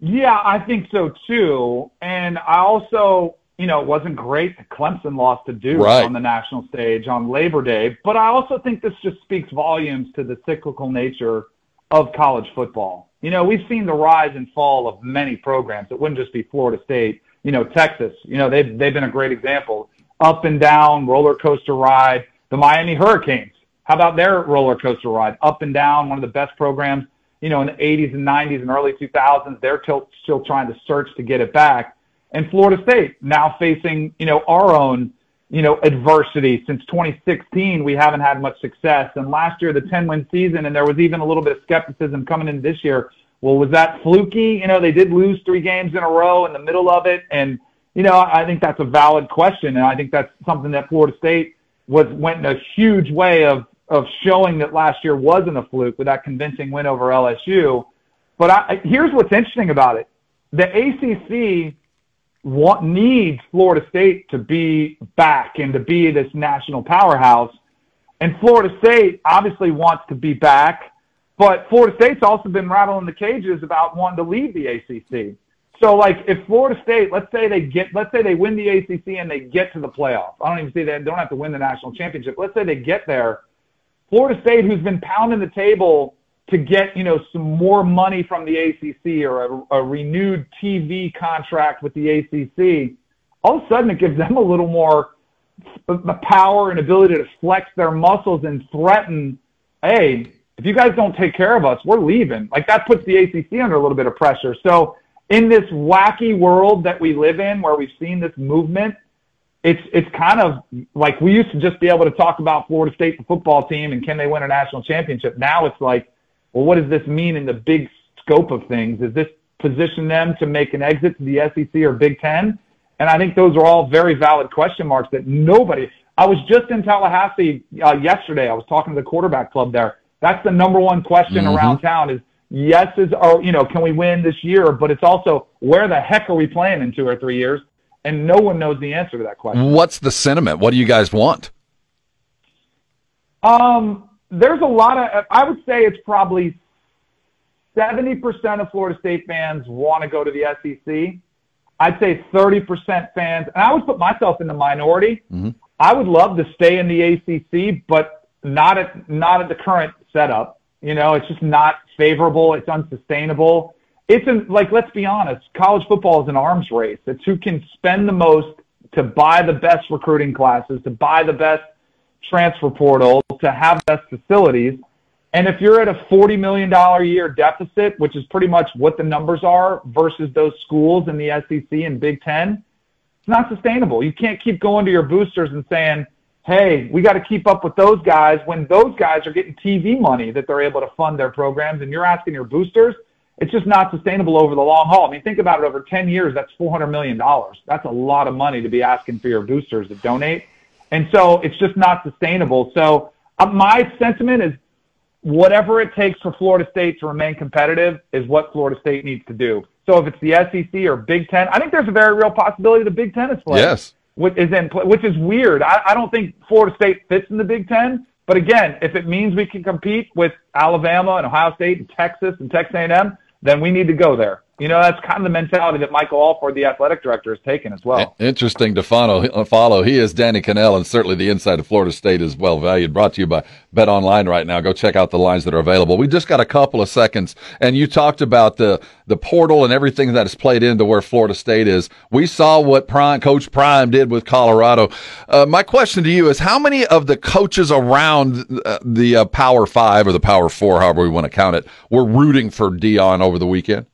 Yeah, I think so too. And I also, you know, it wasn't great that Clemson lost to Duke Right. on the national stage on Labor Day, but I also think this just speaks volumes to the cyclical nature of college football. You know, we've seen the rise and fall of many programs. It wouldn't just be Florida State. You know, Texas. You know, they've they've been a great example. Up and down roller coaster ride. The Miami Hurricanes. How about their roller coaster ride? Up and down. One of the best programs. You know, in the 80s and 90s and early 2000s, they're till, still trying to search to get it back. And Florida State now facing, you know, our own, you know, adversity. Since 2016, we haven't had much success. And last year, the 10 win season, and there was even a little bit of skepticism coming into this year. Well, was that fluky? You know, they did lose three games in a row in the middle of it. And, you know, I think that's a valid question. And I think that's something that Florida State was, went in a huge way of, of showing that last year wasn't a fluke with that convincing win over LSU. But I, here's what's interesting about it. The ACC want, needs Florida State to be back and to be this national powerhouse. And Florida State obviously wants to be back, but Florida State's also been rattling the cages about wanting to leave the ACC. So, like, if Florida State, let's say they get, let's say they win the ACC and they get to the playoff. I don't even say they don't have to win the national championship. Let's say they get there. Florida State, who's been pounding the table to get, you know, some more money from the ACC or a, a renewed TV contract with the ACC, all of a sudden it gives them a little more power and ability to flex their muscles and threaten, hey, if you guys don't take care of us, we're leaving. Like that puts the ACC under a little bit of pressure. So in this wacky world that we live in, where we've seen this movement, it's it's kind of like we used to just be able to talk about Florida State, the football team, and can they win a national championship. Now it's like, well, what does this mean in the big scope of things? Does this position them to make an exit to the SEC or Big Ten? And I think those are all very valid question marks that nobody. I was just in Tallahassee uh, yesterday. I was talking to the quarterback club there. That's the number one question Mhm. around town is yes is or you know can we win this year? But it's also where the heck are we playing in two or three years? And no one knows the answer to that question. What's the sentiment? What do you guys want? Um, there's a lot of. I would say it's probably seventy percent of Florida State fans want to go to the SEC. I'd say thirty percent fans, and I would put myself in the minority. Mm-hmm. I would love to stay in the ACC, but not at not at the current setup. You know, it's just not favorable. It's unsustainable. It's an, like let's be honest, college football is an arms race. It's who can spend the most to buy the best recruiting classes, to buy the best transfer portal, to have best facilities. And if you're at a $40 million a year deficit, which is pretty much what the numbers are versus those schools in the SEC and Big Ten, it's not sustainable. You can't keep going to your boosters and saying, hey, we got to keep up with those guys when those guys are getting TV money that they're able to fund their programs and you're asking your boosters. It's just not sustainable over the long haul. I mean, think about it over 10 years, that's $400 million. That's a lot of money to be asking for your boosters to donate. And so it's just not sustainable. So uh, my sentiment is whatever it takes for Florida State to remain competitive is what Florida State needs to do. So if it's the SEC or Big Ten, I think there's a very real possibility the Big Ten is playing. Yes. Which is in, which is weird. I, I don't think Florida State fits in the Big Ten. But again, if it means we can compete with Alabama and Ohio State and Texas and Texas A&M, then we need to go there. You know, that's kind of the mentality that Michael Alford, the athletic director, has taken as well. Interesting to follow. Follow. He is Danny Kanell, and certainly the inside of Florida State is well valued. Brought to you by Bet Online right now. Go check out the lines that are available. We just got a couple of seconds, and you talked about the the portal and everything that has played into where Florida State is. We saw what Prime Coach Prime did with Colorado. Uh, my question to you is: How many of the coaches around uh, the uh, Power Five or the Power Four, however we want to count it, were rooting for Deion over the weekend?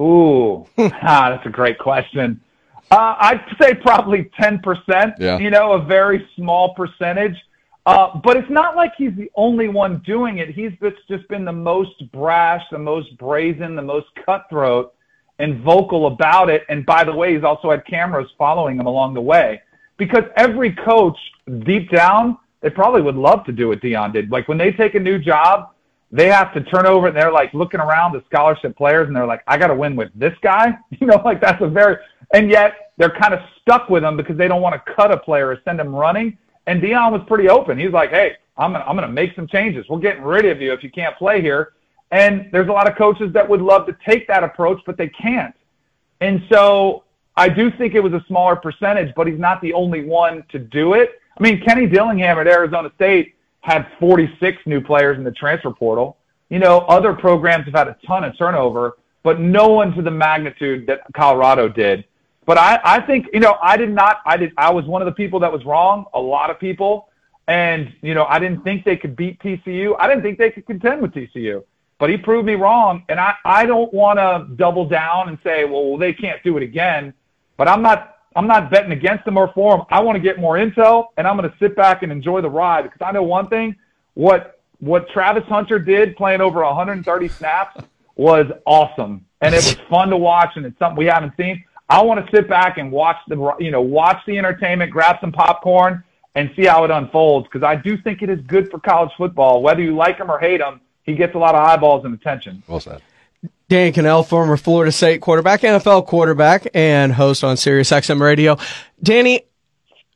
Ooh, ah, that's a great question. Uh, I'd say probably 10%, Yeah. you know, a very small percentage. Uh, but it's not like he's the only one doing it. He's just, just been the most brash, the most brazen, the most cutthroat and vocal about it. And by the way, he's also had cameras following him along the way. Because every coach, deep down, they probably would love to do what Deion did. Like when they take a new job, they have to turn over and they're like looking around the scholarship players and they're like, I got to win with this guy. You know, like that's a very, and yet they're kind of stuck with him because they don't want to cut a player or send him running. And Deion was pretty open. He's like, hey, I'm gonna, I'm going to make some changes. We're getting rid of you if you can't play here. And there's a lot of coaches that would love to take that approach, but they can't. And so I do think it was a smaller percentage, but he's not the only one to do it. I mean, Kenny Dillingham at Arizona State had 46 new players in the transfer portal. You know, other programs have had a ton of turnover, but no one to the magnitude that Colorado did. But I, I think, you know, I did not, I did, I was one of the people that was wrong. A lot of people. And, you know, I didn't think they could beat TCU. I didn't think they could contend with TCU. But he proved me wrong. And I, I don't want to double down and say, well, they can't do it again. But I'm not, I'm not betting against them or for them. I want to get more intel, and I'm going to sit back and enjoy the ride because I know one thing: what what Travis Hunter did, playing over 130 snaps, was awesome, and it was fun to watch, and it's something we haven't seen. I want to sit back and watch the, you know, watch the entertainment, grab some popcorn, and see how it unfolds because I do think it is good for college football. Whether you like him or hate him, he gets a lot of eyeballs and attention. Well said. Dan Kanell, former Florida State quarterback, NFL quarterback, and host on Sirius XM Radio. Danny,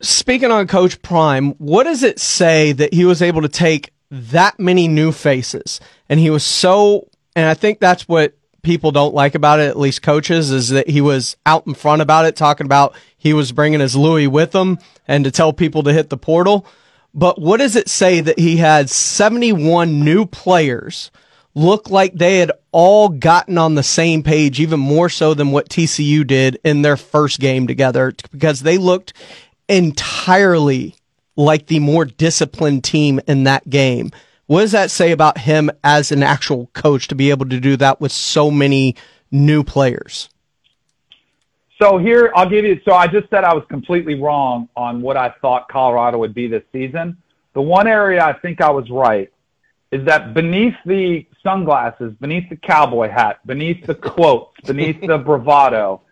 speaking on Coach Prime, what does it say that he was able to take that many new faces and he was so, and I think that's what people don't like about it, at least coaches, is that he was out in front about it, talking about he was bringing his Louis with him and to tell people to hit the portal. But what does it say that he had 71 new players look like they had all gotten on the same page, even more so than what TCU did in their first game together, because they looked entirely like the more disciplined team in that game. What does that say about him as an actual coach to be able to do that with so many new players? So here, I'll give you. So I just said I was completely wrong on what I thought Colorado would be this season. The one area I think I was right is that beneath the sunglasses, beneath the cowboy hat, beneath the quotes, beneath the bravado,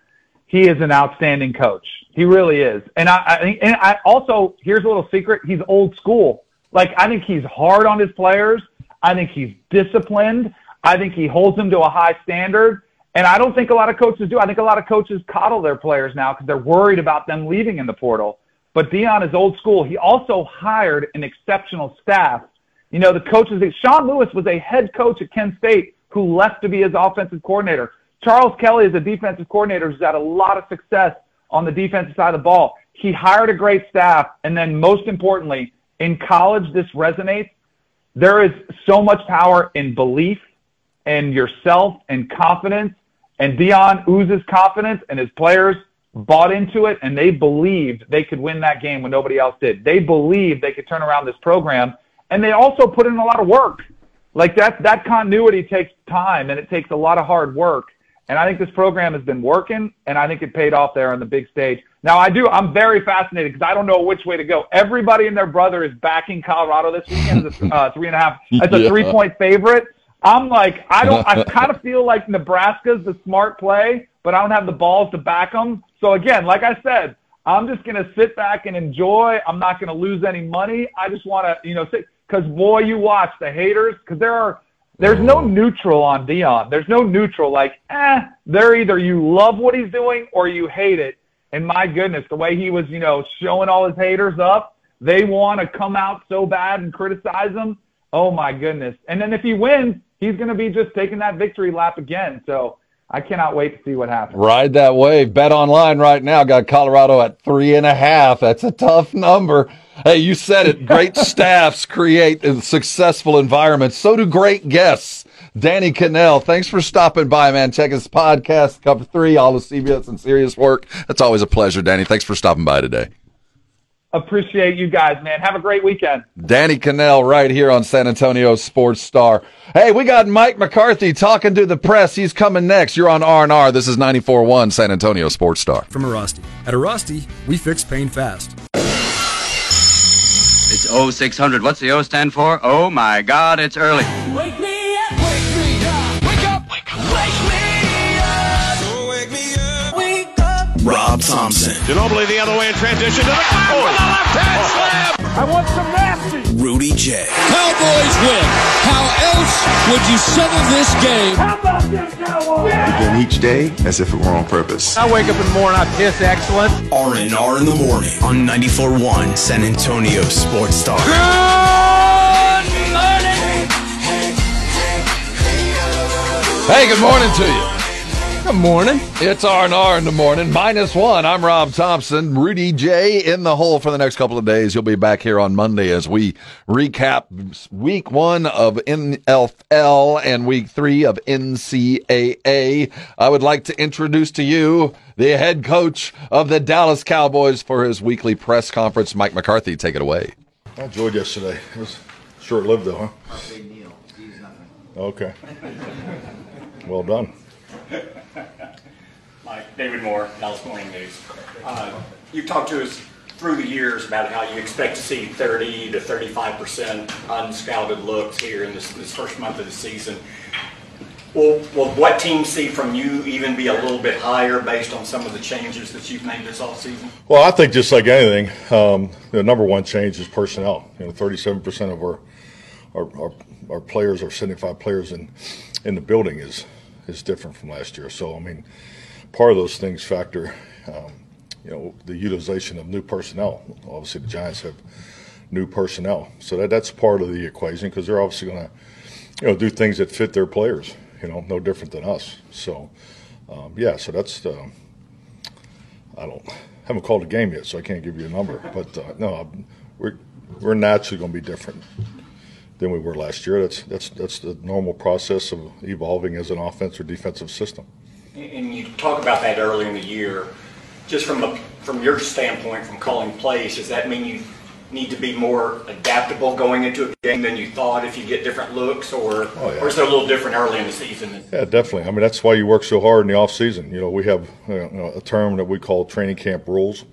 he is an outstanding coach. He really is. And I, I think, and I also, here's a little secret. He's old school. Like, I think he's hard on his players. I think he's disciplined. I think he holds them to a high standard. And I don't think a lot of coaches do. I think a lot of coaches coddle their players now because they're worried about them leaving in the portal. But Deion is old school. He also hired an exceptional staff. You know, the coaches, Sean Lewis was a head coach at Kent State who left to be his offensive coordinator. Charles Kelly is a defensive coordinator who's had a lot of success on the defensive side of the ball. He hired a great staff. And then most importantly, in college, this resonates. There is so much power in belief and yourself and confidence. And Deion oozes confidence, and his players bought into it, and they believed they could win that game when nobody else did. They believed they could turn around this program, and they also put in a lot of work. Like that, that continuity takes time, and it takes a lot of hard work. And I think this program has been working, and I think it paid off there on the big stage. Now, I do. I'm very fascinated because I don't know which way to go. Everybody and their brother is backing Colorado this weekend as a uh, three and a half, as a Yeah. three point favorite. I'm like, I don't. I kind of feel like Nebraska's the smart play, but I don't have the balls to back them. So again, like I said, I'm just gonna sit back and enjoy. I'm not gonna lose any money. I just want to, you know, sit because boy, you watch the haters because there are. There's no neutral on Deion. There's no neutral. Like, eh, they're either you love what he's doing or you hate it. And my goodness, the way he was, you know, showing all his haters up, they want to come out so bad and criticize him. Oh my goodness. And then if he wins, he's going to be just taking that victory lap again. So I cannot wait to see what happens. Ride that wave. Bet online right now. Got Colorado at three and a half. That's a tough number. Hey, you said it. Great staffs create a successful environments. So do great guests. Danny Kanell, thanks for stopping by, man. Check his podcast, Cover Three, all the CBS and Sirius work. That's always a pleasure, Danny. Thanks for stopping by today. Appreciate you guys, man. Have a great weekend. Danny Kanell right here on San Antonio Sports Star. Hey, we got Mike McCarthy talking to the press. He's coming next. You're on R&R. This is 94.1 San Antonio Sports Star. From Arasti. At Arasti, we fix pain fast. It's 0600. What's the O stand for? Oh my God, it's early. Wake me up, wake me up, wake up, wake up, wake me up, so wake me up, wake up. Rob Thompson, Ginobili the other way in transition to the oh. Oh. back with left hand slam. I want some nasty. Rudy J, Cowboys win. How else would you settle this game? How about this Cowboys? Begin each day as if it were on purpose. I wake up in the morning, I piss excellent. R&R in the morning on 94.1 San Antonio Sports Star. Good morning! Hey, good morning to you. Good morning. It's R&R in the morning. Minus one. I'm Rob Thompson. Rudy J in the hole for the next couple of days. You'll be back here on Monday as we recap week one of NFL and week three of NCAA. I would like to introduce to you the head coach of the Dallas Cowboys for his weekly press conference, Mike McCarthy. Take it away. I enjoyed yesterday. It was short lived though, huh? Okay. Well done. Mike, David Moore, Dallas Morning News. Uh, You've talked to us through the years about how you expect to see 30 to 35 percent unscouted looks here in this, this first month of the season. Will, will what teams see from you even be a little bit higher based on some of the changes that you've made this offseason? Well, I think just like anything, um, the number one change is personnel. You know, 37% of our our, our, our players, our 75 players in in the building is is different from last year. So, I mean, part of those things factor, um, you know, the utilization of new personnel. Obviously, the Giants have new personnel, so that that's part of the equation because they're obviously going to, you know, do things that fit their players. You know, no different than us. So, um, yeah, so that's. I don't haven't called a game yet, so I can't give you a number. But uh, no, we're we're naturally going to be different than we were last year. That's that's that's the normal process of evolving as an offense or defensive system. And you talk about that early in the year. Just from a, from your standpoint, from calling plays, does that mean you need to be more adaptable going into a game than you thought if you get different looks, or Oh, yeah. or is it a little different early in the season? Yeah, definitely. I mean, that's why you work so hard in the off season. You know, we have you know, a term that we call training camp rules.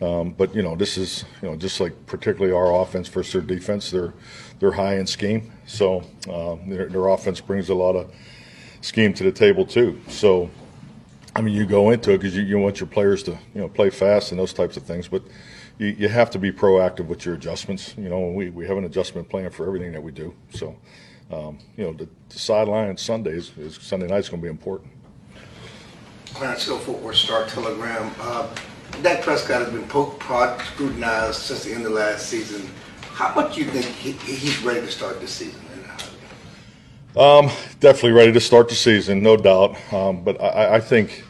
Um, but you know, this is you know just like particularly our offense versus their defense. They're they're high in scheme, so um, their, their offense brings a lot of scheme to the table too. So, I mean, you go into it because you, you want your players to you know play fast and those types of things, but you, you have to be proactive with your adjustments. You know, we we have an adjustment plan for everything that we do. So, um, you know, the, the sideline on Sundays is Sunday night's going to be important. Clarence Hill, Fort Worth Star Telegram. Uh, Dak Prescott has been poked, prod, scrutinized since the end of last season. How much do you think he, he's ready to start this season? Um, definitely ready to start the season, no doubt. Um, but I, I think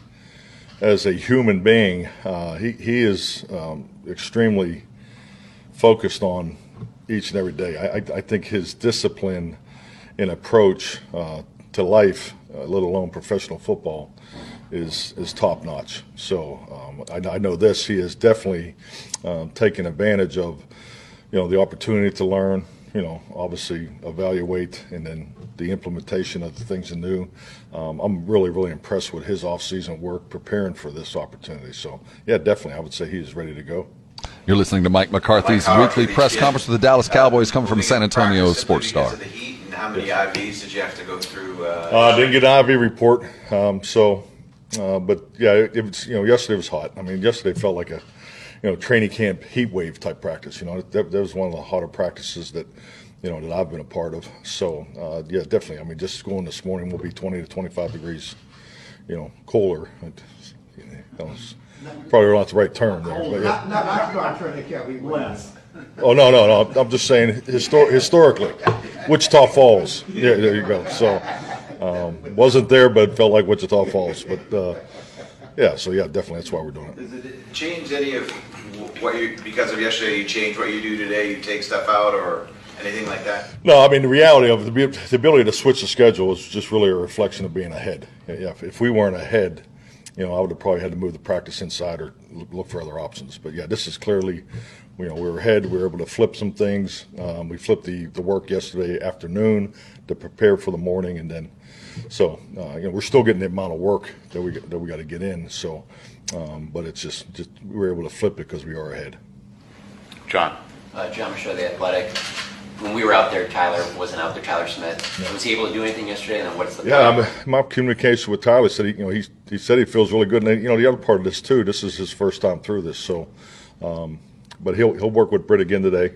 as a human being, uh, he, he is um, extremely focused on each and every day. I, I, think his discipline and approach uh, to life, uh, let alone professional football, is is top notch. So um, I, I know this. He has definitely um, taken advantage of, you know, the opportunity to learn. You know, obviously evaluate and then the implementation of the things anew. Um, I'm really, really impressed with his off-season work preparing for this opportunity. So, yeah, definitely, I would say he is ready to go. You're listening to Mike McCarthy's Mike weekly press yeah. conference with the Dallas Cowboys coming from San Antonio Sports Star. because of the heat, and how many IVs did you have to go through? Uh, Uh, I didn't get an IV report, um, so, uh, but yeah, it, it was, you know, yesterday was hot. I mean, yesterday felt like a, you know, training camp heat wave type practice. You know, that, that was one of the hotter practices that, you know, that I've been a part of. So, uh, yeah, definitely. I mean, just going this morning will be 20 to 25 degrees, you know, cooler. You know, probably not the right term there. But yeah. Not, not, not going training camp. We less. Oh no, no, no! I'm just saying histor- historically, Wichita Falls. Yeah, there you go. So um, wasn't there, but felt like Wichita Falls. But uh, yeah, so yeah, definitely that's why we're doing it. Does it change any of what you, because of yesterday, you change what you do today, you take stuff out or anything like that? No, I mean the reality of the, the ability to switch the schedule is just really a reflection of being ahead. Yeah, if, if we weren't ahead, you know, I would have probably had to move the practice inside or look, look for other options. But yeah, this is clearly, you know, we were ahead. We were able to flip some things. Um, we flipped the, the work yesterday afternoon to prepare for the morning, and then so uh, you know we're still getting the amount of work that we that we got to get in. So, um, but it's just just we were able to flip it because we are ahead. John. Uh, John Machota, The Athletic. When we were out there, Tyler wasn't out there. Tyler Smith was he able to do anything yesterday? And then what's the Yeah, I mean, my communication with Tyler said he, you know, he he said he feels really good, and you know, the other part of this too. This is his first time through this, so, um, but he'll he'll work with Britt again today.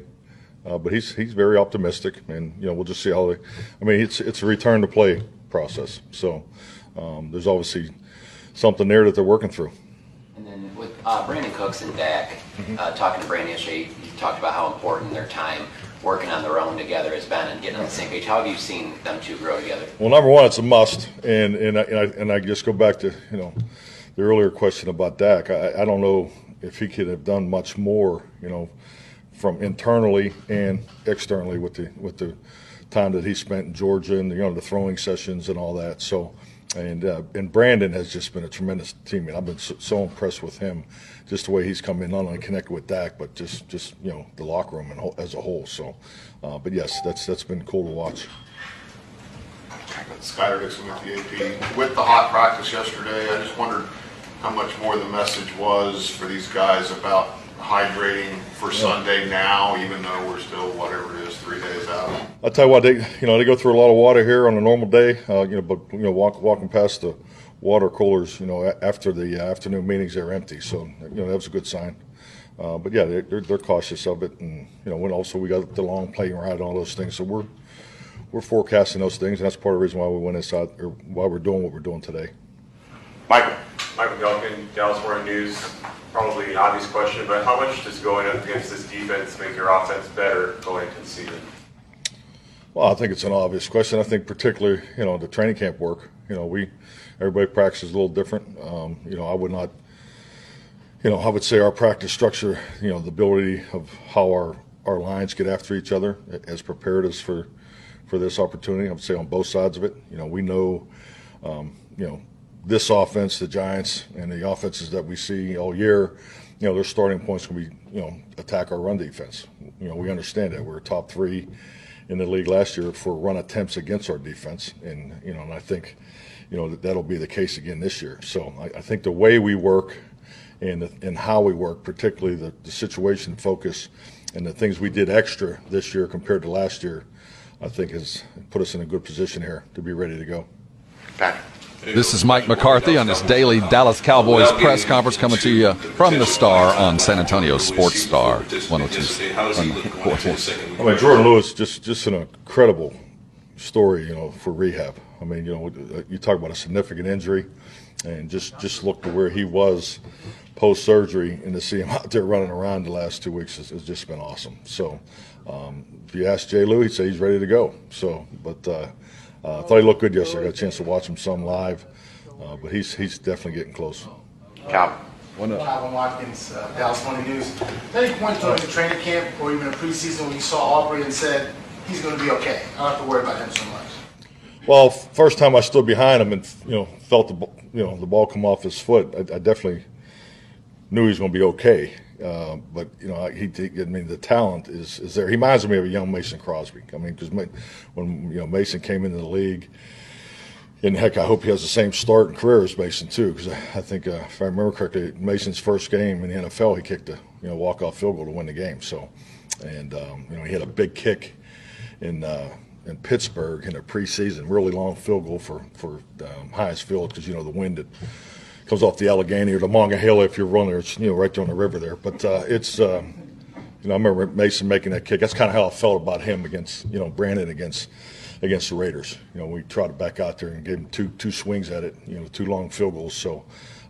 Uh, but he's he's very optimistic, and you know, we'll just see how. They, I mean, it's it's a return to play process, so um, there's obviously something there that they're working through. And then with uh, Brandin Cooks and Dak, uh, talking to Brandon yesterday, you talked about how important their time working on their own together has been and getting on the same page. How have you seen them two grow together? Well, number one, it's a must, and and I, and I, and I just go back to you know the earlier question about Dak. I, I don't know if he could have done much more, you know, from internally and externally with the with the time that he spent in Georgia and you know the throwing sessions and all that. So, and uh, and Brandon has just been a tremendous teammate. I've been so, so impressed with him, just the way he's come in, not only connected with Dak, but just just you know the locker room and as a whole. So, uh, but yes, that's that's been cool to watch. Schuyler Dixon with the AP. With the hot practice yesterday, I just wondered how much more the message was for these guys about hydrating for Sunday now, even though we're still, whatever it is, three days out. I'll tell you what, they you know they go through a lot of water here on a normal day. Uh, you know, but you know, walk, walking past the water coolers, you know, a- after the uh, afternoon meetings, they're empty. So you know that was a good sign. Uh, but yeah, they're, they're, they're cautious of it, and you know, when also we got the long plane ride and all those things. So we're we're forecasting those things, and that's part of the reason why we went inside or why we're doing what we're doing today. Michael. Michael Gehlken, Dallas Morning News. Probably an obvious question, but how much does going up against this defense make your offense better going into the season? Well, I think it's an obvious question. I think particularly, you know, the training camp work. You know, we everybody practices a little different. Um, you know, I would not, you know, I would say our practice structure. You know, the ability of how our our lines get after each other has prepared us for for this opportunity. I would say on both sides of it. You know, we know, um, you know, this offense, the Giants, and the offenses that we see all year. You know, their starting points can be, you know, attack our run defense. You know, we understand that we're top three in the league last year for run attempts against our defense, and you know, and I think, you know, that that'll be the case again this year. So I, I think the way we work and the, and how we work, particularly the, the situation focus and the things we did extra this year compared to last year, I think has put us in a good position here to be ready to go. Patrick. This is Mike McCarthy on his daily Dallas Cowboys press conference coming to you from the Star on San Antonio Sports Star 102. I mean, Jourdan Lewis just just an incredible story, you know, for rehab. I mean, you know, you talk about a significant injury, and just just look to where he was post surgery, and to see him out there running around the last two weeks has, just been awesome. So, um, if you ask Jay Lou, he'd say he's ready to go. So, but uh, uh, I thought he looked good yesterday. I got a chance to watch him some live, uh, but he's he's definitely getting close. Calvin. One up. Calvin Watkins, uh, Dallas Morning News. At any point during the training camp or even a preseason when you saw Aubrey and said, he's going to be okay. I don't have to worry about him so much. Well, first time I stood behind him and you know felt the you know the ball come off his foot, I, I definitely knew he was going to be okay. Uh, but you know, he, he- I mean, the talent is is there. He reminds me of a young Mason Crosby. I mean, because when you know Mason came into the league, and heck, I hope he has the same start and career as Mason too. Because I, think, uh, if I remember correctly, Mason's first game in the NFL, he kicked a you know walk off field goal to win the game. So, and um, you know, he had a big kick in. Uh, in Pittsburgh in a preseason, really long field goal for for um, Heinz Field because you know the wind that comes off the Allegheny or the Monongahela if you're running, it's you know right there on the river there. But uh, it's um, you know I remember Mason making that kick. That's kind of how I felt about him against you know Brandon against against the Raiders. You know we tried to back out there and gave him two two swings at it. You know two long field goals. So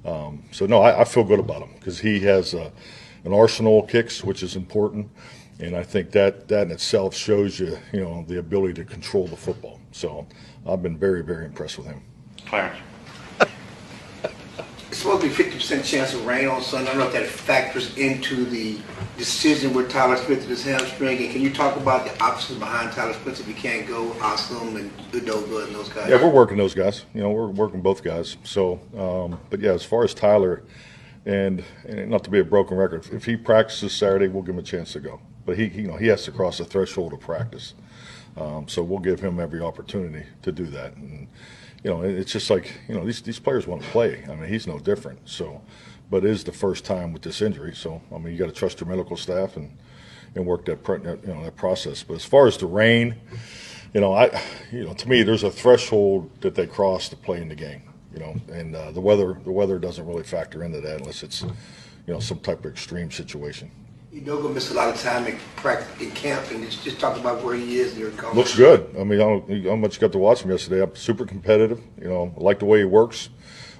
um, so no, I, I feel good about him because he has uh, an arsenal of kicks, which is important. And I think that that in itself shows you, you know, the ability to control the football. So I've been very, very impressed with him. Clarence. It's supposed to be fifty percent chance of rain on Sunday. I don't know if that factors into the decision with Tyler Smith with his hamstring. And can you talk about the options behind Tyler Smith if he can't go, Oslam and Edoga and those guys? Yeah, we're working those guys. You know, we're working both guys. So, um, but yeah, as far as Tyler, and, and not to be a broken record, if he practices Saturday, we'll give him a chance to go. But he, you know, he has to cross the threshold of practice. Um, so we'll give him every opportunity to do that. And you know, it's just like you know these these players want to play. I mean, he's no different. So, but it is the first time with this injury. So I mean, you got to trust your medical staff and and work that you know that process. But as far as the rain, you know, I you know to me there's a threshold that they cross to play in the game. You know, and uh, the weather the weather doesn't really factor into that unless it's you know some type of extreme situation. Edoga missed a lot of time in practice in camp, and just, just talk about where he is near college. Looks good. I mean, I don't, how much you got to watch him yesterday? I'm super competitive. You know, I like the way he works.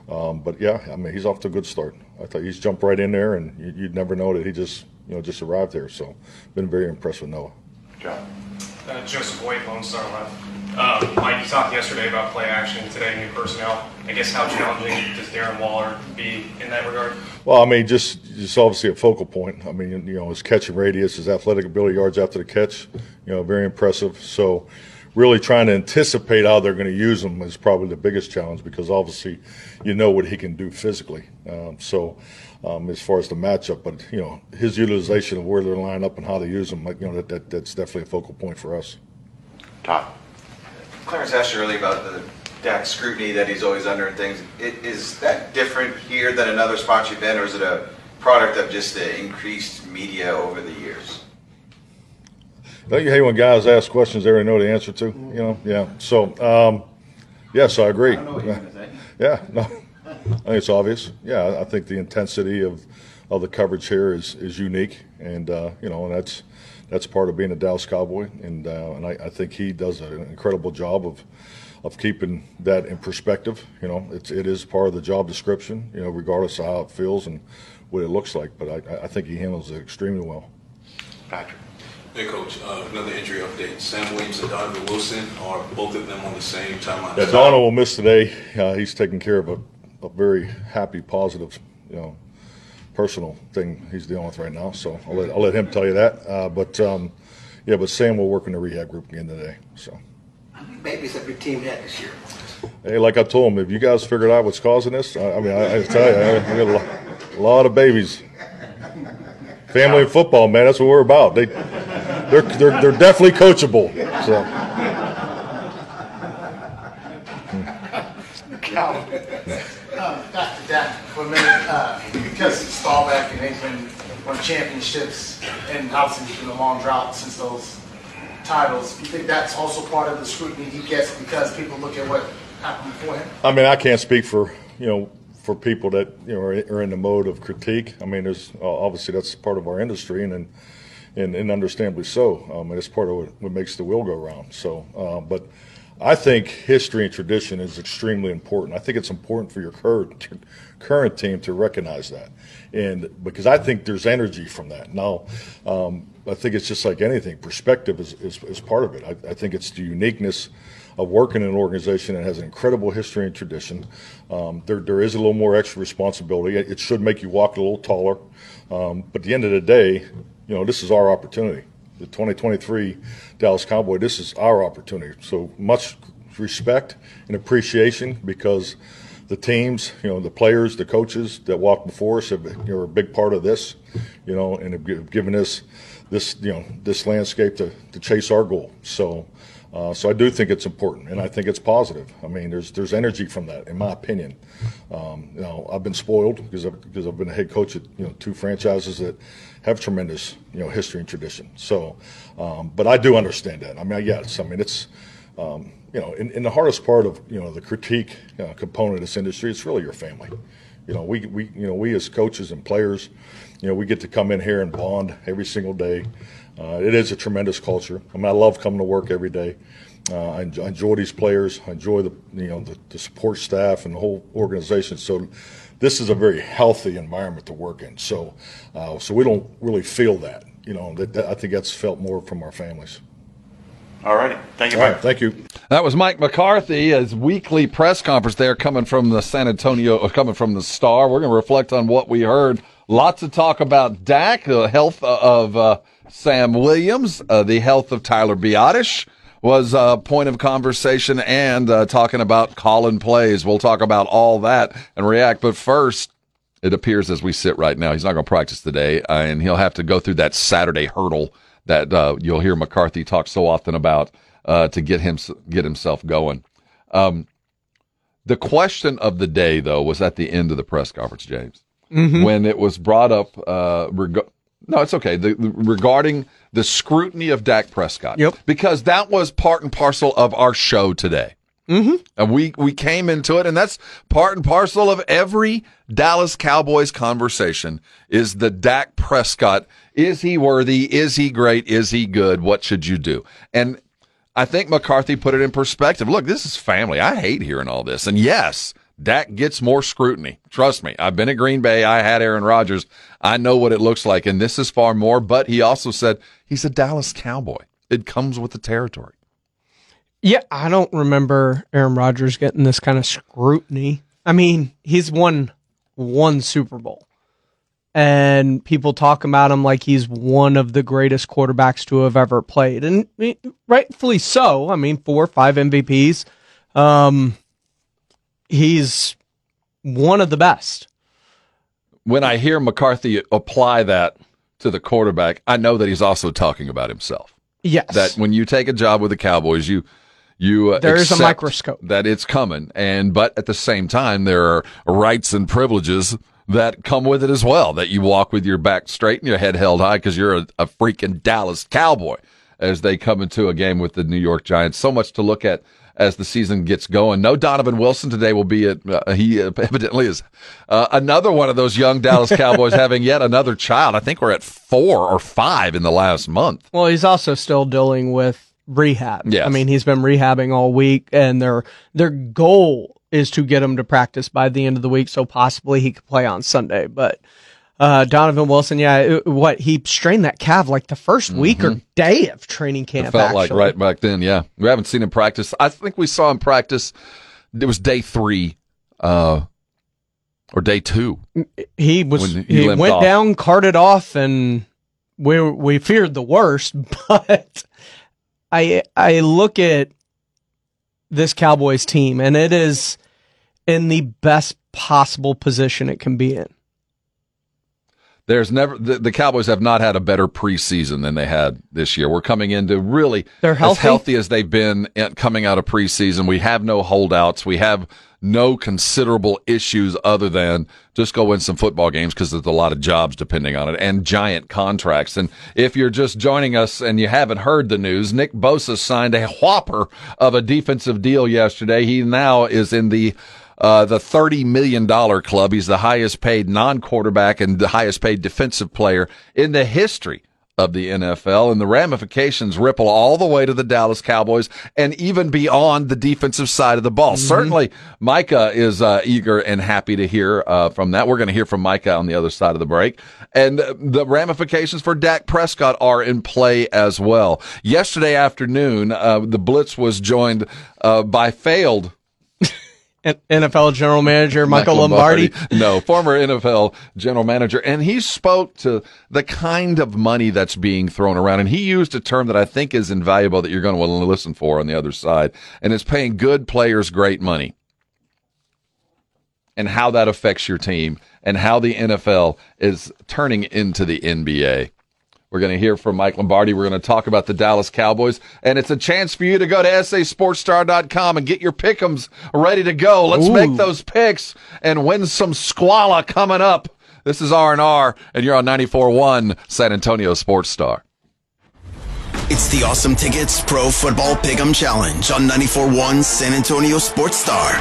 Um, but yeah, I mean, he's off to a good start. I thought he's jumped right in there, and you, you'd never know that he just, you know, just arrived there. So, been very impressed with Noah. John. Uh, Joseph Boyd, Lone Star Left. Um, Mike, you talked yesterday about play action, today new personnel. I guess how challenging does Darren Waller be in that regard? Well, I mean, just just obviously a focal point. I mean, you know, his catching radius, his athletic ability, yards after the catch, you know, very impressive. So, really trying to anticipate how they're going to use him is probably the biggest challenge because obviously, you know what he can do physically. Um, so, um, as far as the matchup, but you know, his utilization of where they're lined up and how they use him, like, you know, that, that that's definitely a focal point for us. Todd. Clarence asked you earlier about the Dak scrutiny that he's always under and things. I- Is that different here than another spot you've been, or is it a product of just the increased media over the years? Don't you hate when guys ask questions they already know the answer to? You know, yeah. So, um, yes, I agree. Yeah, no, I think it's obvious. Yeah, I think the intensity of, of the coverage here is, is unique, and uh, you know, and that's that's part of being a Dallas Cowboy, and uh, and I, I think he does an incredible job of of keeping that in perspective. You know, it's it is part of the job description. You know, regardless of how it feels and what it looks like, but I, I think he handles it extremely well. Patrick. Hey, Coach. Uh, another injury update. Sam Williams and Donovan Wilson are both of them on the same timeline. Yeah, Donna will miss today. Uh, he's taking care of a, a very happy, positive, you know, personal thing he's dealing with right now. So I'll let, I'll let him tell you that. Uh, but um, yeah, but Sam will work in the rehab group again today. So Babies have your team had this year. hey, like I told him, if you guys figured out what's causing this, I, I mean, I, I tell you, I, I got a lot, a lot of babies. Family and football, man, that's what we're about. They, they're they're, they're definitely coachable. So. Calvin, um, back to Dak for a minute, uh, because he's Staubach and they've been won championships, and obviously it's been a long drought since those titles. You think that's also part of the scrutiny he gets because people look at what happened before him? I mean, I can't speak for you know for people that you know are, in the mode of critique. I mean, there's uh, obviously that's part of our industry, and and, and understandably so. Um, and it's part of what, what makes the wheel go round. So, uh, but I think history and tradition is extremely important. I think it's important for your current current team to recognize that, and because I think there's energy from that. Now, um, I think it's just like anything. Perspective is, is, is part of it. I, I think it's the uniqueness of working in an organization that has an incredible history and tradition. Um, there, there is a little more extra responsibility. It, should make you walk a little taller. Um, but at the end of the day, you know, this is our opportunity. The 2023 Dallas Cowboy, this is our opportunity. So much respect and appreciation because the teams, you know, the players, the coaches that walked before us have, you know, are a big part of this, you know, and have given us this, you know, this landscape to, to chase our goal. So, uh, so I do think it's important, and I think it's positive. I mean, there's there's energy from that, in my opinion. Um, you know, I've been spoiled because I've, because I've been a head coach at you know two franchises that have tremendous you know history and tradition. So, um, but I do understand that. I mean, yes, I mean it's um, you know, in, in the hardest part of you know the critique uh, component of this industry, it's really your family. You know, we, we you know we as coaches and players, you know, we get to come in here and bond every single day. Uh, it is a tremendous culture. I mean, I love coming to work every day. Uh, I, enjoy, I enjoy these players. I enjoy the you know the, the support staff and the whole organization. So this is a very healthy environment to work in. So uh, so we don't really feel that. You know, that, that- I think that's felt more from our families. All righty. Thank you, Mike. right, thank you. That was Mike McCarthy, his weekly press conference there coming from the San Antonio, uh, coming from the Star. We're going to reflect on what we heard. Lots of talk about Dak, the health of uh, Sam Williams, uh, the health of Tyler Biotish was a point of conversation and uh, talking about Colin plays. We'll talk about all that and react. But first, it appears as we sit right now, he's not going to practice today, uh, and he'll have to go through that Saturday hurdle that uh, you'll hear McCarthy talk so often about uh, to get him get himself going. Um, the question of the day, though, was at the end of the press conference, James, Mhm. when it was brought up. Uh, reg- no, it's okay. The, the- regarding the scrutiny of Dak Prescott, yep, because that was part and parcel of our show today. Mm-hmm. And we, we came into it, and that's part and parcel of every Dallas Cowboys conversation is the Dak Prescott. Is he worthy? Is he great? Is he good? What should you do? And I think McCarthy put it in perspective. Look, this is family. I hate hearing all this. And yes, Dak gets more scrutiny. Trust me. I've been at Green Bay. I had Aaron Rodgers. I know what it looks like. And this is far more. But he also said he's a Dallas Cowboy. It comes with the territory. Yeah, I don't remember Aaron Rodgers getting this kind of scrutiny. I mean, he's won one Super Bowl. And people talk about him like he's one of the greatest quarterbacks to have ever played. And rightfully so. I mean, four or five MVPs. Um, he's one of the best. when I hear McCarthy apply that to the quarterback, I know that he's also talking about himself. Yes. That when you take a job with the Cowboys, you you uh, There is a microscope. that it's coming, and but at the same time, there are rights and privileges that come with it as well. That you walk with your back straight and your head held high because you're a, a freaking Dallas Cowboy as they come into a game with the New York Giants. So much to look at as the season gets going. No Donovan Wilson today will be at, uh, he evidently is uh, another one of those young Dallas Cowboys having yet another child. I think we're at four or five in the last month. Well, he's also still dealing with rehab. Yes. I mean, he's been rehabbing all week, and their their goal is to get him to practice by the end of the week, so possibly he could play on Sunday. But uh, Donovan Wilson, yeah, it- what he strained that calf like the 1st week or day of training camp. Mm-hmm. It felt like right back then. Yeah, we haven't seen him practice. I think we saw him practice. It was day three uh, or day two. He was he he, went off. down, carted off, and we we feared the worst. But I I look at this Cowboys team, and it is in the best possible position it can be in. There's never the, the Cowboys have not had a better preseason than they had this year. We're coming into really They're healthy. as healthy? healthy as they've been coming out of preseason. We have no holdouts. We have no considerable issues other than just go win some football games because there's a lot of jobs depending on it and giant contracts. And if you're just joining us and you haven't heard the news, Nick Bosa signed a whopper of a defensive deal yesterday. He now is in the uh, the $30 million club. He's the highest paid non quarterback and the highest paid defensive player in the history of the NFL. And the ramifications ripple all the way to the Dallas Cowboys and even beyond the defensive side of the ball. Certainly, Micah is uh, eager and happy to hear uh, from that. We're going to hear from Micah on the other side of the break. And uh, the ramifications for Dak Prescott are in play as well. Yesterday afternoon, uh, the Blitz was joined uh, by failed NFL general manager Michael Mike Lombardi. no, former NFL general manager. And he spoke to the kind of money that's being thrown around. And he used a term that I think is invaluable that you're going to want to listen for on the other side. And it's paying good players great money. And how that affects your team and how the NFL is turning into the NBA. We're going to hear from Mike Lombardi. We're going to talk about the Dallas Cowboys. And it's a chance for you to go to sasportstar.com and get your pick'ems ready to go. Let's Ooh. make those picks and win some squala coming up. This is R&R, and you're on 94.1 San Antonio Sports Star. It's the Awesome Tickets Pro Football Pick'em Challenge on 94.1 San Antonio Sports Star.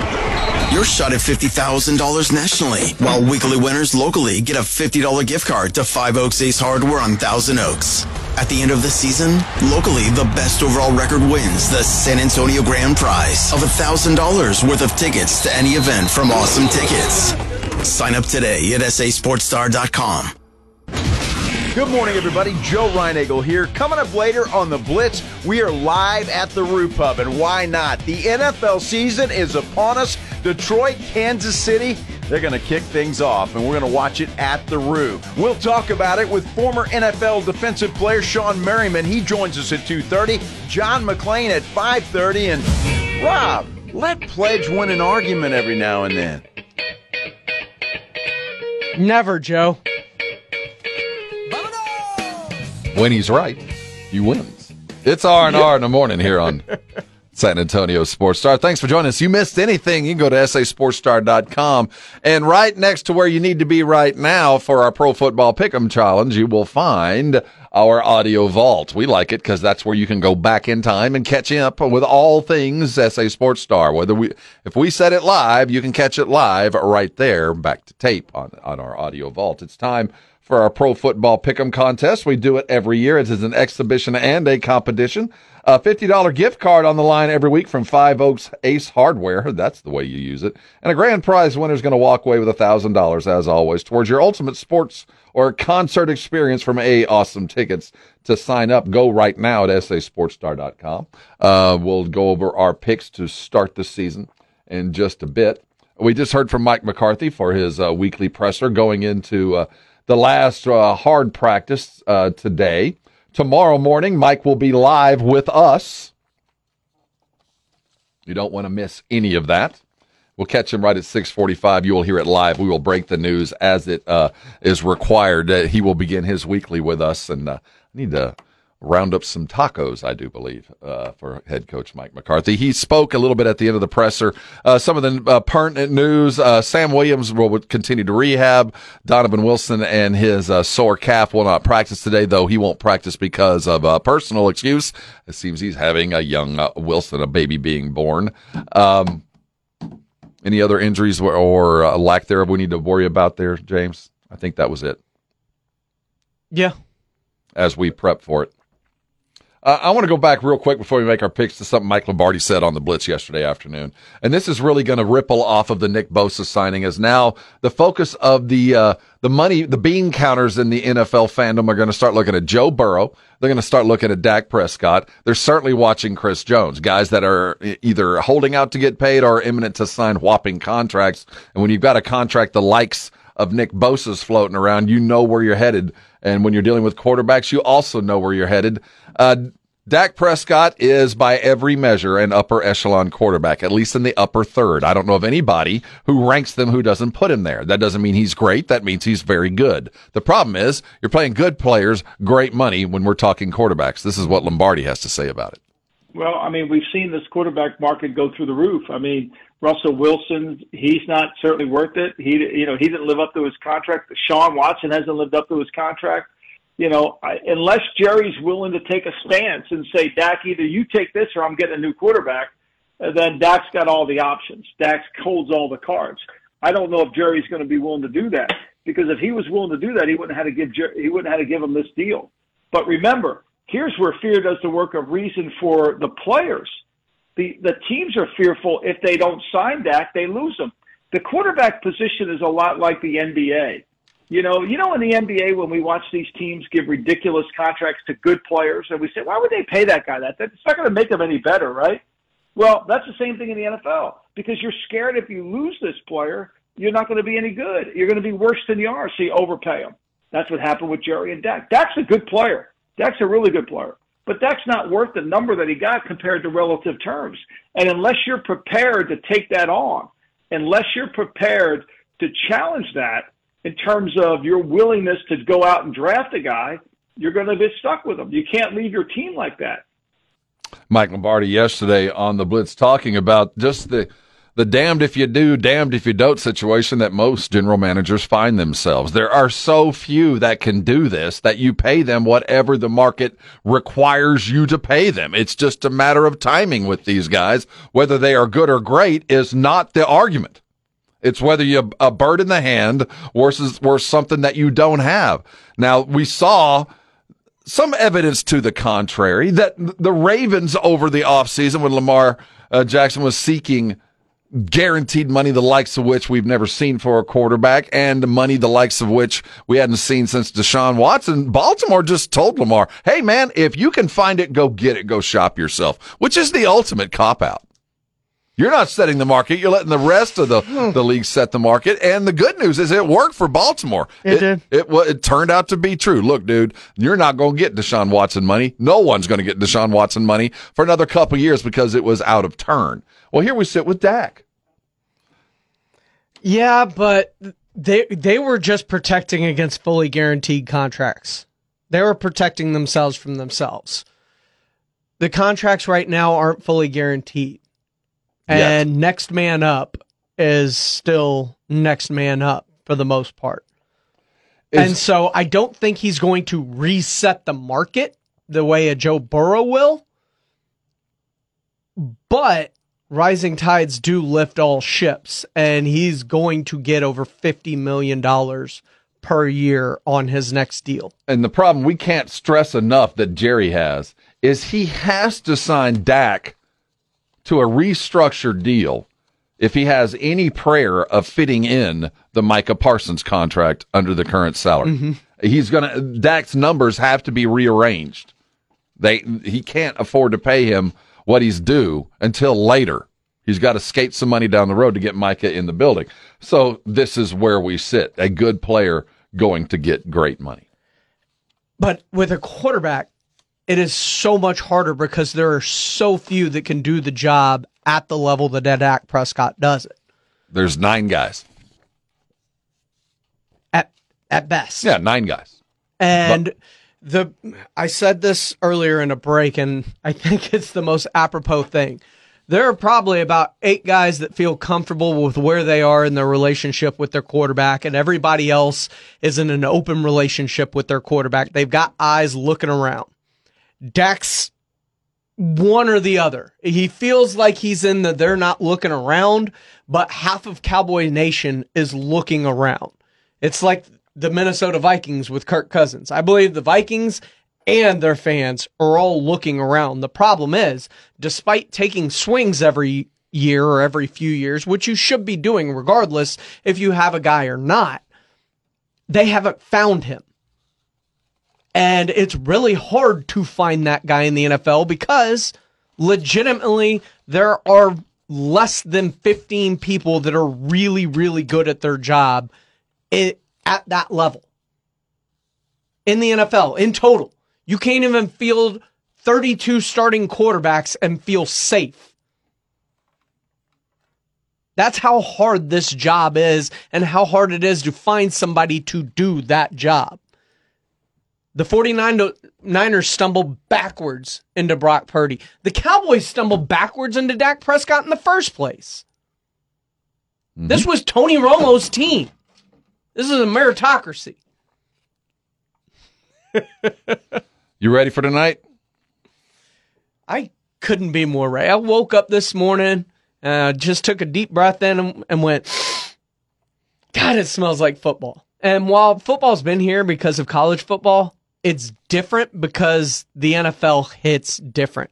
Your shot at $50,000 nationally, while weekly winners locally get a $50 gift card to Five Oaks Ace Hardware on Thousand Oaks. At the end of the season, locally, the best overall record wins the San Antonio Grand Prize of $1,000 worth of tickets to any event from Awesome Tickets. Sign up today at sasportstar.com. Good morning, everybody. Joe Reinagel here. Coming up later on The Blitz, we are live at the Roo Pub, and why not? The NFL season is upon us. Detroit, Kansas City, they're going to kick things off, and we're going to watch it at the Roo. We'll talk about it with former NFL defensive player Shawne Merriman. He joins us at 2.30. John McClain at 5.30. And Rob, let Pledge win an argument every now and then. Never, Joe. When he's right, he wins. It's R&R in the morning here on San Antonio Sports Star. Thanks for joining us. You missed anything, you can go to sasportstar.com. And right next to where you need to be right now for our Pro Football Pick'em Challenge, you will find our audio vault. We like it because that's where you can go back in time and catch up with all things SA Sports Star. Whether we, if we set it live, you can catch it live right there, back to tape on, on our audio vault. It's time for our Pro Football Pick'em contest. We do it every year. It is an exhibition and a competition. A $50 gift card on the line every week from Five Oaks Ace Hardware. That's the way you use it. And a grand prize winner is going to walk away with $1,000, as always, towards your ultimate sports or concert experience from A Awesome Tickets. To sign up, go right now at sasportstar.com. Uh, we'll go over our picks to start the season in just a bit. We just heard from Mike McCarthy for his uh, weekly presser going into uh, the last uh, hard practice uh, today. Tomorrow morning, Mike will be live with us. You don't want to miss any of that. We'll catch him right at 6:45. You will hear it live. We will break the news as it uh, is required. Uh, he will begin his weekly with us, and uh, I need to round up some tacos. I do believe uh, for head coach Mike McCarthy. He spoke a little bit at the end of the presser. Uh, some of the uh, pertinent news: uh, Sam Williams will continue to rehab. Donovan Wilson and his uh, sore calf will not practice today, though he won't practice because of a personal excuse. It seems he's having a young uh, Wilson, a baby being born. Um, any other injuries or, or uh, lack thereof we need to worry about there, James? I think that was it Yeah. as we prep for it. Uh, I want to go back real quick before we make our picks to something Mike Lombardi said on the Blitz yesterday afternoon. And this is really going to ripple off of the Nick Bosa signing as now the focus of the, uh, the money, the bean counters in the NFL fandom are going to start looking at Joe Burrow. They're going to start looking at Dak Prescott. They're certainly watching Chris Jones, guys that are either holding out to get paid or imminent to sign whopping contracts. And when you've got a contract the likes of Nick Bosa's floating around, you know where you're headed. And when you're dealing with quarterbacks, you also know where you're headed. Uh, Dak Prescott is by every measure an upper echelon quarterback, at least in the upper third. I don't know of anybody who ranks them who doesn't put him there. That doesn't mean he's great. That means he's very good. The problem is you're playing good players, great money when we're talking quarterbacks. This is what Lombardi has to say about it. Well, I mean, we've seen this quarterback market go through the roof. I mean, Russell Wilson, he's not certainly worth it. He, you know, he didn't live up to his contract. Sean Watson hasn't lived up to his contract. You know, I, unless Jerry's willing to take a stance and say, Dak, either you take this or I'm getting a new quarterback, uh, then Dak's got all the options. Dak holds all the cards. I don't know if Jerry's going to be willing to do that because if he was willing to do that, he wouldn't have to give Jer- he wouldn't have to give him this deal. But remember, here's where fear does the work of reason for the players. The the teams are fearful if they don't sign Dak, they lose him. The quarterback position is a lot like the NBA. You know, you know in the NBA when we watch these teams give ridiculous contracts to good players, and we say, why would they pay that guy that? That's not going to make them any better, right? Well, that's the same thing in the NFL because you're scared if you lose this player, you're not going to be any good. You're going to be worse than you are, so you overpay him. That's what happened with Jerry and Dak. Dak's a good player. Dak's a really good player. But Dak's not worth the number that he got compared to relative terms. And unless you're prepared to take that on, unless you're prepared to challenge that in terms of your willingness to go out and draft a guy, you're going to be stuck with him. You can't leave your team like that. Mike Lombardi yesterday on the Blitz talking about just the the damned if you do, damned if you don't situation that most general managers find themselves. There are so few that can do this that you pay them whatever the market requires you to pay them. It's just a matter of timing with these guys. Whether they are good or great is not the argument. It's whether you a bird in the hand versus, versus something that you don't have. Now we saw some evidence to the contrary that the Ravens over the offseason when Lamar uh, Jackson was seeking guaranteed money the likes of which we've never seen for a quarterback and money the likes of which we hadn't seen since Deshaun Watson. Baltimore just told Lamar, "Hey man, if you can find it, go get it, go shop yourself," which is the ultimate cop out. You're not setting the market. You're letting the rest of the, hmm. the league set the market. And the good news is it worked for Baltimore. It did. It, wa- it turned out to be true. Look, dude, you're not going to get Deshaun Watson money. No one's going to get Deshaun Watson money for another couple years because it was out of turn. Well, here we sit with Dak. Yeah, but they they were just protecting against fully guaranteed contracts. They were protecting themselves from themselves. The contracts right now aren't fully guaranteed. And next man up is still next man up for the most part. and so I don't think he's going to reset the market the way a Joe Burrow will. But rising tides do lift all ships, and he's going to get over $50 million per year on his next deal. And the problem we can't stress enough that Jerry has is he has to sign Dak to a restructured deal if he has any prayer of fitting in the Micah Parsons contract under the current salary. Mm-hmm. He's gonna Dak's numbers have to be rearranged. They he can't afford to pay him what he's due until later. He's got to skate some money down the road to get Micah in the building. So this is where we sit. A good player going to get great money. But with a quarterback, it is so much harder because there are so few that can do the job at the level that Dak Prescott does it. There's nine guys. At at best. Yeah, nine guys. And the I said this earlier in a break, and I think it's the most apropos thing. There are probably about eight guys that feel comfortable with where they are in their relationship with their quarterback, and everybody else is in an open relationship with their quarterback. They've got eyes looking around. Dak's one or the other. He feels like he's in the they're not looking around, but half of Cowboy Nation is looking around. It's like the Minnesota Vikings with Kirk Cousins. I believe the Vikings and their fans are all looking around. The problem is, despite taking swings every year or every few years, which you should be doing regardless if you have a guy or not, they haven't found him. And it's really hard to find that guy in the NFL because legitimately there are less than 15 people that are really, really good at their job at that level in the NFL in total. You can't even field 32 starting quarterbacks and feel safe. That's how hard this job is and how hard it is to find somebody to do that job. The 49ers stumbled backwards into Brock Purdy. The Cowboys stumbled backwards into Dak Prescott in the first place. This was Tony Romo's team. This is a meritocracy. You ready for tonight? I couldn't be more ready. I woke up this morning, uh, just took a deep breath in and, and went, God, it smells like football. And while football's been here because of college football, it's different because the NFL hits different.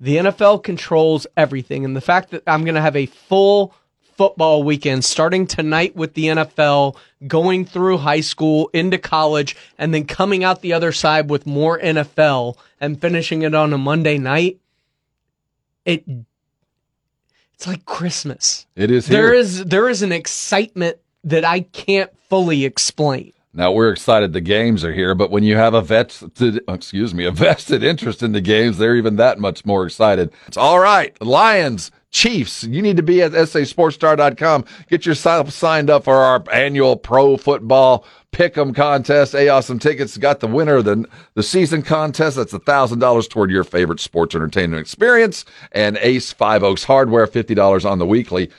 The NFL controls everything. And the fact that I'm going to have a full football weekend starting tonight with the NFL, going through high school into college, and then coming out the other side with more NFL and finishing it on a Monday night, it it's like Christmas. It is There here. is there is an excitement that I can't fully explain. Now we're excited the games are here, but when you have a vested, excuse me, a vested interest in the games, they're even that much more excited. It's all right. Lions, Chiefs, you need to be at sasportstar.com. Get yourself signed up for our annual pro football pick'em contest. A awesome tickets got the winner of the the season contest. That's a thousand dollars toward your favorite sports entertainment experience. And Ace Five Oaks Hardware, fifty dollars on the weekly.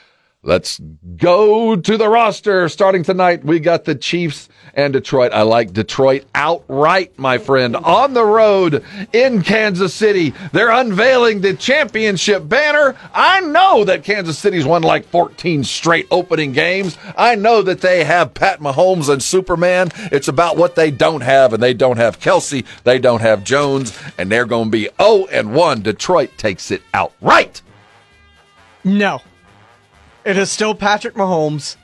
Let's go to the roster. Starting tonight, we got the Chiefs and Detroit. I like Detroit outright, my friend. On the road in Kansas City, they're unveiling the championship banner. I know that Kansas City's won like 14 straight opening games. I know that they have Pat Mahomes and Superman. It's about what they don't have, and they don't have Kelce. They don't have Jones, and they're going to be 0 and 1. Detroit takes it outright. No. It is still Patrick Mahomes.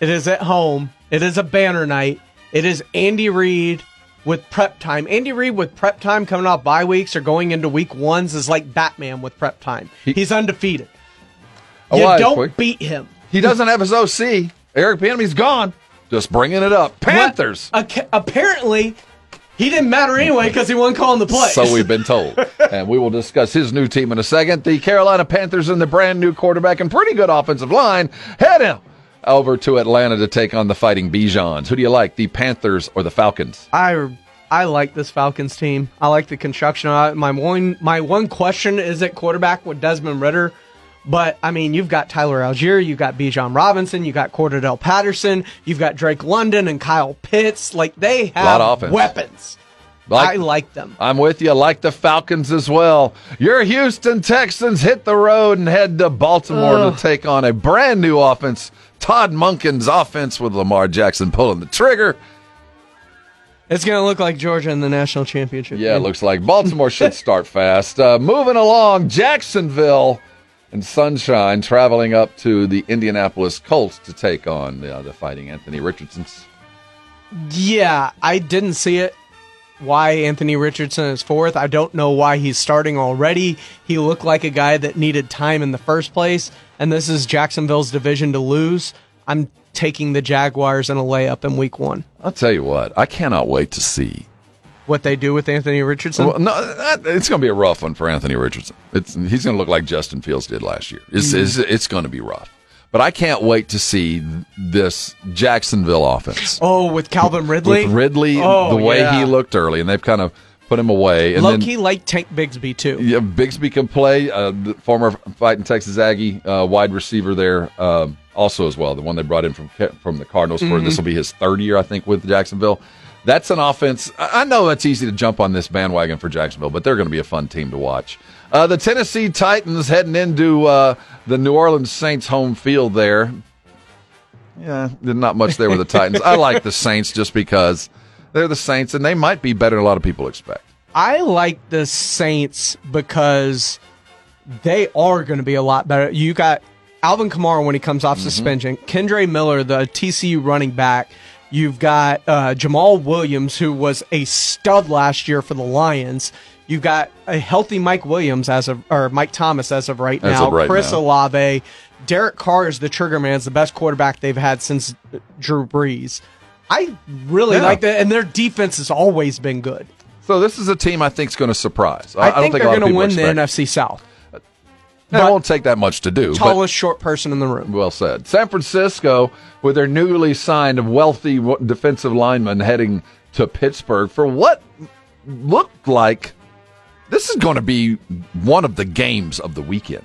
It is at home. It is a banner night. It is Andy Reid with prep time. Andy Reid with prep time coming off bye weeks or going into week ones is like Batman with prep time. He's undefeated. Oh, you don't beat him. He doesn't have his OC. Eric Bieniemy's gone. Just bringing it up. Panthers. Apparently, he didn't matter anyway because he wasn't calling the play. So we've been told. and we will discuss his new team in a second. The Carolina Panthers and the brand new quarterback and pretty good offensive line head out over to Atlanta to take on the Fighting Bijans. Who do you like, the Panthers or the Falcons? I I like this Falcons team. I like the construction. My one my one question is at quarterback with Desmond Ridder. But I mean, you've got Tyler Allgeier, you've got Bijan Robinson, you've got Cordell Patterson, you've got Drake London and Kyle Pitts. Like they have Lot of offense. weapons. I like them. I'm with you. Like the Falcons as well. Your Houston Texans hit the road and head to Baltimore Ugh. to take on a brand new offense. Todd Monken's offense with Lamar Jackson pulling the trigger. It's going to look like Georgia in the national championship. Yeah, it looks like Baltimore should start fast. Uh, moving along, Jacksonville and Sunshine traveling up to the Indianapolis Colts to take on uh, the Fighting Anthony Richardsons. Yeah, I didn't see it. Why Anthony Richardson is fourth. I don't know why he's starting already. He looked like a guy that needed time in the first place, and this is Jacksonville's division to lose. I'm taking the Jaguars in a layup in week one. I'll tell you what, I cannot wait to see. What they do with Anthony Richardson? Well, no, that, it's going to be a rough one for Anthony Richardson. It's, he's going to look like Justin Fields did last year. It's, Mm. it's, it's going to be rough. But I can't wait to see this Jacksonville offense. oh, with Calvin Ridley? With Ridley, Oh, the way yeah. he looked early, and they've kind of put him away. And Low then, key like Tank Bigsby too. Yeah, Bigsby can play. Uh, the former fighting Texas Aggie uh, wide receiver there, um, also as well. The one they brought in from from the Cardinals for Mhm. this will be his third year, I think, with Jacksonville. That's an offense. I know it's easy to jump on this bandwagon for Jacksonville, but they're going to be a fun team to watch. Uh, the Tennessee Titans heading into uh, the New Orleans Saints home field there. Yeah, not much there with the Titans. I like the Saints just because They're the Saints, and they might be better than a lot of people expect. I like the Saints because they are going to be a lot better. You got Alvin Kamara when he comes off suspension, Kendre Miller, the TCU running back. You've got uh, Jamaal Williams, who was a stud last year for the Lions. You've got a healthy Mike Williams as of or Mike Thomas as of right now. of right Chris now. Olave, Derek Carr is the trigger man. Is the best quarterback they've had since Drew Brees. I really Yeah. like that, and their defense has always been good. So this is a team I think is going to surprise. I, don't think, think a they're going to win the. NFC South. It won't take that much to do. Tallest short person in the room. Well said. San Francisco, with their newly signed wealthy defensive lineman heading to Pittsburgh for what looked like this is going to be one of the games of the weekend.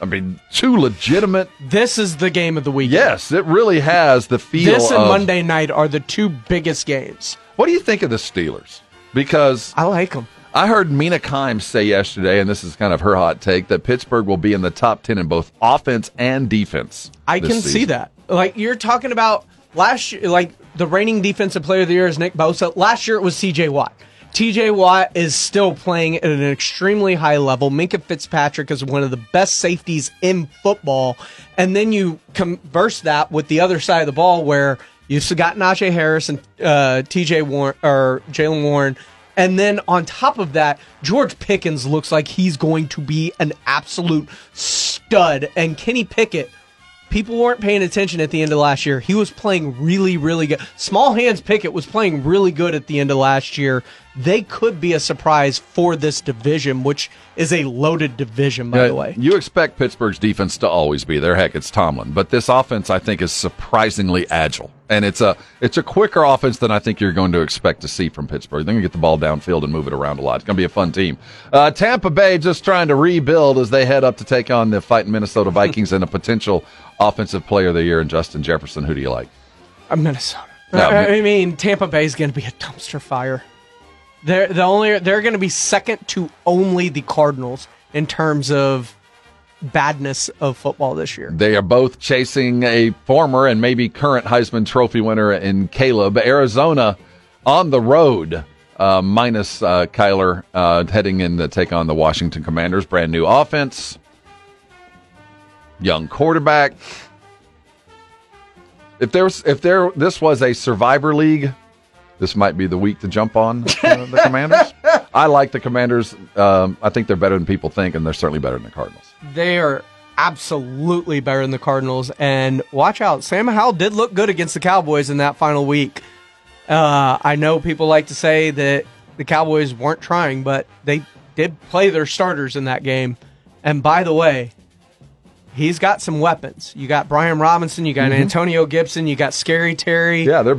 I mean, two legitimate. This is the game of the weekend. Yes, it really has the feel. This and of- Monday night are the two biggest games. What do you think of the Steelers? Because I like them. I heard Mina Kimes say yesterday, and this is kind of her hot take, that Pittsburgh will be in the top ten in both offense and defense. I can see that. Like you're talking about last year, like the reigning defensive player of the year is Nick Bosa. Last year it was T.J. Watt. T.J. Watt is still playing at an extremely high level. Minkah Fitzpatrick is one of the best safeties in football, and then you converse that with the other side of the ball where you've got Najee Harris and uh, T.J. Warren or Jaylen Warren. And then on top of that, George Pickens looks like he's going to be an absolute stud. And Kenny Pickett, people weren't paying attention at the end of last year. He was playing really, really good. Small Hands Pickett was playing really good at the end of last year. They could be a surprise for this division, which is a loaded division, by Yeah, the way. You expect Pittsburgh's defense to always be there. Heck, it's Tomlin, but this offense I think is surprisingly agile, and it's a it's a quicker offense than I think you're going to expect to see from Pittsburgh. They're going to get the ball downfield and move it around a lot. It's going to be a fun team. Uh, Tampa Bay just trying to rebuild as they head up to take on the fighting Minnesota Vikings and a potential offensive player of the year in Justin Jefferson. Who do you like? Uh, Minnesota. No, I I mean, Tampa Bay is going to be a dumpster fire. They're the only. They're going to be second to only the Cardinals in terms of badness of football this year. They are both chasing a former and maybe current Heisman Trophy winner in Caleb. Arizona on the road, uh, minus uh, Kyler, uh, heading in to take on the Washington Commanders. Brand new offense, young quarterback. If there's if there this was a Survivor League, this might be the week to jump on uh, the Commanders. I like the Commanders. Um, I think they're better than people think, and they're certainly better than the Cardinals. They are absolutely better than the Cardinals. And watch out, Sam Howell did look good against the Cowboys in that final week. Uh, I know people like to say that the Cowboys weren't trying, but they did play their starters in that game. And by the way, he's got some weapons. You got Brian Robinson, you got Mhm. Antonio Gibson, you got Scary Terry. Yeah, they're.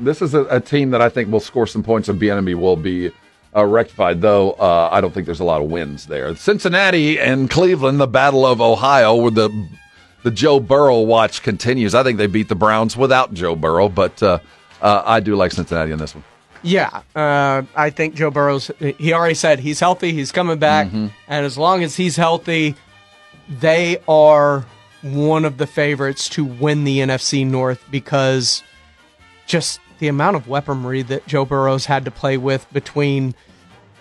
This is a, a team that I think will score some points, and Bieniemy will be uh, rectified. Though uh, I don't think there's a lot of wins there. Cincinnati and Cleveland, the Battle of Ohio, where the the Joe Burrow watch continues. I think they beat the Browns without Joe Burrow, but uh, uh, I do like Cincinnati in this one. Yeah, uh, I think Joe Burrow's. He already said he's healthy. He's coming back, Mhm. and as long as he's healthy, they are one of the favorites to win the NFC North because just the amount of weaponry that Joe Burrow's had to play with between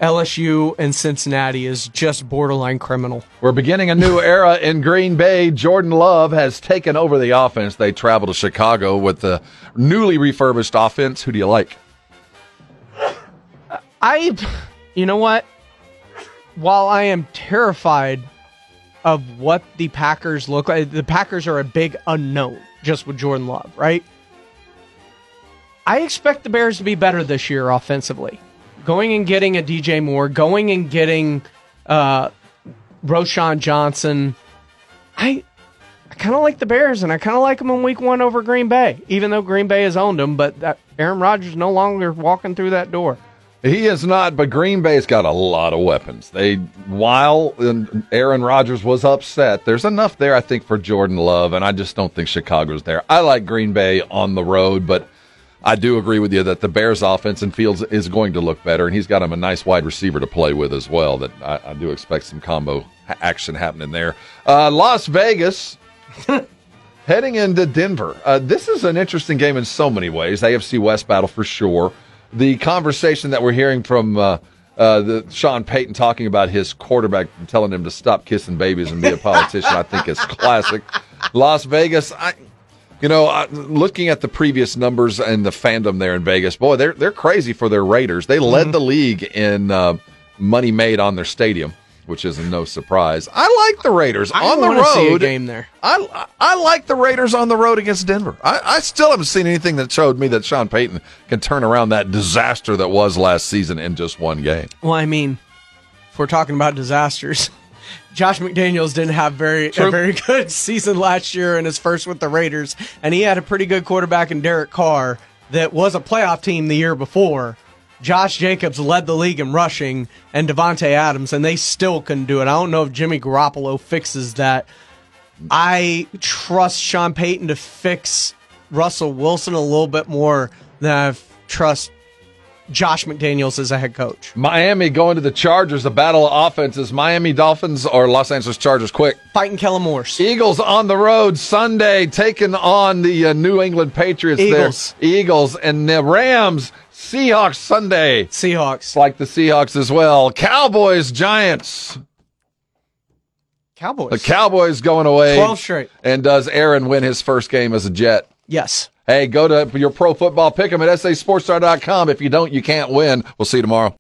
LSU and Cincinnati is just borderline criminal. We're beginning a new era in Green Bay. Jordan Love has taken over the offense. They travel to Chicago with the newly refurbished offense. Who do you like? I, you know what? While I am terrified of what the Packers look like, the Packers are a big unknown just with Jordan Love, right? I expect the Bears to be better this year offensively. Going and getting a DJ Moore, going and getting uh, Roschon Johnson. I I kind of like the Bears, and I kind of like them in Week One over Green Bay, even though Green Bay has owned them. But that Aaron Rodgers no longer walking through that door. He is not, but Green Bay's got a lot of weapons. They, while Aaron Rodgers was upset, there's enough there, I think, for Jordan Love, and I just don't think Chicago's there. I like Green Bay on the road, but I do agree with you that the Bears' offense and Fields is going to look better, and he's got him a nice wide receiver to play with as well. That I, I do expect some combo ha- action happening there. Uh, Las Vegas heading into Denver. Uh, this is an interesting game in so many ways. AFC West battle for sure. The conversation that we're hearing from uh, uh, the Sean Payton talking about his quarterback telling him to stop kissing babies and be a politician, I think is classic. Las Vegas, I, you know, looking at the previous numbers and the fandom there in Vegas, boy, they're they're crazy for their Raiders. They led Mm-hmm. the league in uh, money made on their stadium, which is no surprise. I like the Raiders I on the wanna see a road. game there. I I like the Raiders on the road against Denver. I, I still haven't seen anything that showed me that Sean Payton can turn around that disaster that was last season in just one game. Well, I mean, if we're talking about disasters, Josh McDaniels didn't have very a very good season last year in his first with the Raiders, and he had a pretty good quarterback in Derek Carr that was a playoff team the year before. Josh Jacobs led the league in rushing, and Davante Adams, and they still couldn't do it. I don't know if Jimmy Garoppolo fixes that. I trust Sean Payton to fix Russell Wilson a little bit more than I trust Josh McDaniels as a head coach. Miami going to the Chargers. The battle of offenses: Miami Dolphins or Los Angeles Chargers. Quick, fighting Kellen Moores. Eagles on the road Sunday, taking on the uh, New England Patriots. Eagles. there. Eagles, and the Rams. Seahawks Sunday. Seahawks. Like the Seahawks as well. Cowboys Giants. Cowboys. The Cowboys going away. 12 straight. And does Aaron win his first game as a Jet? Yes. Hey, go to your pro football pick 'em at sasportstar.com. If you don't, you can't win. We'll see you tomorrow.